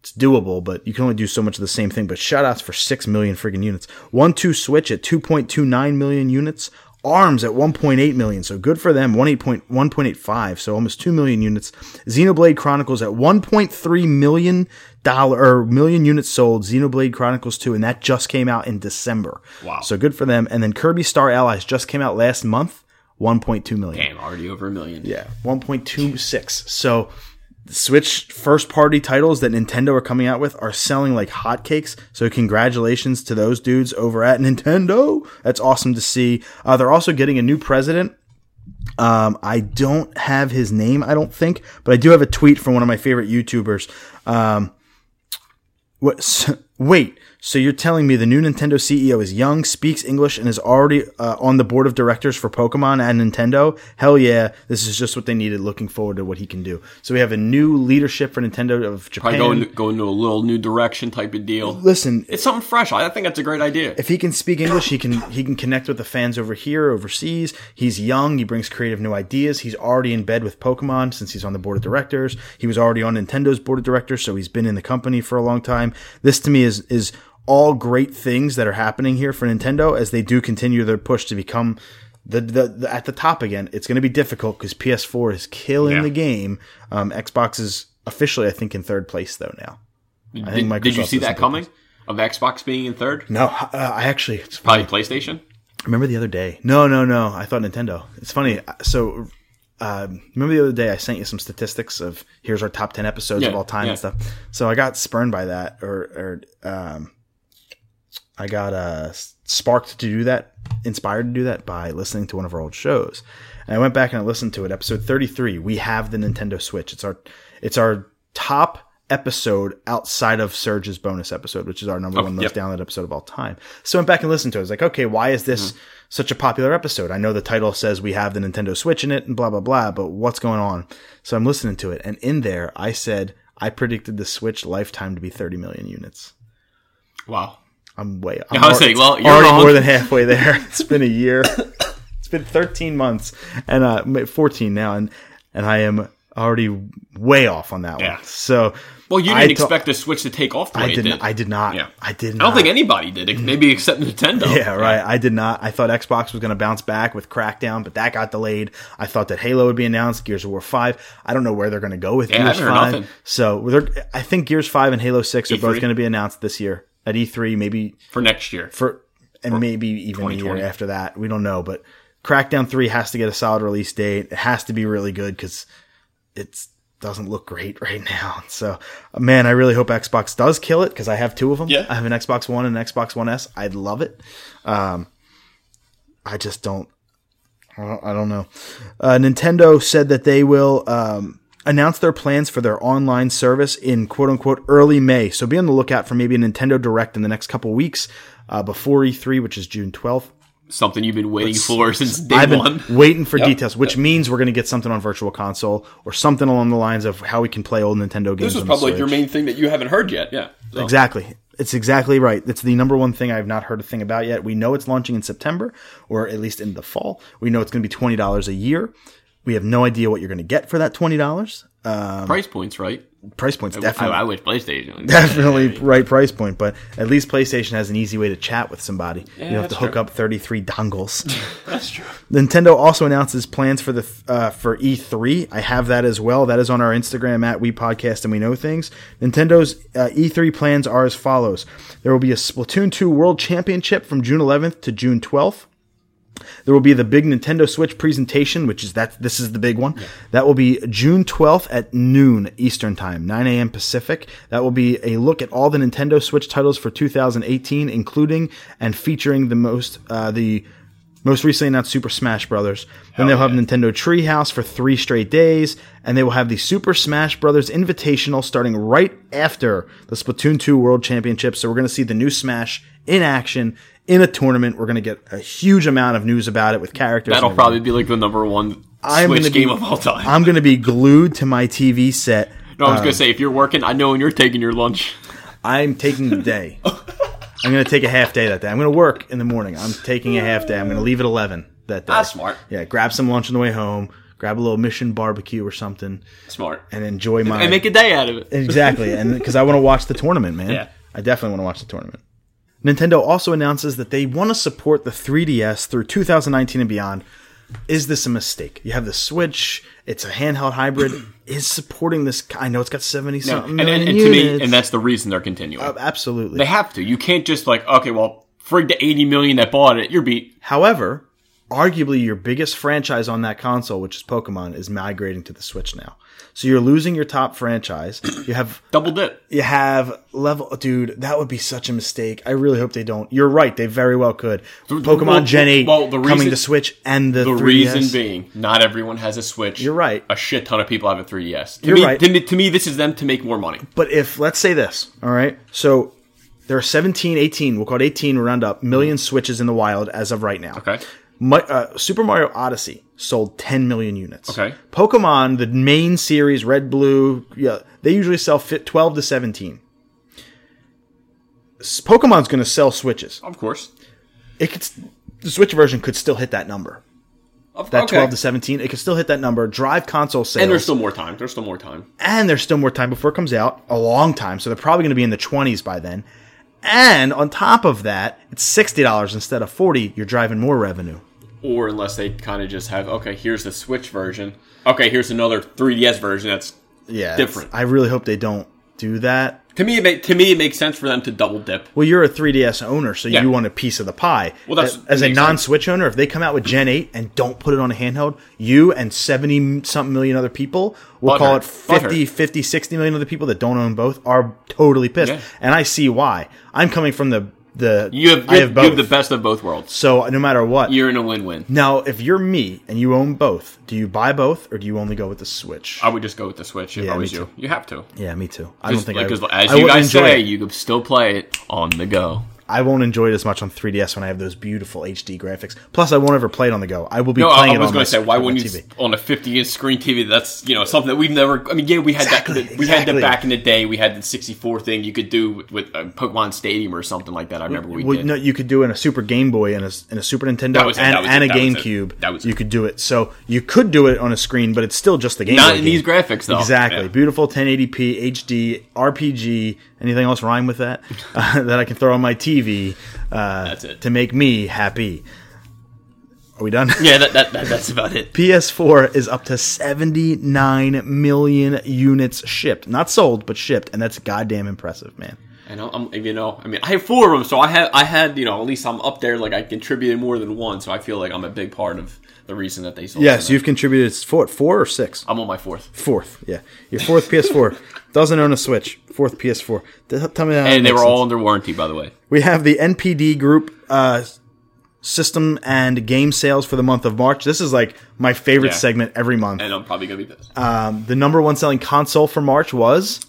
it's doable, but you can only do so much of the same thing. But shoutouts for 6 million friggin' units. 1 2 Switch at 2.29 million units. ARMS at 1.8 million, so good for them. 1.1.85, so almost 2 million units. Xenoblade Chronicles at 1.3 million dollar or million units sold. Xenoblade Chronicles 2, and that just came out in December. Wow. So good for them. And then Kirby Star Allies just came out last month. 1.2 million. Damn, already over a million. Yeah, 1.26. So Switch first party titles that Nintendo are coming out with are selling like hotcakes. So congratulations to those dudes over at Nintendo. That's awesome to see. Uh, they're also getting a new president. Um, I don't have his name, I don't think, but I do have a tweet from one of my favorite YouTubers. Um, what? Wait. So you're telling me the new Nintendo CEO is young, speaks English, and is already uh, on the board of directors for Pokemon at Nintendo? Hell yeah! This is just what they needed. Looking forward to what he can do. So we have a new leadership for Nintendo of Japan. Probably going going to a little new direction type of deal. Listen, It's something fresh. I think that's a great idea. if he can speak English, he can he can connect with the fans over here, overseas. He's young. He brings creative new ideas. He's already in bed with Pokemon since he's on the board of directors. He was already on Nintendo's board of directors, so he's been in the company for a long time. This to me is is all great things that are happening here for Nintendo as they do continue their push to become the, the, the at the top again. It's going to be difficult because PS4 is killing Yeah. the game. Um, Xbox is officially, I think, in third place though now. I think Did, did you see that coming? Of Xbox being in third? No, uh, I actually it's Probably PlayStation. Remember the other day? No, no, no. I thought Nintendo. It's funny. So, um, remember the other day I sent you some statistics of here's our top ten episodes Yeah, of all time yeah. and stuff. So I got spurned by that, or, or um, I got uh, sparked to do that, inspired to do that by listening to one of our old shows. And I went back and I listened to it. Episode thirty three. We have the Nintendo Switch. It's our it's our top episode outside of Surge's bonus episode, which is our number one most yep. downloaded episode of all time. So I went back and listened to it. I was like, okay, why is this such a popular episode? I know the title says we have the Nintendo Switch in it and blah, blah, blah, but what's going on? So I'm listening to it. And in there, I said, I predicted the Switch lifetime to be 30 million units. Wow. I'm way, I'm I was saying, well, you're already wrong. more than halfway there. It's been a year. it's been 13 months and, uh, 14 now. And, and I am already way off on that Yeah. one. So, Well, you didn't to- expect the Switch to take off the way I didn't, did. I did not. Yeah. I did. Not. I don't think anybody did maybe except Nintendo. Yeah, right. I did not. I thought Xbox was going to bounce back with Crackdown, but that got delayed. I thought that Halo would be announced, Gears of War 5. I don't know where they're going to go with Yeah, Gears haven't 5. nothing. So, I think Gears 5 and Halo 6 are both E3? going to be announced this year at E3, maybe For next year. for and maybe even a year after that. We don't know, but Crackdown 3 has to get a solid release date. It has to be really good cuz it doesn't look great right now. So, man, I really hope Xbox does kill it cuz I have two of them. Yeah. I have an Xbox 1 and an Xbox One S. I'd love it. Um I just don't I don't, I don't know. Uh, Nintendo said that they will um, announce their plans for their online service in quote unquote early May. So be on the lookout for maybe a Nintendo Direct in the next couple weeks uh, before E3, which is June 12th. Something you've been waiting for since day I've been one. waiting for details, which means we're going to get something on Virtual Console or something along the lines of how we can play old Nintendo games. This was on the probably your main thing that you haven't heard yet. Yeah. So, Exactly. It's exactly right. It's the number one thing I've not heard a thing about yet. We know it's launching in September or at least in the fall. We know it's going to be $20 a year. We have no idea what you're going to get for that $20. Uh, Price points, right? Price point's definitely I wish PlayStation. definitely right price point, but at least PlayStation has an easy way to chat with somebody. you don't have to hook true. up 33 dongles. That's true. Nintendo also announces plans for the uh, for E3. I have that as well. That is on our Instagram at We Podcast and We Know Things. Nintendo's uh, E3 plans are as follows: There will be a Splatoon 2 World Championship from June 11th to June 12th. There will be the big Nintendo Switch presentation, which is that this is the big one. That will be June 12th at noon Eastern Time, 9 a.m. Pacific. That will be a look at all the Nintendo Switch titles for 2018, including and featuring the most uh, the most recently announced Super Smash Brothers. Then they'll have Nintendo Treehouse for three straight days, and they will have the Super Smash Brothers Invitational starting right after the Splatoon 2 World Championship. So we're going to see the new Smash in action in a tournament. We're going to get a huge amount of news about it with characters. That'll probably be like the number one I'm Switch game be- of all time. I'm going to be glued to my TV set. no, I was gonna uh, say if you're working, I know when you're taking your lunch. I'm taking the day. I'm going to take a half day that day. I'm going to work in the morning. I'm taking a half day. I'm going to leave at 11 that day. That's smart. Yeah, grab some lunch on the way home, grab a little mission barbecue or something, Smart. and enjoy my. And make a day out of it. exactly, and because I want to watch the tournament, man. Yeah. I definitely want to watch the tournament. Nintendo also announces that they want to support the 3DS through 2019 and beyond. Is this a mistake? You have the Switch; it's a handheld hybrid. Is supporting this? I know it's got 70 No, something and, and, million and to me, and that's the reason they're continuing. Uh, absolutely. they have to. You can't just like, okay, well, frig the 80 million that bought it, you're beat. However, arguably your biggest franchise on that console, which is Pokemon, is migrating to the Switch now. So you're losing your top franchise. You have Double dip. you have level dude, that would be such a mistake. I really hope they don't. You're right, they very well could. Pokemon well, Gen 8 well, the coming to Switch and the, The 3DS. reason being, not everyone has a Switch. You're right. A shit ton of people have a 3DS. To You're me, right. To me, to me, this is them to make more money. But if let's say this, all right. So there are 17, 18, we'll call it 18 round up million switches in the wild as of right now. Okay. My, uh, Super Mario Odyssey sold 10 million units. Okay. Pokemon, the main series, red, blue, yeah, they usually sell fit 12 to 17. Pokemon's going to sell switches. Of course. It could, the Switch version could still hit that number. Of, That okay. 12 to 17, it could still hit that number. Drive console sales. and there's still more time. There's still more time. and there's still more time before it comes out, a long time. So they're probably going to be in the 20s by then. And on top of that, it's $60 instead of 40. You're driving more revenue. Or unless they kind of just have, okay, here's the Switch version. Okay, here's another 3DS version that's Yeah. Different. I really hope they don't do that. to me. It make, to me, it makes sense for them to double dip. Well, you're a 3DS owner, so Yeah. you want a piece of the pie. Well, that's- as, a non-Switch owner, if they come out with Gen 8 and don't put it on a handheld, you and 70 something million other people, we'll call it Butthurt. 50, 50, 60 million other people that don't own both are totally pissed. Yeah. And I see why. I'm coming from the the You have, you have you have the best of both worlds. so no matter what, You're in a win-win. Now, if you're me and you own both, do you buy both or do you only go with the Switch? I would just go with the Switch if Yeah, I was you. You have to. yeah, me too. I don't think because I, as I you guys say, it. you can still play it on the go. I won't enjoy it as much on 3DS when I have those beautiful HD graphics. Plus, I won't ever play it on the go. I will be No, I, playing I it was on going to say, why wouldn't you on a 50 inch screen TV? That's you know something that we've never. I mean, yeah, we had Exactly, that. We had that back in the day. We had the 64 thing you could do with, with uh, Pokemon Stadium or something like that. I remember we Well, did. no, you could do it in a Super Game Boy and a, and a Super Nintendo it, and, and it, a that was it. GameCube. That was you it. could do it. So you could do it on a screen, but it's still just the Game Not Boy in game. these graphics, though. Exactly. Yeah. Beautiful 1080p HD RPG. Anything else rhyme with that? Uh, that I can throw on my TV. Uh. To make me happy. Are we done? Yeah, that, that, that, that's about it. PS4 is up to 79 million units shipped. Not sold, but shipped. And that's goddamn impressive, man. And I'm- you know, I mean, I have four of them, so I had, I had, you know, at least I'm up there. Like I contributed more than one, so I feel like I'm a big part of the reason that they sold. Yes, so you've contributed four, four or six? I'm on my fourth, Fourth, yeah. Your fourth PS4. Doesn't own a Switch. Fourth PS4. Tell me how that and they were all under warranty, by the way. We have the NPD Group uh, system and game sales for the month of March. This is like my favorite Yeah. segment every month. And I'm probably gonna be pissed. Um, the number one selling console for March was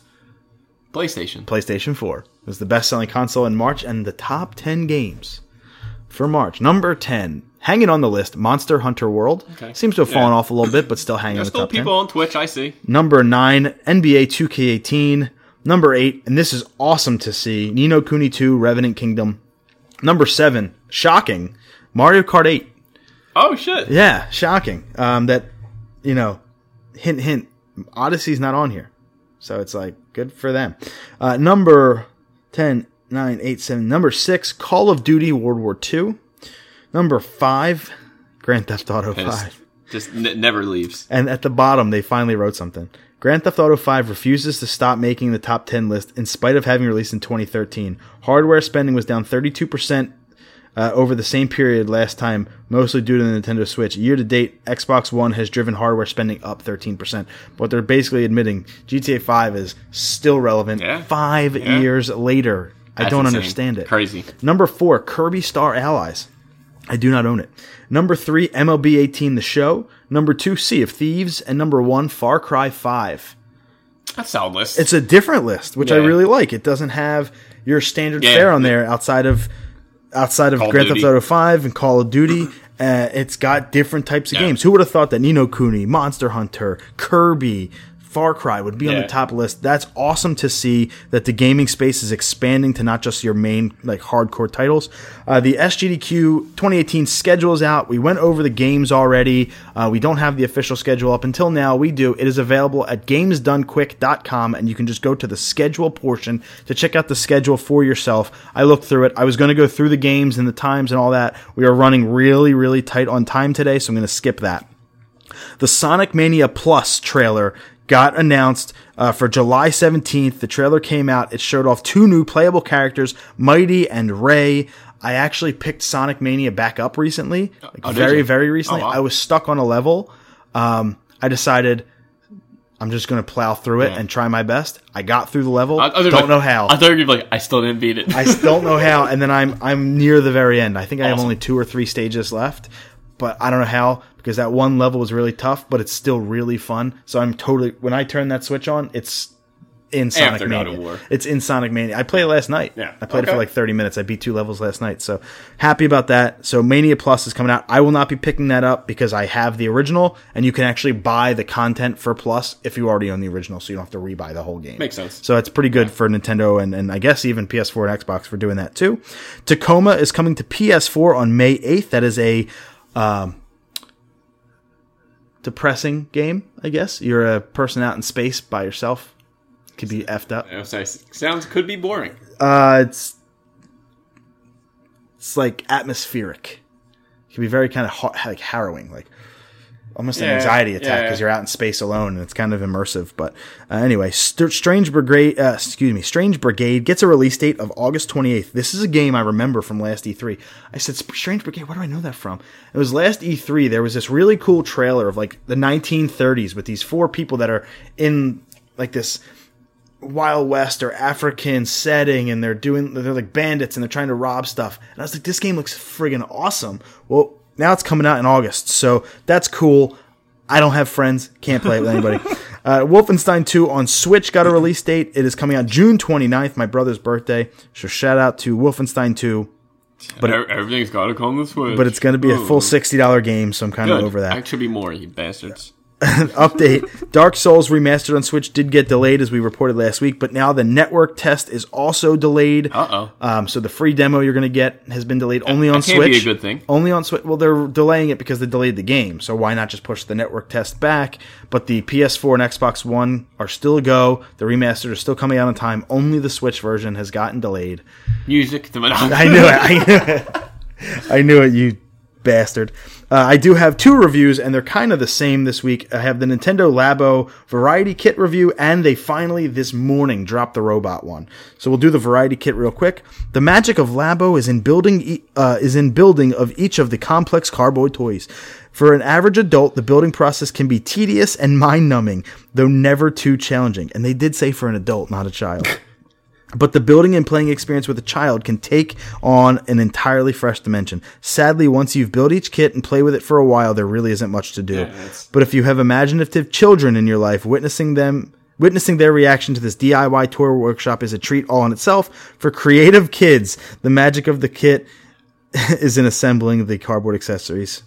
PlayStation. PlayStation 4. It was the best selling console in March and the top 10 games for March. Number 10, hanging on the list, Monster Hunter World. Okay. Seems to have fallen Yeah. off a little bit, but still hanging There's the still top 10. people on Twitch. I see. Number 9, NBA 2K18. Number 8, and this is awesome to see, Ni no Kuni 2, Revenant Kingdom. Number 7, shocking, Mario Kart 8. Oh shit. Yeah, shocking. Um, that, you know, hint, hint, Odyssey's not on here. So it's like, good for them. Uh, number 10, 9, 8, 7. Number 6, Call of Duty World War II. Number 5, Grand Theft Auto. 5. Just n- never leaves. And at the bottom, they finally wrote something. Grand Theft Auto 5 refuses to stop making the top 10 list in spite of having released in 2013. Hardware spending was down 32% uh, over the same period last time, mostly due to the Nintendo Switch. Year to date, Xbox One has driven hardware spending up 13%. But they're basically admitting GTA 5 is still relevant Yeah. five Yeah. years later. I That's don't insane. understand it. Crazy. Number four, Kirby Star Allies. I do not own it. Number three, MLB 18 The Show. Number two, Sea of Thieves. And number one, Far Cry 5. That's solid list. It's a different list, which I really like. It doesn't have your standard Yeah. fare on there outside of outside of Call Grand Theft Auto 5 and Call of Duty. Uh, it's got different types of Yeah. games. Who would have thought that Ni no Kuni, Monster Hunter, Kirby, Far Cry would be on the top list? That's awesome to see that the gaming space is expanding to not just your main like hardcore titles. Uh, the SGDQ 2018 schedule is out. We went over the games already. Uh, we don't have the official schedule up until now. We do. It is available at gamesdonequick.com, and you can just go to the schedule portion to check out the schedule for yourself. I looked through it. I was going to go through the games and the times and all that. We are running really, really tight on time today, so I'm going to skip that. The Sonic Mania Plus trailer got announced uh, for July 17th. The trailer came out. It showed off two new playable characters, Mighty and Ray. I actually picked Sonic Mania back up recently, like oh, very very recently. Oh, wow. I was stuck on a level. Um, I decided I'm just going to plow through it Yeah. and try my best. I got through the level. I- I don't like- know how. I thought you were like, I still didn't beat it. I still don't know how, and then I'm I'm near the very end. I think I have only two or three stages left, but I don't know how because that one level was really tough, but it's still really fun. So I'm totally when I turn that switch on, it's in Sonic After God Mania. of War. It's in Sonic Mania. I played it last night. Yeah. I played it for like 30 minutes. I beat two levels last night, so happy about that. So Mania Plus is coming out. I will not be picking that up because I have the original, and you can actually buy the content for Plus if you already own the original, so you don't have to rebuy the whole game. Makes sense. So it's pretty good for Nintendo and, and I guess even PS4 and Xbox for doing that too. Tacoma is coming to PS4 on May 8th. That is a um, depressing game, I guess. You're a person out in space by yourself. Could be effed up. Sounds could be boring. Uh, it's it's like atmospheric. It can be very kind of ha- like harrowing, like almost an anxiety attack yeah. because you're out in space alone and it's kind of immersive. But uh, anyway, St- Strange Brigade, uh, excuse me, Strange Brigade gets a release date of August 28th. This is a game I remember from last E3. I said Strange Brigade. Where do I know that from? It was last E3. There was this really cool trailer of like the 1930s with these four people that are in like this Wild West or African setting and they're doing they're like bandits and they're trying to rob stuff. And I was like, this game looks friggin' awesome. Well, now it's coming out in August, so that's cool. I don't have friends, can't play it with anybody. Uh, Wolfenstein 2 on Switch got a release date. It is coming out June 29th, my brother's birthday. So shout out to Wolfenstein 2. But everything's got to come this way. But it's going to be a full $60 game, so I'm kind of over that. Actually, be more, you bastards. update dark souls remastered on switch did get delayed as we reported last week but now the network test is also delayed Uh-oh. um, so the free demo you're going to get has been delayed only on that switch be a good thing. only on switch well they're delaying it because they delayed the game so why not just push the network test back but the ps4 and xbox one are still a go the remastered are still coming out on time only the switch version has gotten delayed Music to Monopoly. I knew it. I knew it. I knew it, you bastard. Uh, I do have two reviews, and they're kind of the same this week. I have the Nintendo Labo Variety Kit review, and they finally this morning dropped the robot one. So we'll do the Variety Kit real quick. The magic of Labo is in building uh, is in building of each of the complex cardboard toys. For an average adult, the building process can be tedious and mind numbing, though never too challenging. And they did say for an adult, not a child. But the building and playing experience with a child can take on an entirely fresh dimension. Sadly, once you've built each kit and play with it for a while, there really isn't much to do. that's- but if you have imaginative children in your life, witnessing them Witnessing their reaction to this DIY tour workshop is a treat all in itself. For creative kids, the magic of the kit is in assembling the cardboard accessories.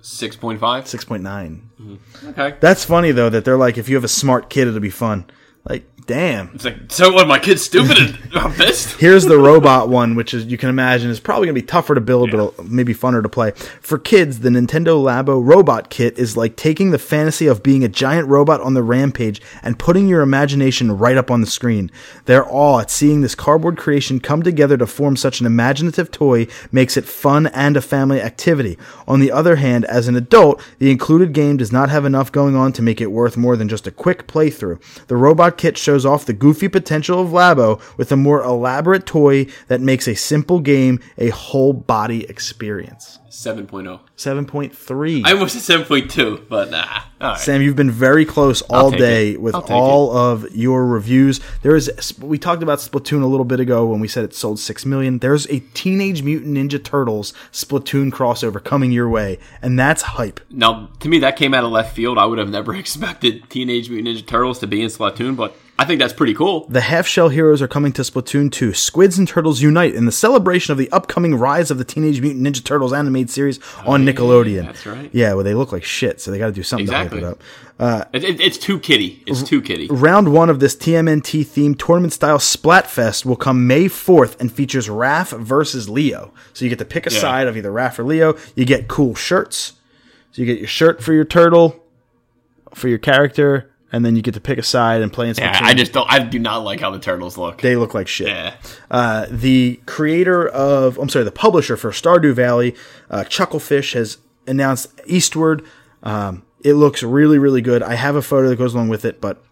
6.5? 6.9. Okay. That's funny though that they're like if you have a smart kid it'll be fun. Like damn. It's like, so what, my kid's stupid and I'm pissed? Here's the robot one, which is you can imagine is probably going to be tougher to build, but maybe funner to play. For kids, the Nintendo Labo Robot Kit is like taking the fantasy of being a giant robot on the rampage and putting your imagination right up on the screen. Their awe at seeing this cardboard creation come together to form such an imaginative toy makes it fun and a family activity. On the other hand, as an adult, the included game does not have enough going on to make it worth more than just a quick playthrough. The robot kit shows off the goofy potential of Labo with a more elaborate toy that makes a simple game a whole body experience. 7.0. 7.3. I almost said 7.2, but nah. All right. Sam, you've been very close all day it. with all of your reviews. There is we talked about Splatoon a little bit ago when we said it sold 6 million. There's a Teenage Mutant Ninja Turtles Splatoon crossover coming your way, and that's hype. Now, to me, that came out of left field. I would have never expected Teenage Mutant Ninja Turtles to be in Splatoon, but I think that's pretty cool. The half shell heroes are coming to Splatoon 2. Squids and Turtles unite in the celebration of the upcoming rise of the Teenage Mutant Ninja Turtles animated series on oh, Nickelodeon. Oh, that's right. Yeah, well, they look like shit, so they got to do something Exactly. to hype it up. Uh, it, it- it's too kitty. It's too kitty. Round one of this TMNT themed tournament style Splatfest will come May 4th and features Raph versus Leo. So you get to pick a Yeah. side of either Raph or Leo. You get cool shirts. So you get your shirt for your turtle, for your character, and then you get to pick a side and play in. Yeah, I just don't. I do not like how the turtles look. They look like shit. yeah. Uh, the creator of, I'm sorry, the publisher for Stardew Valley, uh, Chucklefish, has announced Eastward. Um, it looks really, really good. I have a photo that goes along with it, but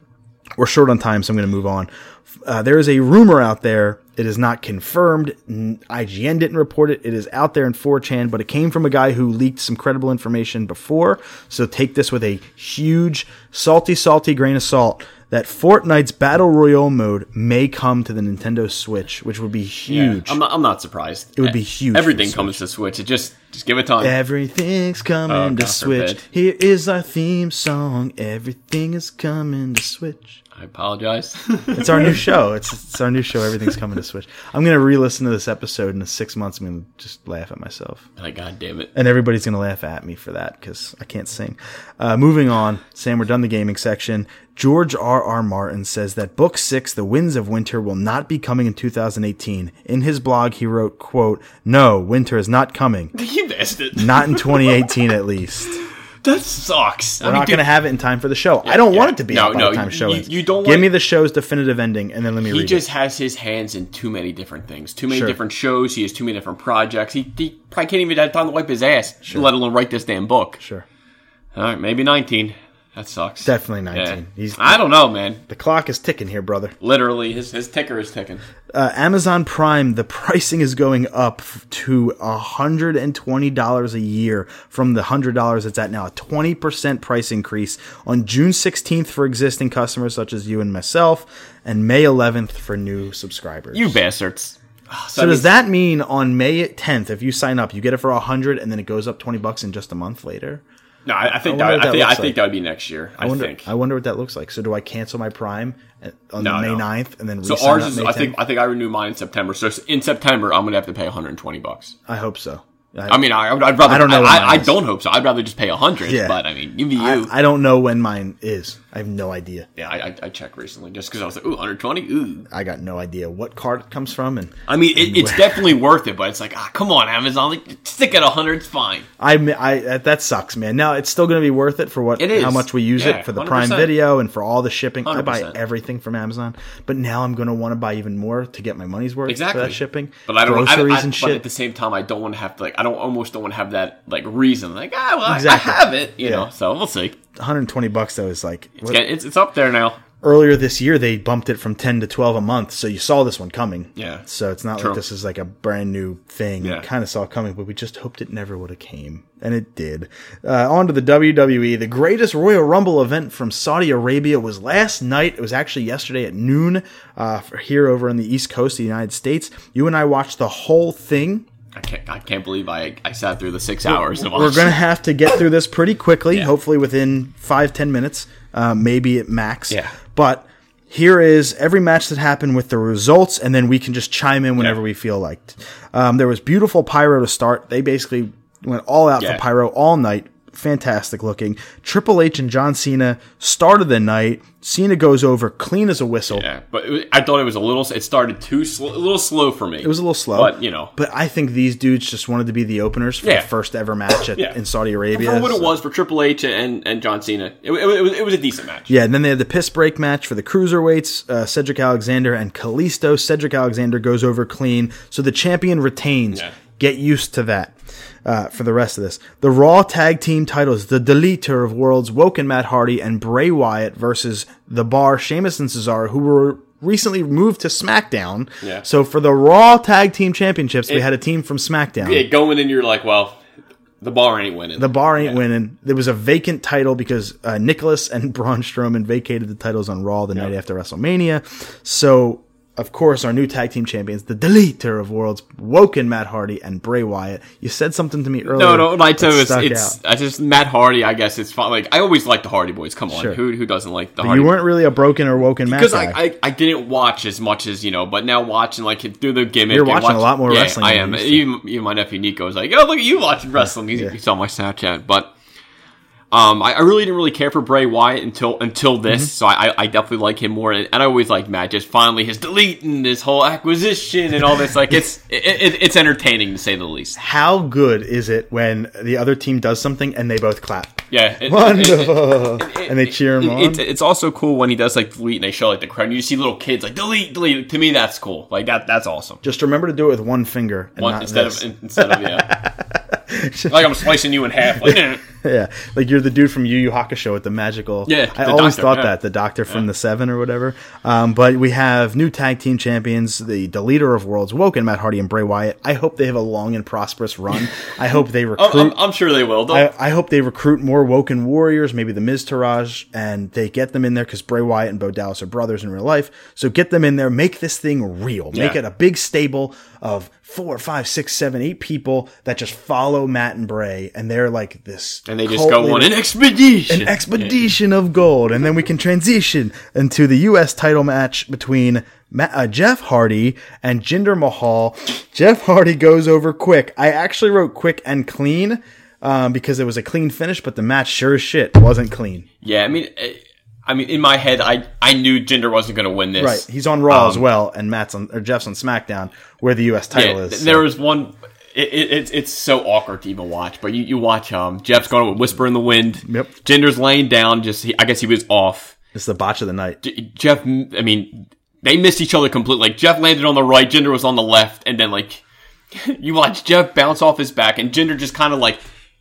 we're short on time, so I'm going to move on. Uh, there is a rumor out there. It is not confirmed. IGN didn't report it. It is out there in 4chan, but it came from a guy who leaked some credible information before. So take this with a huge, salty, salty grain of salt. That Fortnite's Battle Royale mode may come to the Nintendo Switch, which would be huge. I'm not, I'm not surprised. It would be huge Everything comes to Switch. It just just give it time. Everything's coming Oh, to Switch. forbid. Here is our theme song. Everything is coming to Switch. I apologize. It's our new show. It's, it's our new show. Everything's coming to Switch. I'm gonna re-listen to this episode in six months. I'm gonna just laugh at myself, like, God damn it. and everybody's gonna laugh at me for that because I can't sing. Uh, moving on, Sam. We're done the gaming section. George R. R. Martin says that Book Six, The Winds of Winter, will not be coming in 2018. In his blog, he wrote, "quote No, winter is not coming. You bastard. Not in 2018 at least." That sucks. We're not going to have it in time for the show. I don't yeah. want it to be No, no, the time you- show you- you don't give me the show's definitive ending, and then let me He just it. has his hands in too many different things, too many Sure. different shows. He has too many different projects. He, he probably can't even have time to wipe his ass, let alone write this damn book. Sure, All right, maybe 19. That sucks. definitely Yeah. 19. He's I don't know, man. the clock is ticking here, brother. Literally, his his ticker is ticking. Uh, Amazon Prime, the pricing is going up to hundred and twenty dollars a year from the hundred dollars it's at now. A twenty percent price increase on June sixteenth for existing customers such as you and myself, and May eleventh for new subscribers. You bastards. So does that mean on May 10th, if you sign up, you get it for 100 and then it goes up 20 bucks in just a month later? No, I, I think I that, I think I think like. that would be next year. I, wonder, think. I wonder what that looks like. So do I cancel my Prime on No, May no. 9th and then so ours is. I think I think I renew mine in September. So in September, I'm gonna have to pay 120 bucks. I hope so. I mean, I, I'd rather. I don't know I, I, I don't hope so. I'd rather just pay a 100. Yeah. But I mean, you be you. I, I don't know when mine is. I have no idea. yeah, I, I, I checked recently just because I was like, ooh, 120. Ooh. I got no idea what card it comes from, and I mean, it, it's definitely worth it, but it's like, ah, come on, Amazon, like, stick at 100. It's fine. I, I that- that sucks, man. Now it's still going to be worth it for what It is. how much we use Yeah, it for the Prime 100%. Video and for all the shipping. I buy everything from Amazon, but now I'm going to want to buy even more to get my money's worth Exactly. for that shipping. But I don't. Groceries I, and But shit. at the same time, I don't want to have to like. I don't almost don't want to have that like reason. Like, ah, well, I- Exactly. I have it. You Yeah. know. So we'll see. 120 bucks though is like It's, getting- it's, it's up there now. earlier this year they bumped it from 10 to 12 a month so you saw this one coming Yeah. so it's not True. like this is like a brand new thing Yeah. kind of saw it coming but we just hoped it never would have came and it did uh, on to the wwe the greatest royal rumble event from saudi arabia was last night it was actually yesterday at noon uh, here over on the east coast of the united states you and i watched the whole thing I can't. I can't believe I I sat through the six hours. and we're gonna have to get through this pretty quickly Yeah. hopefully within five ten minutes uh, maybe at max Yeah. but here is every match that happened with the results and then we can just chime in whenever Yeah. we feel like um, there was beautiful pyro to start they basically went all out Yeah. for pyro all night fantastic looking triple h and john cena started the night cena goes over clean as a whistle Yeah, but was, I thought it was a little. It started too slow, a little slow for me. it was a little slow, but you know, But I think these dudes just wanted to be the openers for Yeah. the first ever match at, Yeah. in Saudi Arabia. for what it was for Triple H and and John Cena, it, it, it was, it was a decent match. Yeah, and then they had the piss break match for the cruiserweights, uh, Cedric Alexander and Kalisto. Cedric Alexander goes over clean, so the champion retains. Yeah. Get used to that uh, for the rest of this. The Raw Tag Team titles, the Deleter of Worlds, Woken Matt Hardy and Bray Wyatt versus The Bar, Sheamus and Cesaro, who were recently moved to SmackDown. Yeah. So for the Raw Tag Team Championships, we had a team from SmackDown. Yeah, going in, you're like, well, the bar ain't winning. The bar ain't winning. There was a vacant title because uh, Nicholas and Braun Strowman vacated the titles on Raw the night after WrestleMania. So, of course, our new tag team champions, the Deleter of Worlds, Woken Matt Hardy and Bray Wyatt. You said something to me earlier. No, no, I tell that you, it's, it's. I just Matt Hardy. I guess it's fun. Like I always like the Hardy Boys. Come on, Sure. who who doesn't like the But Hardy? you weren't really a broken or woken Matt because. I, I I didn't watch as much as you know, but now watching like through the gimmick, You're watching a lot more yeah, wrestling I am. Even, even my nephew Nico was like, "Oh, look at you watching wrestling." He, Yeah. he saw my Snapchat, but um, I, I really didn't really care for Bray Wyatt until until this. Mm-hmm. So I, I definitely like him more, and, and I always like Matt. Just finally his delete and his whole acquisition and all this. Like it's it, it, it's entertaining to say the least. How good is it when the other team does something and they both clap? Yeah, it- Wonderful. and they cheer him on. It's, it's also cool when he does like delete and they show like the crowd. And you see little kids like delete, delete. To me, that's cool. Like that, that's awesome. Just remember to do it with one finger and One, instead this. of instead of yeah, like I'm slicing you in half. Like. yeah, like you're the dude from Yu Yu Hakusho with the magical. Yeah, I always doctor, thought yeah. that the doctor from the Seven or whatever. Um, but we have new tag team champions, the the leader of worlds, Woken, Matt Hardy, and Bray Wyatt. I hope they have a long and prosperous run. I hope they recruit. Oh, I'm, I'm sure they will. I, I hope they recruit more Woken warriors, maybe the Miz Taraj, and they get them in there because Bray Wyatt and Bo Dallas are brothers in real life. So get them in there, make this thing real, make Yeah. it a big stable of four, five, six, seven, eight people that just follow Matt and Bray, and they're like this, and they just go on an expedition. an expedition of gold, and then we can transition into the U.S. title match between Ma- uh, Jeff Hardy and Jinder Mahal. Jeff Hardy goes over quick. I actually wrote quick and clean um, because it was a clean finish, but the match sure as shit wasn't clean. yeah, I mean, eh, I mean, in my head, I I knew Jinder wasn't going to win this. Right, he's on Raw as Um, well, and Matt's on or Jeff's on SmackDown, where the U.S. title Yeah, is. so- there was one. It, it, it's it's so awkward to even watch, but you, you watch um Jeff's going with Whisper in the Wind. Yep. Jinder's laying down. Just he, I guess he was off. it's the botch of the night. J- Jeff, I mean, they missed each other completely. Like Jeff landed on the right, Jinder was on the left, and then like you watch Jeff bounce off his back, and Jinder just kind of like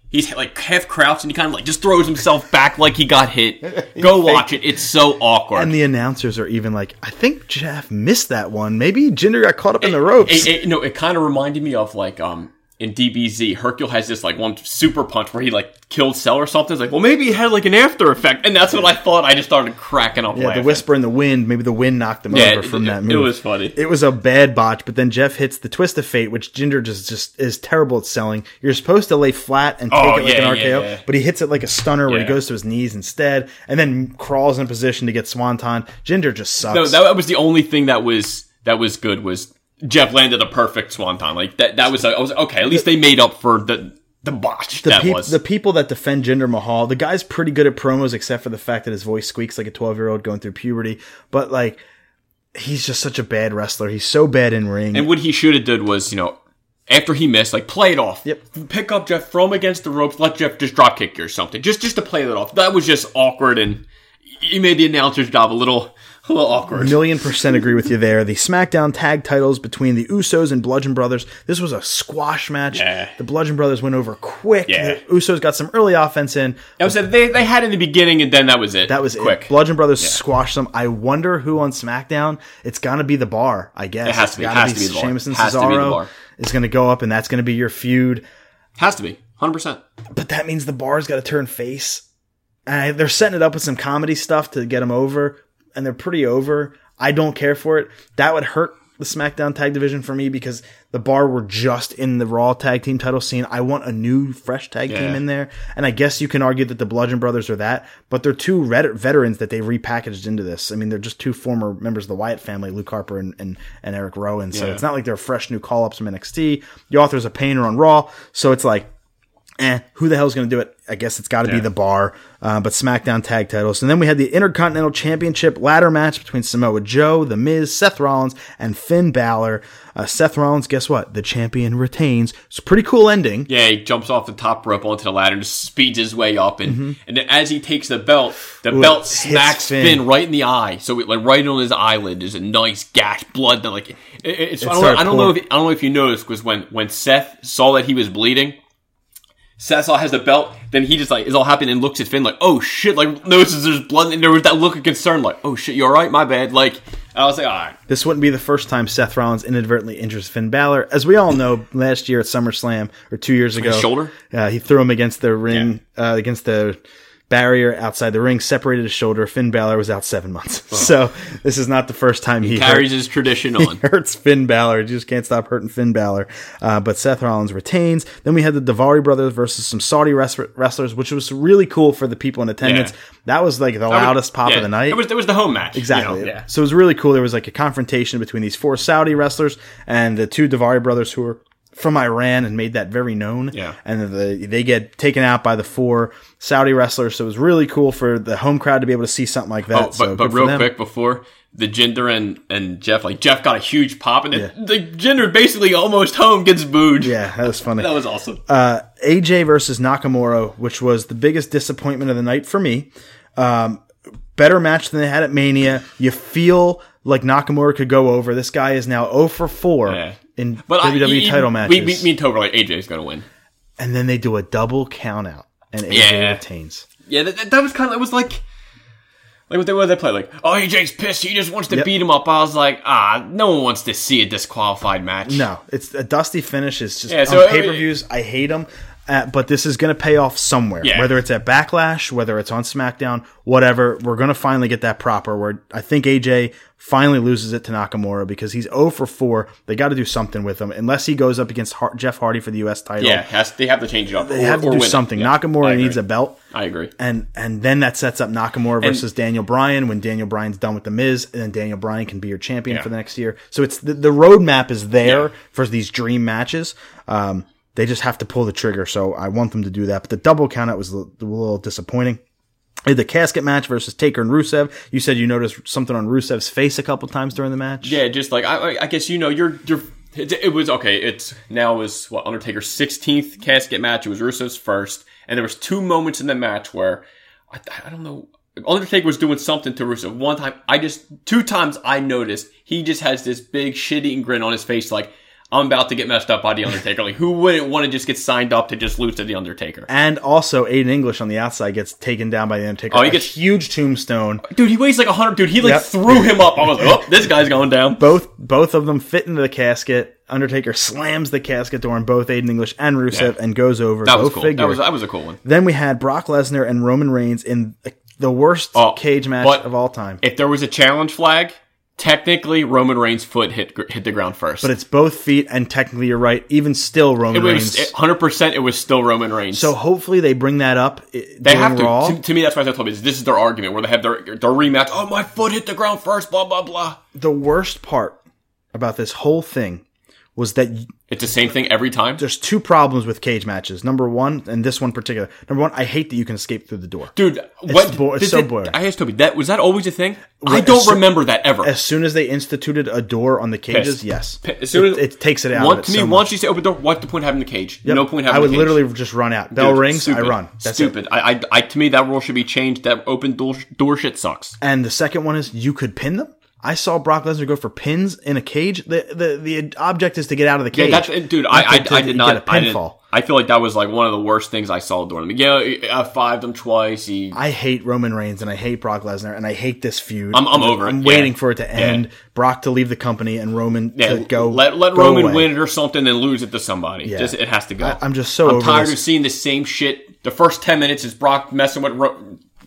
he's like half crouched, and he kind of like just throws himself back like he got hit. Go watch it; it's so awkward. And the announcers are even like, I think Jeff missed that one. Maybe Jinder got caught up in the ropes. It, it, no, it kind of reminded me of like um in DBZ, Hercule has this like one super punch where he like killed Cell or something. It's like, well, maybe he had like an after effect, and that's what I thought. I just started cracking up. Yeah, laughing. the whisper in the wind. Maybe the wind knocked him Yeah, over from it- that it was funny. It was a bad botch, but then Jeff hits the twist of fate, which Jinder just just is terrible at selling. You're supposed to lay flat and take Oh, it like yeah, an RKO, yeah. but he hits it like a stunner where he goes to his knees instead, and then crawls in position to get swanton. Jinder just sucks. No, that was the only thing that was that was good was Jeff landed a perfect swanton. Like that. That was I was okay. At least they made up for the the botch the, that peop- was. the people that defend Jinder Mahal, the guy's pretty good at promos, except for the fact that his voice squeaks like a 12 year old going through puberty. But like, he's just such a bad wrestler. He's so bad in ring. and what he should have did was you know. After he missed, like play it off. Yep. Pick up Jeff, throw him against the ropes, let Jeff just drop kick you or something. Just just to play that off. That was just awkward and he made the announcer's job a little a little awkward. Million percent agree with you there. The SmackDown tag titles between the Usos and Bludgeon Brothers. This was a squash match. Yeah. The Bludgeon Brothers went over quick. Yeah. The Usos got some early offense in. Was they they had in the beginning and then that was it. That was quick. it. Bludgeon Brothers squashed them. I wonder who on SmackDown. It's gonna be the Bar, I guess. It has to be. gotta Has to be the Bar. Sheamus and Has to be the Cesaro Bar. is gonna go up, and that's gonna be your feud. Has to be hundred percent. But that means the Bar's got to turn face. And they're setting it up with some comedy stuff to get them over, and they're pretty over. I don't care for it. That would hurt the SmackDown tag division for me because the Bar were just in the Raw tag team title scene. I want a new, fresh tag team in there. And I guess you can argue that the Bludgeon Brothers are that, but they're two vet- veterans that they repackaged into this. I mean, they're just two former members of the Wyatt family, Luke Harper and, and, and Eric Rowan. So Yeah. it's not like they're fresh new call ups from NXT. The Authors of Pain are on Raw. So it's like, eh, who the hell's going to do it? I guess it's got to be the bar, uh, but SmackDown tag titles. And then we had the Intercontinental Championship ladder match between Samoa Joe, The Miz, Seth Rollins, and Finn Balor. Uh, Seth Rollins, guess what? The champion retains. It's a pretty cool ending. Yeah, he jumps off the top rope onto the ladder and just speeds his way up, and and as he takes the belt, the Mm-hmm. Ooh, belt smacks Finn. Finn. right in the eye. So it, like right on his eyelid, there's a nice gash, blood. That like it, it's, I don't, know, I don't know if. I don't know if you noticed because when when Seth saw that he was bleeding. Seth saw has the belt, then he just like is all happy and looks at Finn like, oh shit, like notices there's blood, and there was that look of concern, like, oh shit, you alright, my bad, like, I was like, alright, This wouldn't be the first time Seth Rollins inadvertently injures Finn Balor. As we all know, last year at SummerSlam, or two years ago. shoulder? Uh, he threw him against the ring, uh, against the barrier outside the ring, separated his shoulder. Finn Balor was out seven months. So this is not the first time he, hurt- carries his tradition on. hurts Finn Balor. You just can't stop hurting Finn Balor. Uh, but Seth Rollins retains. Then we had the Daivari brothers versus some Saudi wrest- wrestlers, which was really cool for the people in attendance. Yeah. That was like the loudest pop Yeah, of the night. It was, it was the home match. you Exactly. know, yeah. So it was really cool. There was like a confrontation between these four Saudi wrestlers and the two Daivari brothers who were from Iran and made that very known. Yeah. And the, they get taken out by the four Saudi wrestlers. So it was really cool for the home crowd to be able to see something like that. Oh, but, so but real quick before the Jinder and, and Jeff, like Jeff got a huge pop, and then the Jinder basically almost home gets booed. Yeah, that was funny. that was awesome. uh, AJ versus Nakamura, which was the biggest disappointment of the night for me. Um, better match than they had at Mania. You feel like Nakamura could go over. This guy is now 0 for 4 Yeah. in but I- WWE you- title we- matches. We, me and like AJ's gonna win. and then they do a double count out. and AJ Yeah. retains. Yeah, that, that- was kind of it was like like what they what they play like. Oh, AJ's pissed. He just wants to Yep. beat him up. I was like, ah, no one wants to see a disqualified match. No, it's a dusty finish. It's just Yeah, so, on pay per views. I hate them, uh, but this is going to pay off somewhere. Yeah. Whether it's at Backlash, whether it's on SmackDown, whatever, we're going to finally get that proper. Where I think AJ finally loses it to Nakamura because he's 0 for 4. They got to do something with him unless he goes up against Har- Jeff Hardy for the U.S. title. Yeah, has, they have to change it up. They have to do something. Nakamura needs a belt. I agree. And and then that sets up Nakamura versus Daniel Bryan when Daniel Bryan's done with the Miz, and then Daniel Bryan can be your champion Yeah. for the next year. So it's the, the roadmap is there Yeah. for these dream matches. Um, they just have to pull the trigger. So I want them to do that. But the double count out was a little, disappointing. The casket match versus Taker and Rusev. You said you noticed something on Rusev's face a couple times during the match. Yeah, just like I, I- guess you know you're you're. It, it was okay. It's now was what Undertaker's 16th casket match. It was Rusev's first, and there was two moments in the match where I, I don't know. Undertaker was doing something to Rusev. One time, I just two times I noticed he just has this big shit-eating grin on his face, like I'm about to get messed up by the Undertaker. like who wouldn't want to just get signed up to just lose to the Undertaker? And also, Aiden English on the outside gets taken down by the Undertaker. Oh, he A gets- huge tombstone. Dude, he weighs like hundred. Dude, he like Yep. threw him up. I was like, oh, this guy's going down. both both of them fit into the casket. Undertaker slams the casket door on both Aiden English and Rusev Yeah. and goes over. That was cool. figure. That was that was a cool one. then we had Brock Lesnar and Roman Reigns in the worst Oh, cage match of all time. If there was a challenge flag, technically Roman Reigns' foot hit hit the ground first. but it's both feet, and technically you're right. Even still, Roman it Reigns. hundred percent. It was still Roman Reigns. so hopefully they bring that up. Eh, they have to. Raw. To, to me, that's why I told you this is their argument where they have their their rematch. Oh, my foot hit the ground first. Blah blah blah. the worst part about this whole thing was that It's the same thing every time. there's two problems with cage matches. Number one, and this one particular. Number one, I hate that you can escape through the door. Dude, what? bo- it's so did- boring. I asked Toby that was that always a thing. I don't soo- remember that ever. As soon as they instituted a door on the cages, Pissed. yes, As soon as it, takes it out. Of it to me, so once you say open door, what's the point of having the cage? Yep. No point having. I would literally just run out. Bell Dude, rings, stupid. I run. That's stupid. I, I, to me, that rule should be changed. That open door, door shit sucks. And the second one is you could pin them. I saw Brock Lesnar go for pins in a cage. The the the object is to get out of the Yeah, cage. that's dude. I, I, to- I did get not. a I, didn't, pinfall. I feel like that was like one of the worst things I saw during the Yeah, I fived him twice. He, I hate Roman Reigns and I hate Brock Lesnar and I hate this feud. I'm- I'm over it. I'm Yeah. waiting for it to Yeah. end. Brock to leave the company and Roman yeah, to go. let let go Roman away. win it or something, and lose it to somebody. Yeah. Just it has to go. I- I'm just so I'm tired this. of seeing the same shit. The first ten minutes is Brock messing with Ro-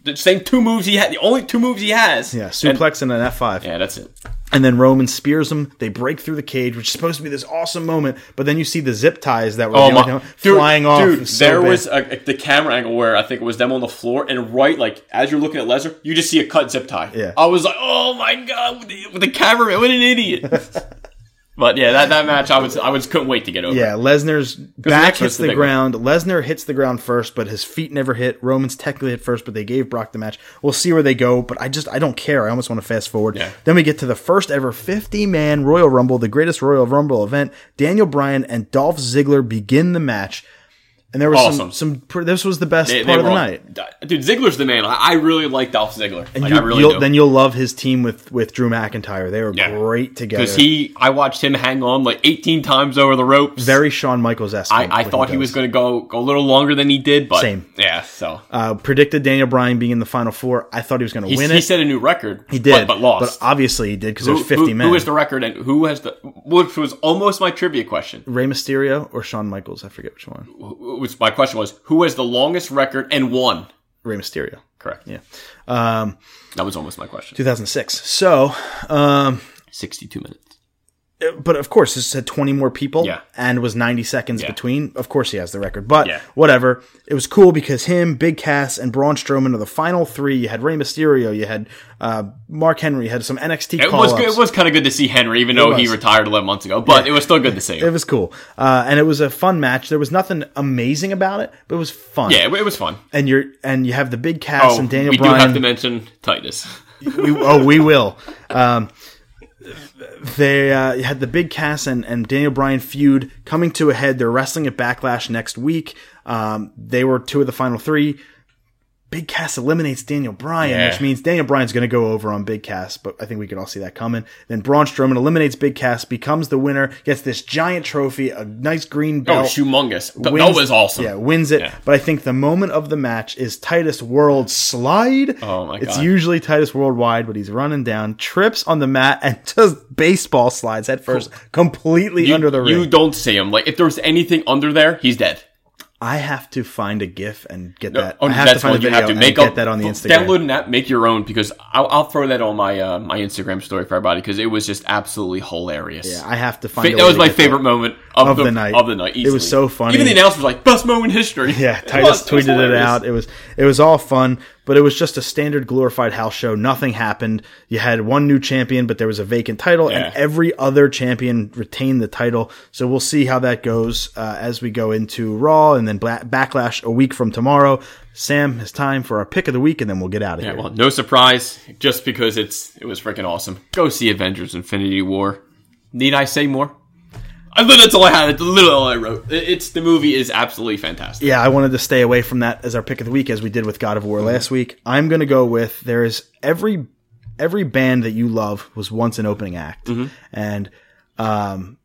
the same two moves he had. The only two moves he has. Yeah, suplex and, an F5. yeah, that's it. And then Roman spears him. They break through the cage, which is supposed to be this awesome moment. But then you see the zip ties that were Oh my, dude, flying off. Dude, so there bad. was a, the camera angle where I think it was them on the floor, and right, like as you're looking at Lesnar, you just see a cut zip tie. Yeah. I was like, oh my god, with the, with the camera, what an idiot. but yeah, that, that match, I was I was couldn't wait to get over. Yeah, Lesnar's back next hits the the, big one. ground. Lesnar hits the ground first, but his feet never hit. Roman's technically hit first, but they gave Brock the match. We'll see where they go, but I just I don't care. I almost want to fast forward. Yeah. Then we get to the first ever 50 man Royal Rumble, the greatest Royal Rumble event. Daniel Bryan and Dolph Ziggler begin the match. And there was Awesome. some some this was the best They- they part of the were- night. Dude, Ziggler's the man. I, really like Dolph Ziggler. And like, you, I really will then you'll love his team with with Drew McIntyre. They were Yeah. great together. because he, I watched him hang on like 18 times over the ropes. very Shawn Michaels esque. I, I thought he was going to go, go a little longer than he did, but Same. Yeah, so uh, predicted Daniel Bryan being in the final four. I thought he was going to he, win he it. set a new record. He did, but, but lost. But obviously he did because there's 50 who, men. Who has the record and who has the? Which was almost my trivia question. Rey Mysterio or Shawn Michaels? I forget which one. Which my question was, who has the longest record and won? Rey Mysterio. Correct. Yeah. Um, That was almost my question. 2006. So, um, 62 minutes. But of course, this had 20 more people Yeah. and was 90 seconds Yeah. between. Of course, he has the record, but Yeah. whatever. It was cool because him, Big Cass, and Braun Strowman are the final three. You had Rey Mysterio, you had uh, Mark Henry, you had some NXT It was good, it was kind of good to see Henry, even though he retired 11 months ago. But it was still good to see. It was cool, uh, and it was a fun match. There was nothing amazing about it, but it was fun. yeah, it, it was fun. and you're and you have the big Cass Oh, and Daniel we Bryan. do have to mention Titus. we, oh, we will. Um, they uh, had the big Cass and, and Daniel Bryan feud coming to a head. They're wrestling at Backlash next week. Um, they were two of the final three. Big Cass eliminates Daniel Bryan, Yeah. which means Daniel Bryan's going to go over on Big Cass, but I think we could all see that coming. Then Braun Strowman eliminates Big Cass, becomes the winner, gets this giant trophy, a nice green oh, belt. Oh, humongous. Wins- that was awesome. Yeah, wins it. Yeah. But I think the moment of the match is Titus World slide. Oh my God. It's usually Titus Worldwide, but he's running down, trips on the mat, and just baseball slides head first, completely You, under the ring. you don't see him. Like if there's anything under there, he's dead. I have to find a GIF and get that. Oh, I have that's to find you have to and make get that on the Instagram. Download an app, make your own because I'll, I'll throw that on my uh, my Instagram story for everybody because it was just absolutely hilarious. Yeah, I have to find. Fa- that was my favorite that. moment of, Of the, the night. Of the night, It was so funny. Even the announcer was like, "Best moment in history." Yeah, It Titus. It was tweeted it hilarious. out. It was it was all fun, but it was just a standard glorified house show. Nothing happened. You had one new champion, but there was a vacant title, and every other champion retained the title. So we'll see how that goes uh, as we go into Raw and then Backlash a week from tomorrow. Sam, it's time for our pick of the week, and then we'll get out of Yeah, here. well, no surprise, just because it's it was freaking awesome. Go see Avengers: Infinity War. Need I say more? I that's all I had. It's literally all I wrote. It's the movie is absolutely fantastic. yeah, I wanted to stay away from that as our pick of the week, as we did with God of War mm-hmm. last week. I'm going to go with there's every every band that you love was once an opening act, mm-hmm. and um,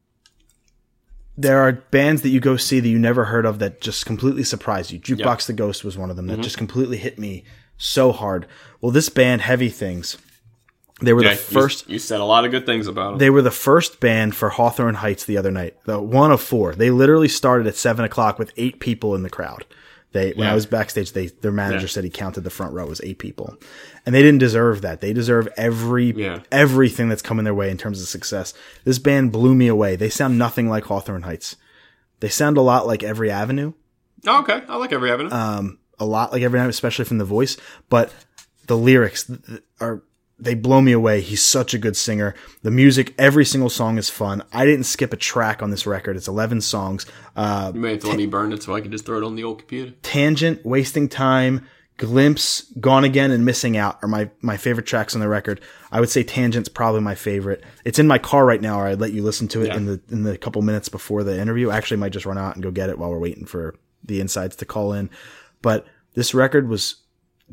there are bands that you go see that you never heard of that just completely surprise you. Jukebox the Ghost was one of them that mm-hmm. just completely hit me so hard. Well, this band, Heavy Things, they were Yeah, the first You, said a lot of good things about them. they were the first band for Hawthorne Heights the other night. The one of four. They literally started at seven o'clock with eight people in the crowd. They when I was backstage, they their manager Yeah. said he counted the front row was eight people, and they didn't deserve that. They deserve every everything that's coming their way in terms of success. This band blew me away. They sound nothing like Hawthorne Heights. They sound a lot like Every Avenue oh, okay, I like every avenue. Um, a lot like every Avenue, especially from the voice. But the lyrics are they blow me away. He's such a good singer. The music, every single song is fun. I didn't skip a track on this record. It's eleven songs. Uh, you may have to let me burn it so I can just throw it on the old computer. Tangent, Wasting Time, Glimpse, Gone Again, and Missing Out are my my favorite tracks on the record. I would say Tangent's probably my favorite. It's in my car right now, or I'd let you listen to it in the in the couple minutes before the interview. I actually might just run out and go get it while we're waiting for the insides to call in. But this record was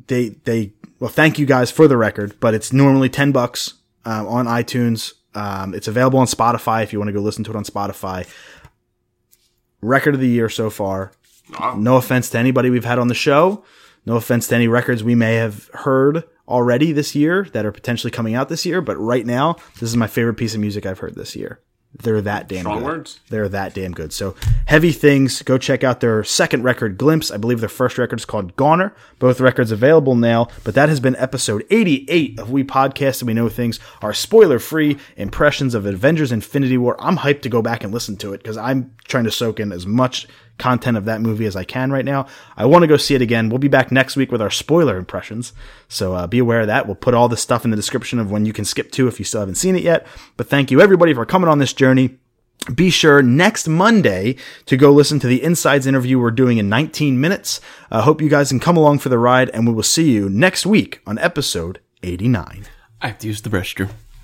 they they well thank you guys for the record but it's normally 10 bucks um, on itunes. Um, it's available on spotify if you want to go listen to it on spotify. Record of the year so far. Wow. no offense to anybody we've had on the show. No offense to any records we may have heard already this year that are potentially coming out this year but right now this is my favorite piece of music i've heard this year they're that damn Strong good. words. They're that damn good. So heavy things. Go check out their second record, Glimpse. I believe their first record is called Goner. Both records available now. But that has been episode 88 of We Podcast and We Know Things. Our spoiler free impressions of Avengers Infinity War. I'm hyped to go back and listen to it because I'm trying to soak in as much content of that movie as I can right now. I want to go see it again. We'll be back next week with our spoiler impressions. So uh, be aware of that. We'll put all the stuff in the description of when you can skip to if you still haven't seen it yet. But thank you everybody for coming on this journey. Be sure next Monday to go listen to the Insides interview we're doing in 19 minutes. I hope you guys can come along for the ride and we will see you next week on episode 89. I have to use the restroom.